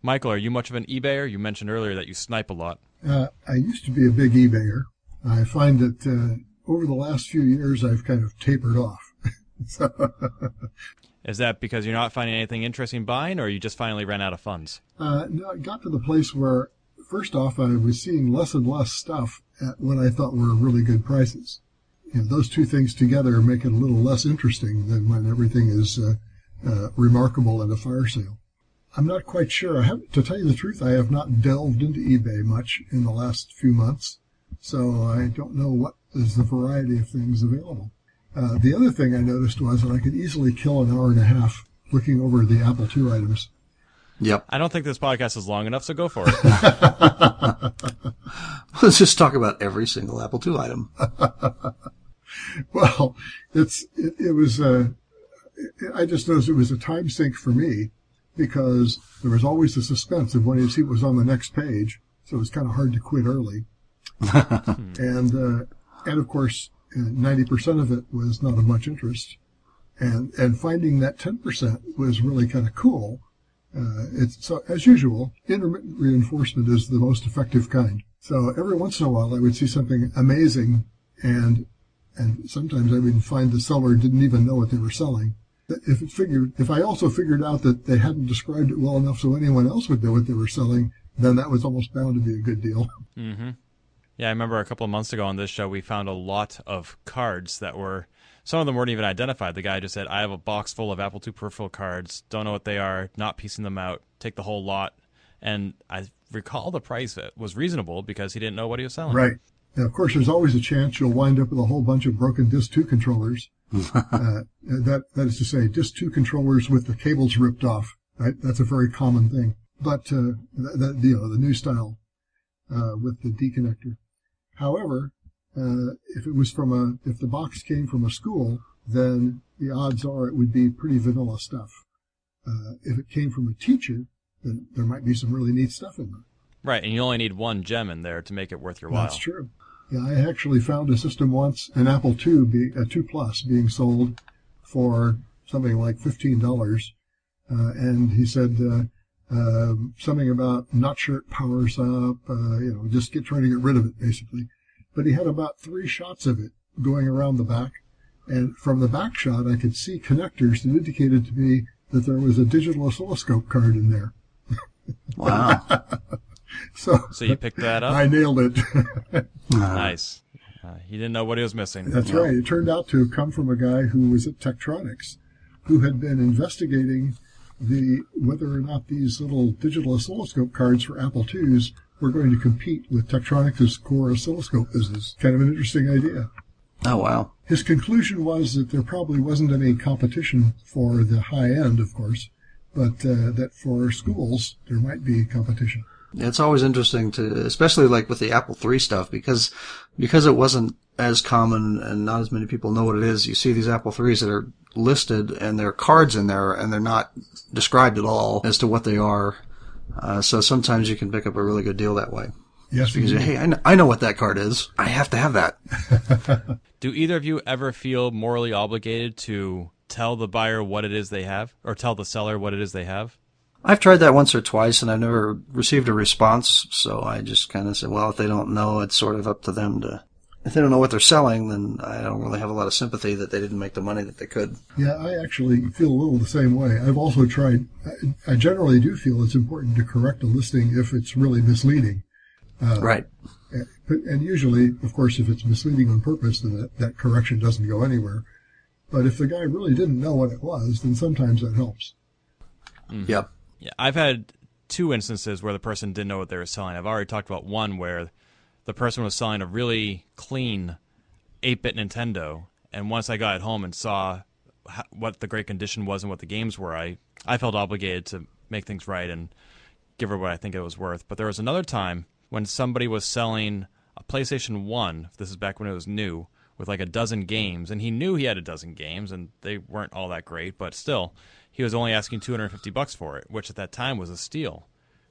Michael, are you much of an eBayer? You mentioned earlier that you snipe a lot. Uh, I used to be a big eBayer. I find that uh, over the last few years, I've kind of tapered off. so, Is that because you're not finding anything interesting buying, or you just finally ran out of funds? uh, no, it got to the place where, first off, I was seeing less and less stuff at what I thought were really good prices. And those two things together make it a little less interesting than when everything is uh, uh, remarkable at a fire sale. I'm not quite sure. I have, to tell you the truth, I have not delved into eBay much in the last few months, so I don't know what is the variety of things available. Uh, the other thing I noticed was that I could easily kill an hour and a half looking over the Apple II items. Yep. I don't think this podcast is long enough, so go for it. Let's just talk about every single Apple II item. Well, it's it, it was. Uh, I just noticed it was a time sink for me because there was always the suspense of wanting to see what was on the next page, so it was kind of hard to quit early. and uh, and of course, ninety percent of it was not of much interest, and and finding that ten percent was really kind of cool. Uh, it's so as usual, intermittent reinforcement is the most effective kind. So every once in a while, I would see something amazing, and and sometimes I would find the seller didn't even know what they were selling. If it figured, if I also figured out that they hadn't described it well enough so anyone else would know what they were selling, then that was almost bound to be a good deal. Mm-hmm. Yeah, I remember a couple of months ago on this show, we found a lot of cards that were. Some of them weren't even identified. The guy just said, "I have a box full of Apple II peripheral cards. Don't know what they are. Not piecing them out. Take the whole lot." And I recall the price was reasonable because he didn't know what he was selling. Right. Now, of course, there's always a chance you'll wind up with a whole bunch of broken Disk 2 controllers. Uh, that, that is to say, just 2 controllers with the cables ripped off. Right? That's a very common thing. But uh, that, that, you know, the new style uh, with the D connector. However, uh, if it was from a, if the box came from a school, then the odds are it would be pretty vanilla stuff. Uh, if it came from a teacher, then there might be some really neat stuff in there. Right, and you only need one gem in there to make it worth your while. That's true. Yeah, I actually found a system once, an Apple II, be, a 2 Plus, being sold for something like fifteen dollars, uh, and he said uh, uh, something about not sure it powers up, uh, you know, just get trying to get rid of it basically. But he had about three shots of it going around the back, and from the back shot, I could see connectors that indicated to me that there was a digital oscilloscope card in there. Wow. So, So you picked that up. I nailed it. nice. Uh, he didn't know what he was missing. That's right. It turned out to have come from a guy who was at Tektronix, who had been investigating the whether or not these little digital oscilloscope cards for Apple IIs were going to compete with Tektronix's core oscilloscope business. Kind of an interesting idea. oh wow. His conclusion was that there probably wasn't any competition for the high end, of course, but uh, that for schools there might be competition. It's always interesting to, especially like with the Apple III stuff, because because it wasn't as common and not as many people know what it is. You see these Apple IIIs that are listed and there are cards in there and they're not described at all as to what they are. Uh, so sometimes you can pick up a really good deal that way. Yes, Because hey, I know, I know what that card is. I have to have that. Do either of you ever feel morally obligated to tell the buyer what it is they have, or tell the seller what it is they have? I've tried that once or twice and I've never received a response. So I just kind of said, well, if they don't know, it's sort of up to them to. If they don't know what they're selling, then I don't really have a lot of sympathy that they didn't make the money that they could. Yeah, I actually feel a little the same way. I've also tried, I, I generally do feel it's important to correct a listing if it's really misleading. Uh, right. And usually, of course, if it's misleading on purpose, then that, that correction doesn't go anywhere. But if the guy really didn't know what it was, then sometimes that helps. Mm-hmm. Yep. Yeah, I've had two instances where the person didn't know what they were selling. I've already talked about one where the person was selling a really clean 8-bit Nintendo, and once I got home and saw what the great condition was and what the games were, I I felt obligated to make things right and give her what I think it was worth. But there was another time when somebody was selling a PlayStation 1, this is back when it was new, with like a dozen games, and he knew he had a dozen games, and they weren't all that great, but still, he was only asking 250 bucks for it, which at that time was a steal.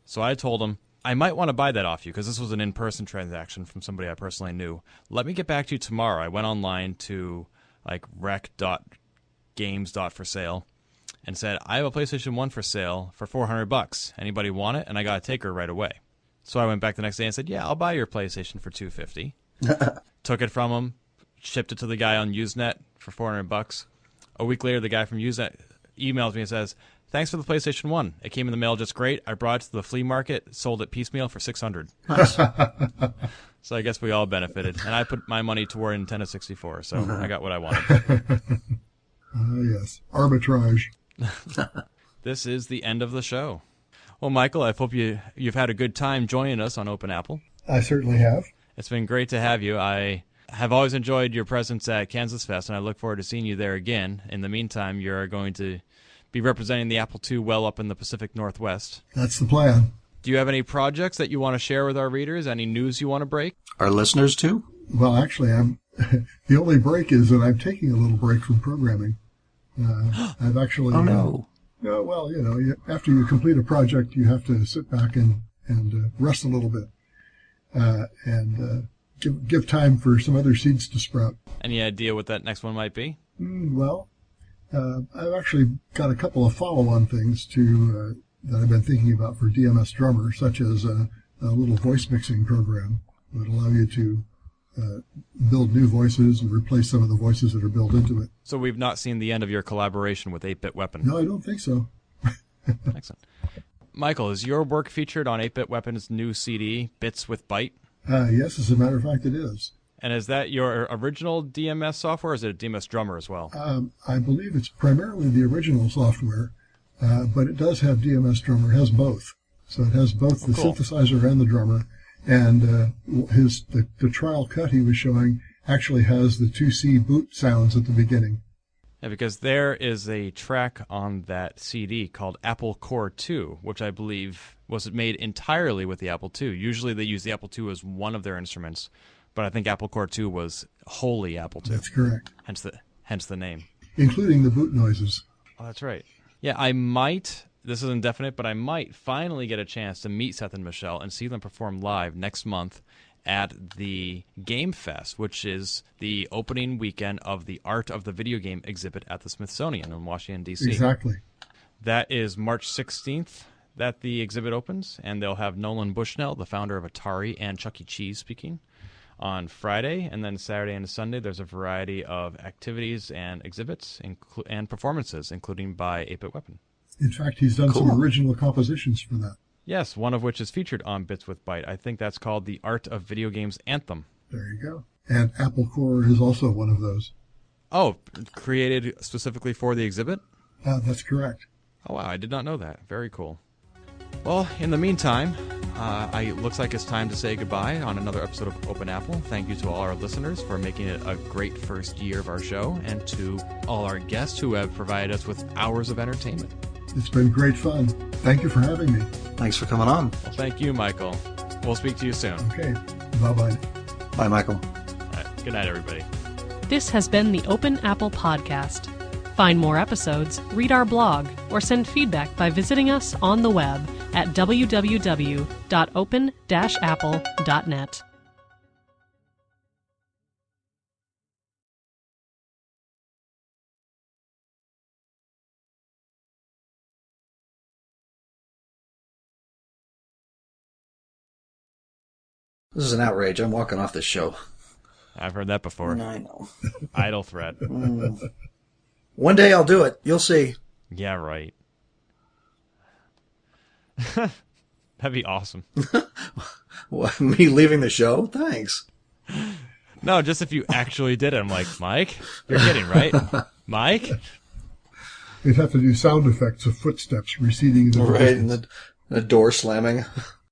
So I told him, I might want to buy that off you because this was an in person transaction from somebody I personally knew. Let me get back to you tomorrow. I went online to like rec.games.for sale and said, I have a PlayStation 1 for sale for 400 bucks. Anybody want it? And I got a taker right away. So I went back the next day and said, Yeah, I'll buy your PlayStation for 250. Took it from him, shipped it to the guy on Usenet for 400 bucks. A week later, the guy from Usenet emails me and says, "Thanks for the PlayStation One. It came in the mail just great. I brought it to the flea market, sold it piecemeal for 600." so I guess we all benefited, and I put my money toward Nintendo 64, so I got what I wanted. Ah, yes. Arbitrage. this is the end of the show. Well, Michael, I hope you you've had a good time joining us on Open Apple. I certainly have. It's been great to have you. I have always enjoyed your presence at KansasFest, and I look forward to seeing you there again. In the meantime, you're going to be representing the Apple II well up in the Pacific Northwest. That's the plan. Do you have any projects that you want to share with our readers? Any news you want to break? Our listeners too? Well, actually, I'm the only break is that I'm taking a little break from programming. Uh, I've actually. Oh no. Uh, uh, well, you know, you, after you complete a project, you have to sit back and and uh, rest a little bit, uh, and uh, give give time for some other seeds to sprout. Any idea what that next one might be? Mm, well, uh, I've actually got a couple of follow-on things to that I've been thinking about for DMS Drummer, such as a, a little voice mixing program that would allow you to uh, build new voices and replace some of the voices that are built into it. So we've not seen the end of your collaboration with 8-Bit Weapon. No, I don't think so. Excellent. Michael, is your work featured on 8-Bit Weapon's new CD, Bits with Byte? Uh, yes, as a matter of fact, it is. And is that your original DMS software, or is it a DMS drummer as well? Um, I believe it's primarily the original software, uh, but it does have DMS drummer. It has both, so it has both oh, the cool. synthesizer and the drummer. And uh, his the, the trial cut he was showing actually has the 2C boot sounds at the beginning. Yeah, because there is a track on that CD called Apple Core 2, which I believe was it made entirely with the Apple II. Usually they use the Apple II as one of their instruments, but I think Apple Core II was wholly Apple II. That's correct. Hence the hence the name. Including the boot noises. Oh, that's right. Yeah, I might. This is indefinite, but I might finally get a chance to meet Seth and Michelle and see them perform live next month at the Game Fest, which is the opening weekend of the Art of the Video Game exhibit at the Smithsonian in Washington, D.C. Exactly. That is March 16th that the exhibit opens, and they'll have Nolan Bushnell, the founder of Atari and Chuck E. Cheese, speaking on Friday, and then Saturday and Sunday there's a variety of activities and exhibits inclu- and performances, including by 8-Bit Weapon. In fact, he's done Cool. some original compositions for that. Yes, one of which is featured on Bits with Byte. I think that's called the Art of Video Games Anthem. There you go. And Apple Core is also one of those. Oh, created specifically for the exhibit? Uh, that's correct. Oh wow, I did not know that. Very cool. Well, in the meantime, uh, I, it looks like it's time to say goodbye on another episode of Open Apple. Thank you to all our listeners for making it a great first year of our show, and to all our guests who have provided us with hours of entertainment. It's been great fun. Thank you for having me. Thanks for coming on. Well, thank you, Michael. We'll speak to you soon. Okay. Bye bye. Bye, Michael. All right, good night, everybody. This has been the Open Apple Podcast. Find more episodes, read our blog, or send feedback by visiting us on the web at www.open-apple.net. This is an outrage. I'm walking off this show. I've heard that before. I know. Idle threat. One day I'll do it. You'll see. Yeah, right. That'd be awesome. What, me leaving the show? Thanks. No, just if you actually did it. I'm like, Mike, you're kidding, right? Mike? You'd have to do sound effects of footsteps receding in the Right, distance. and the, the door slamming.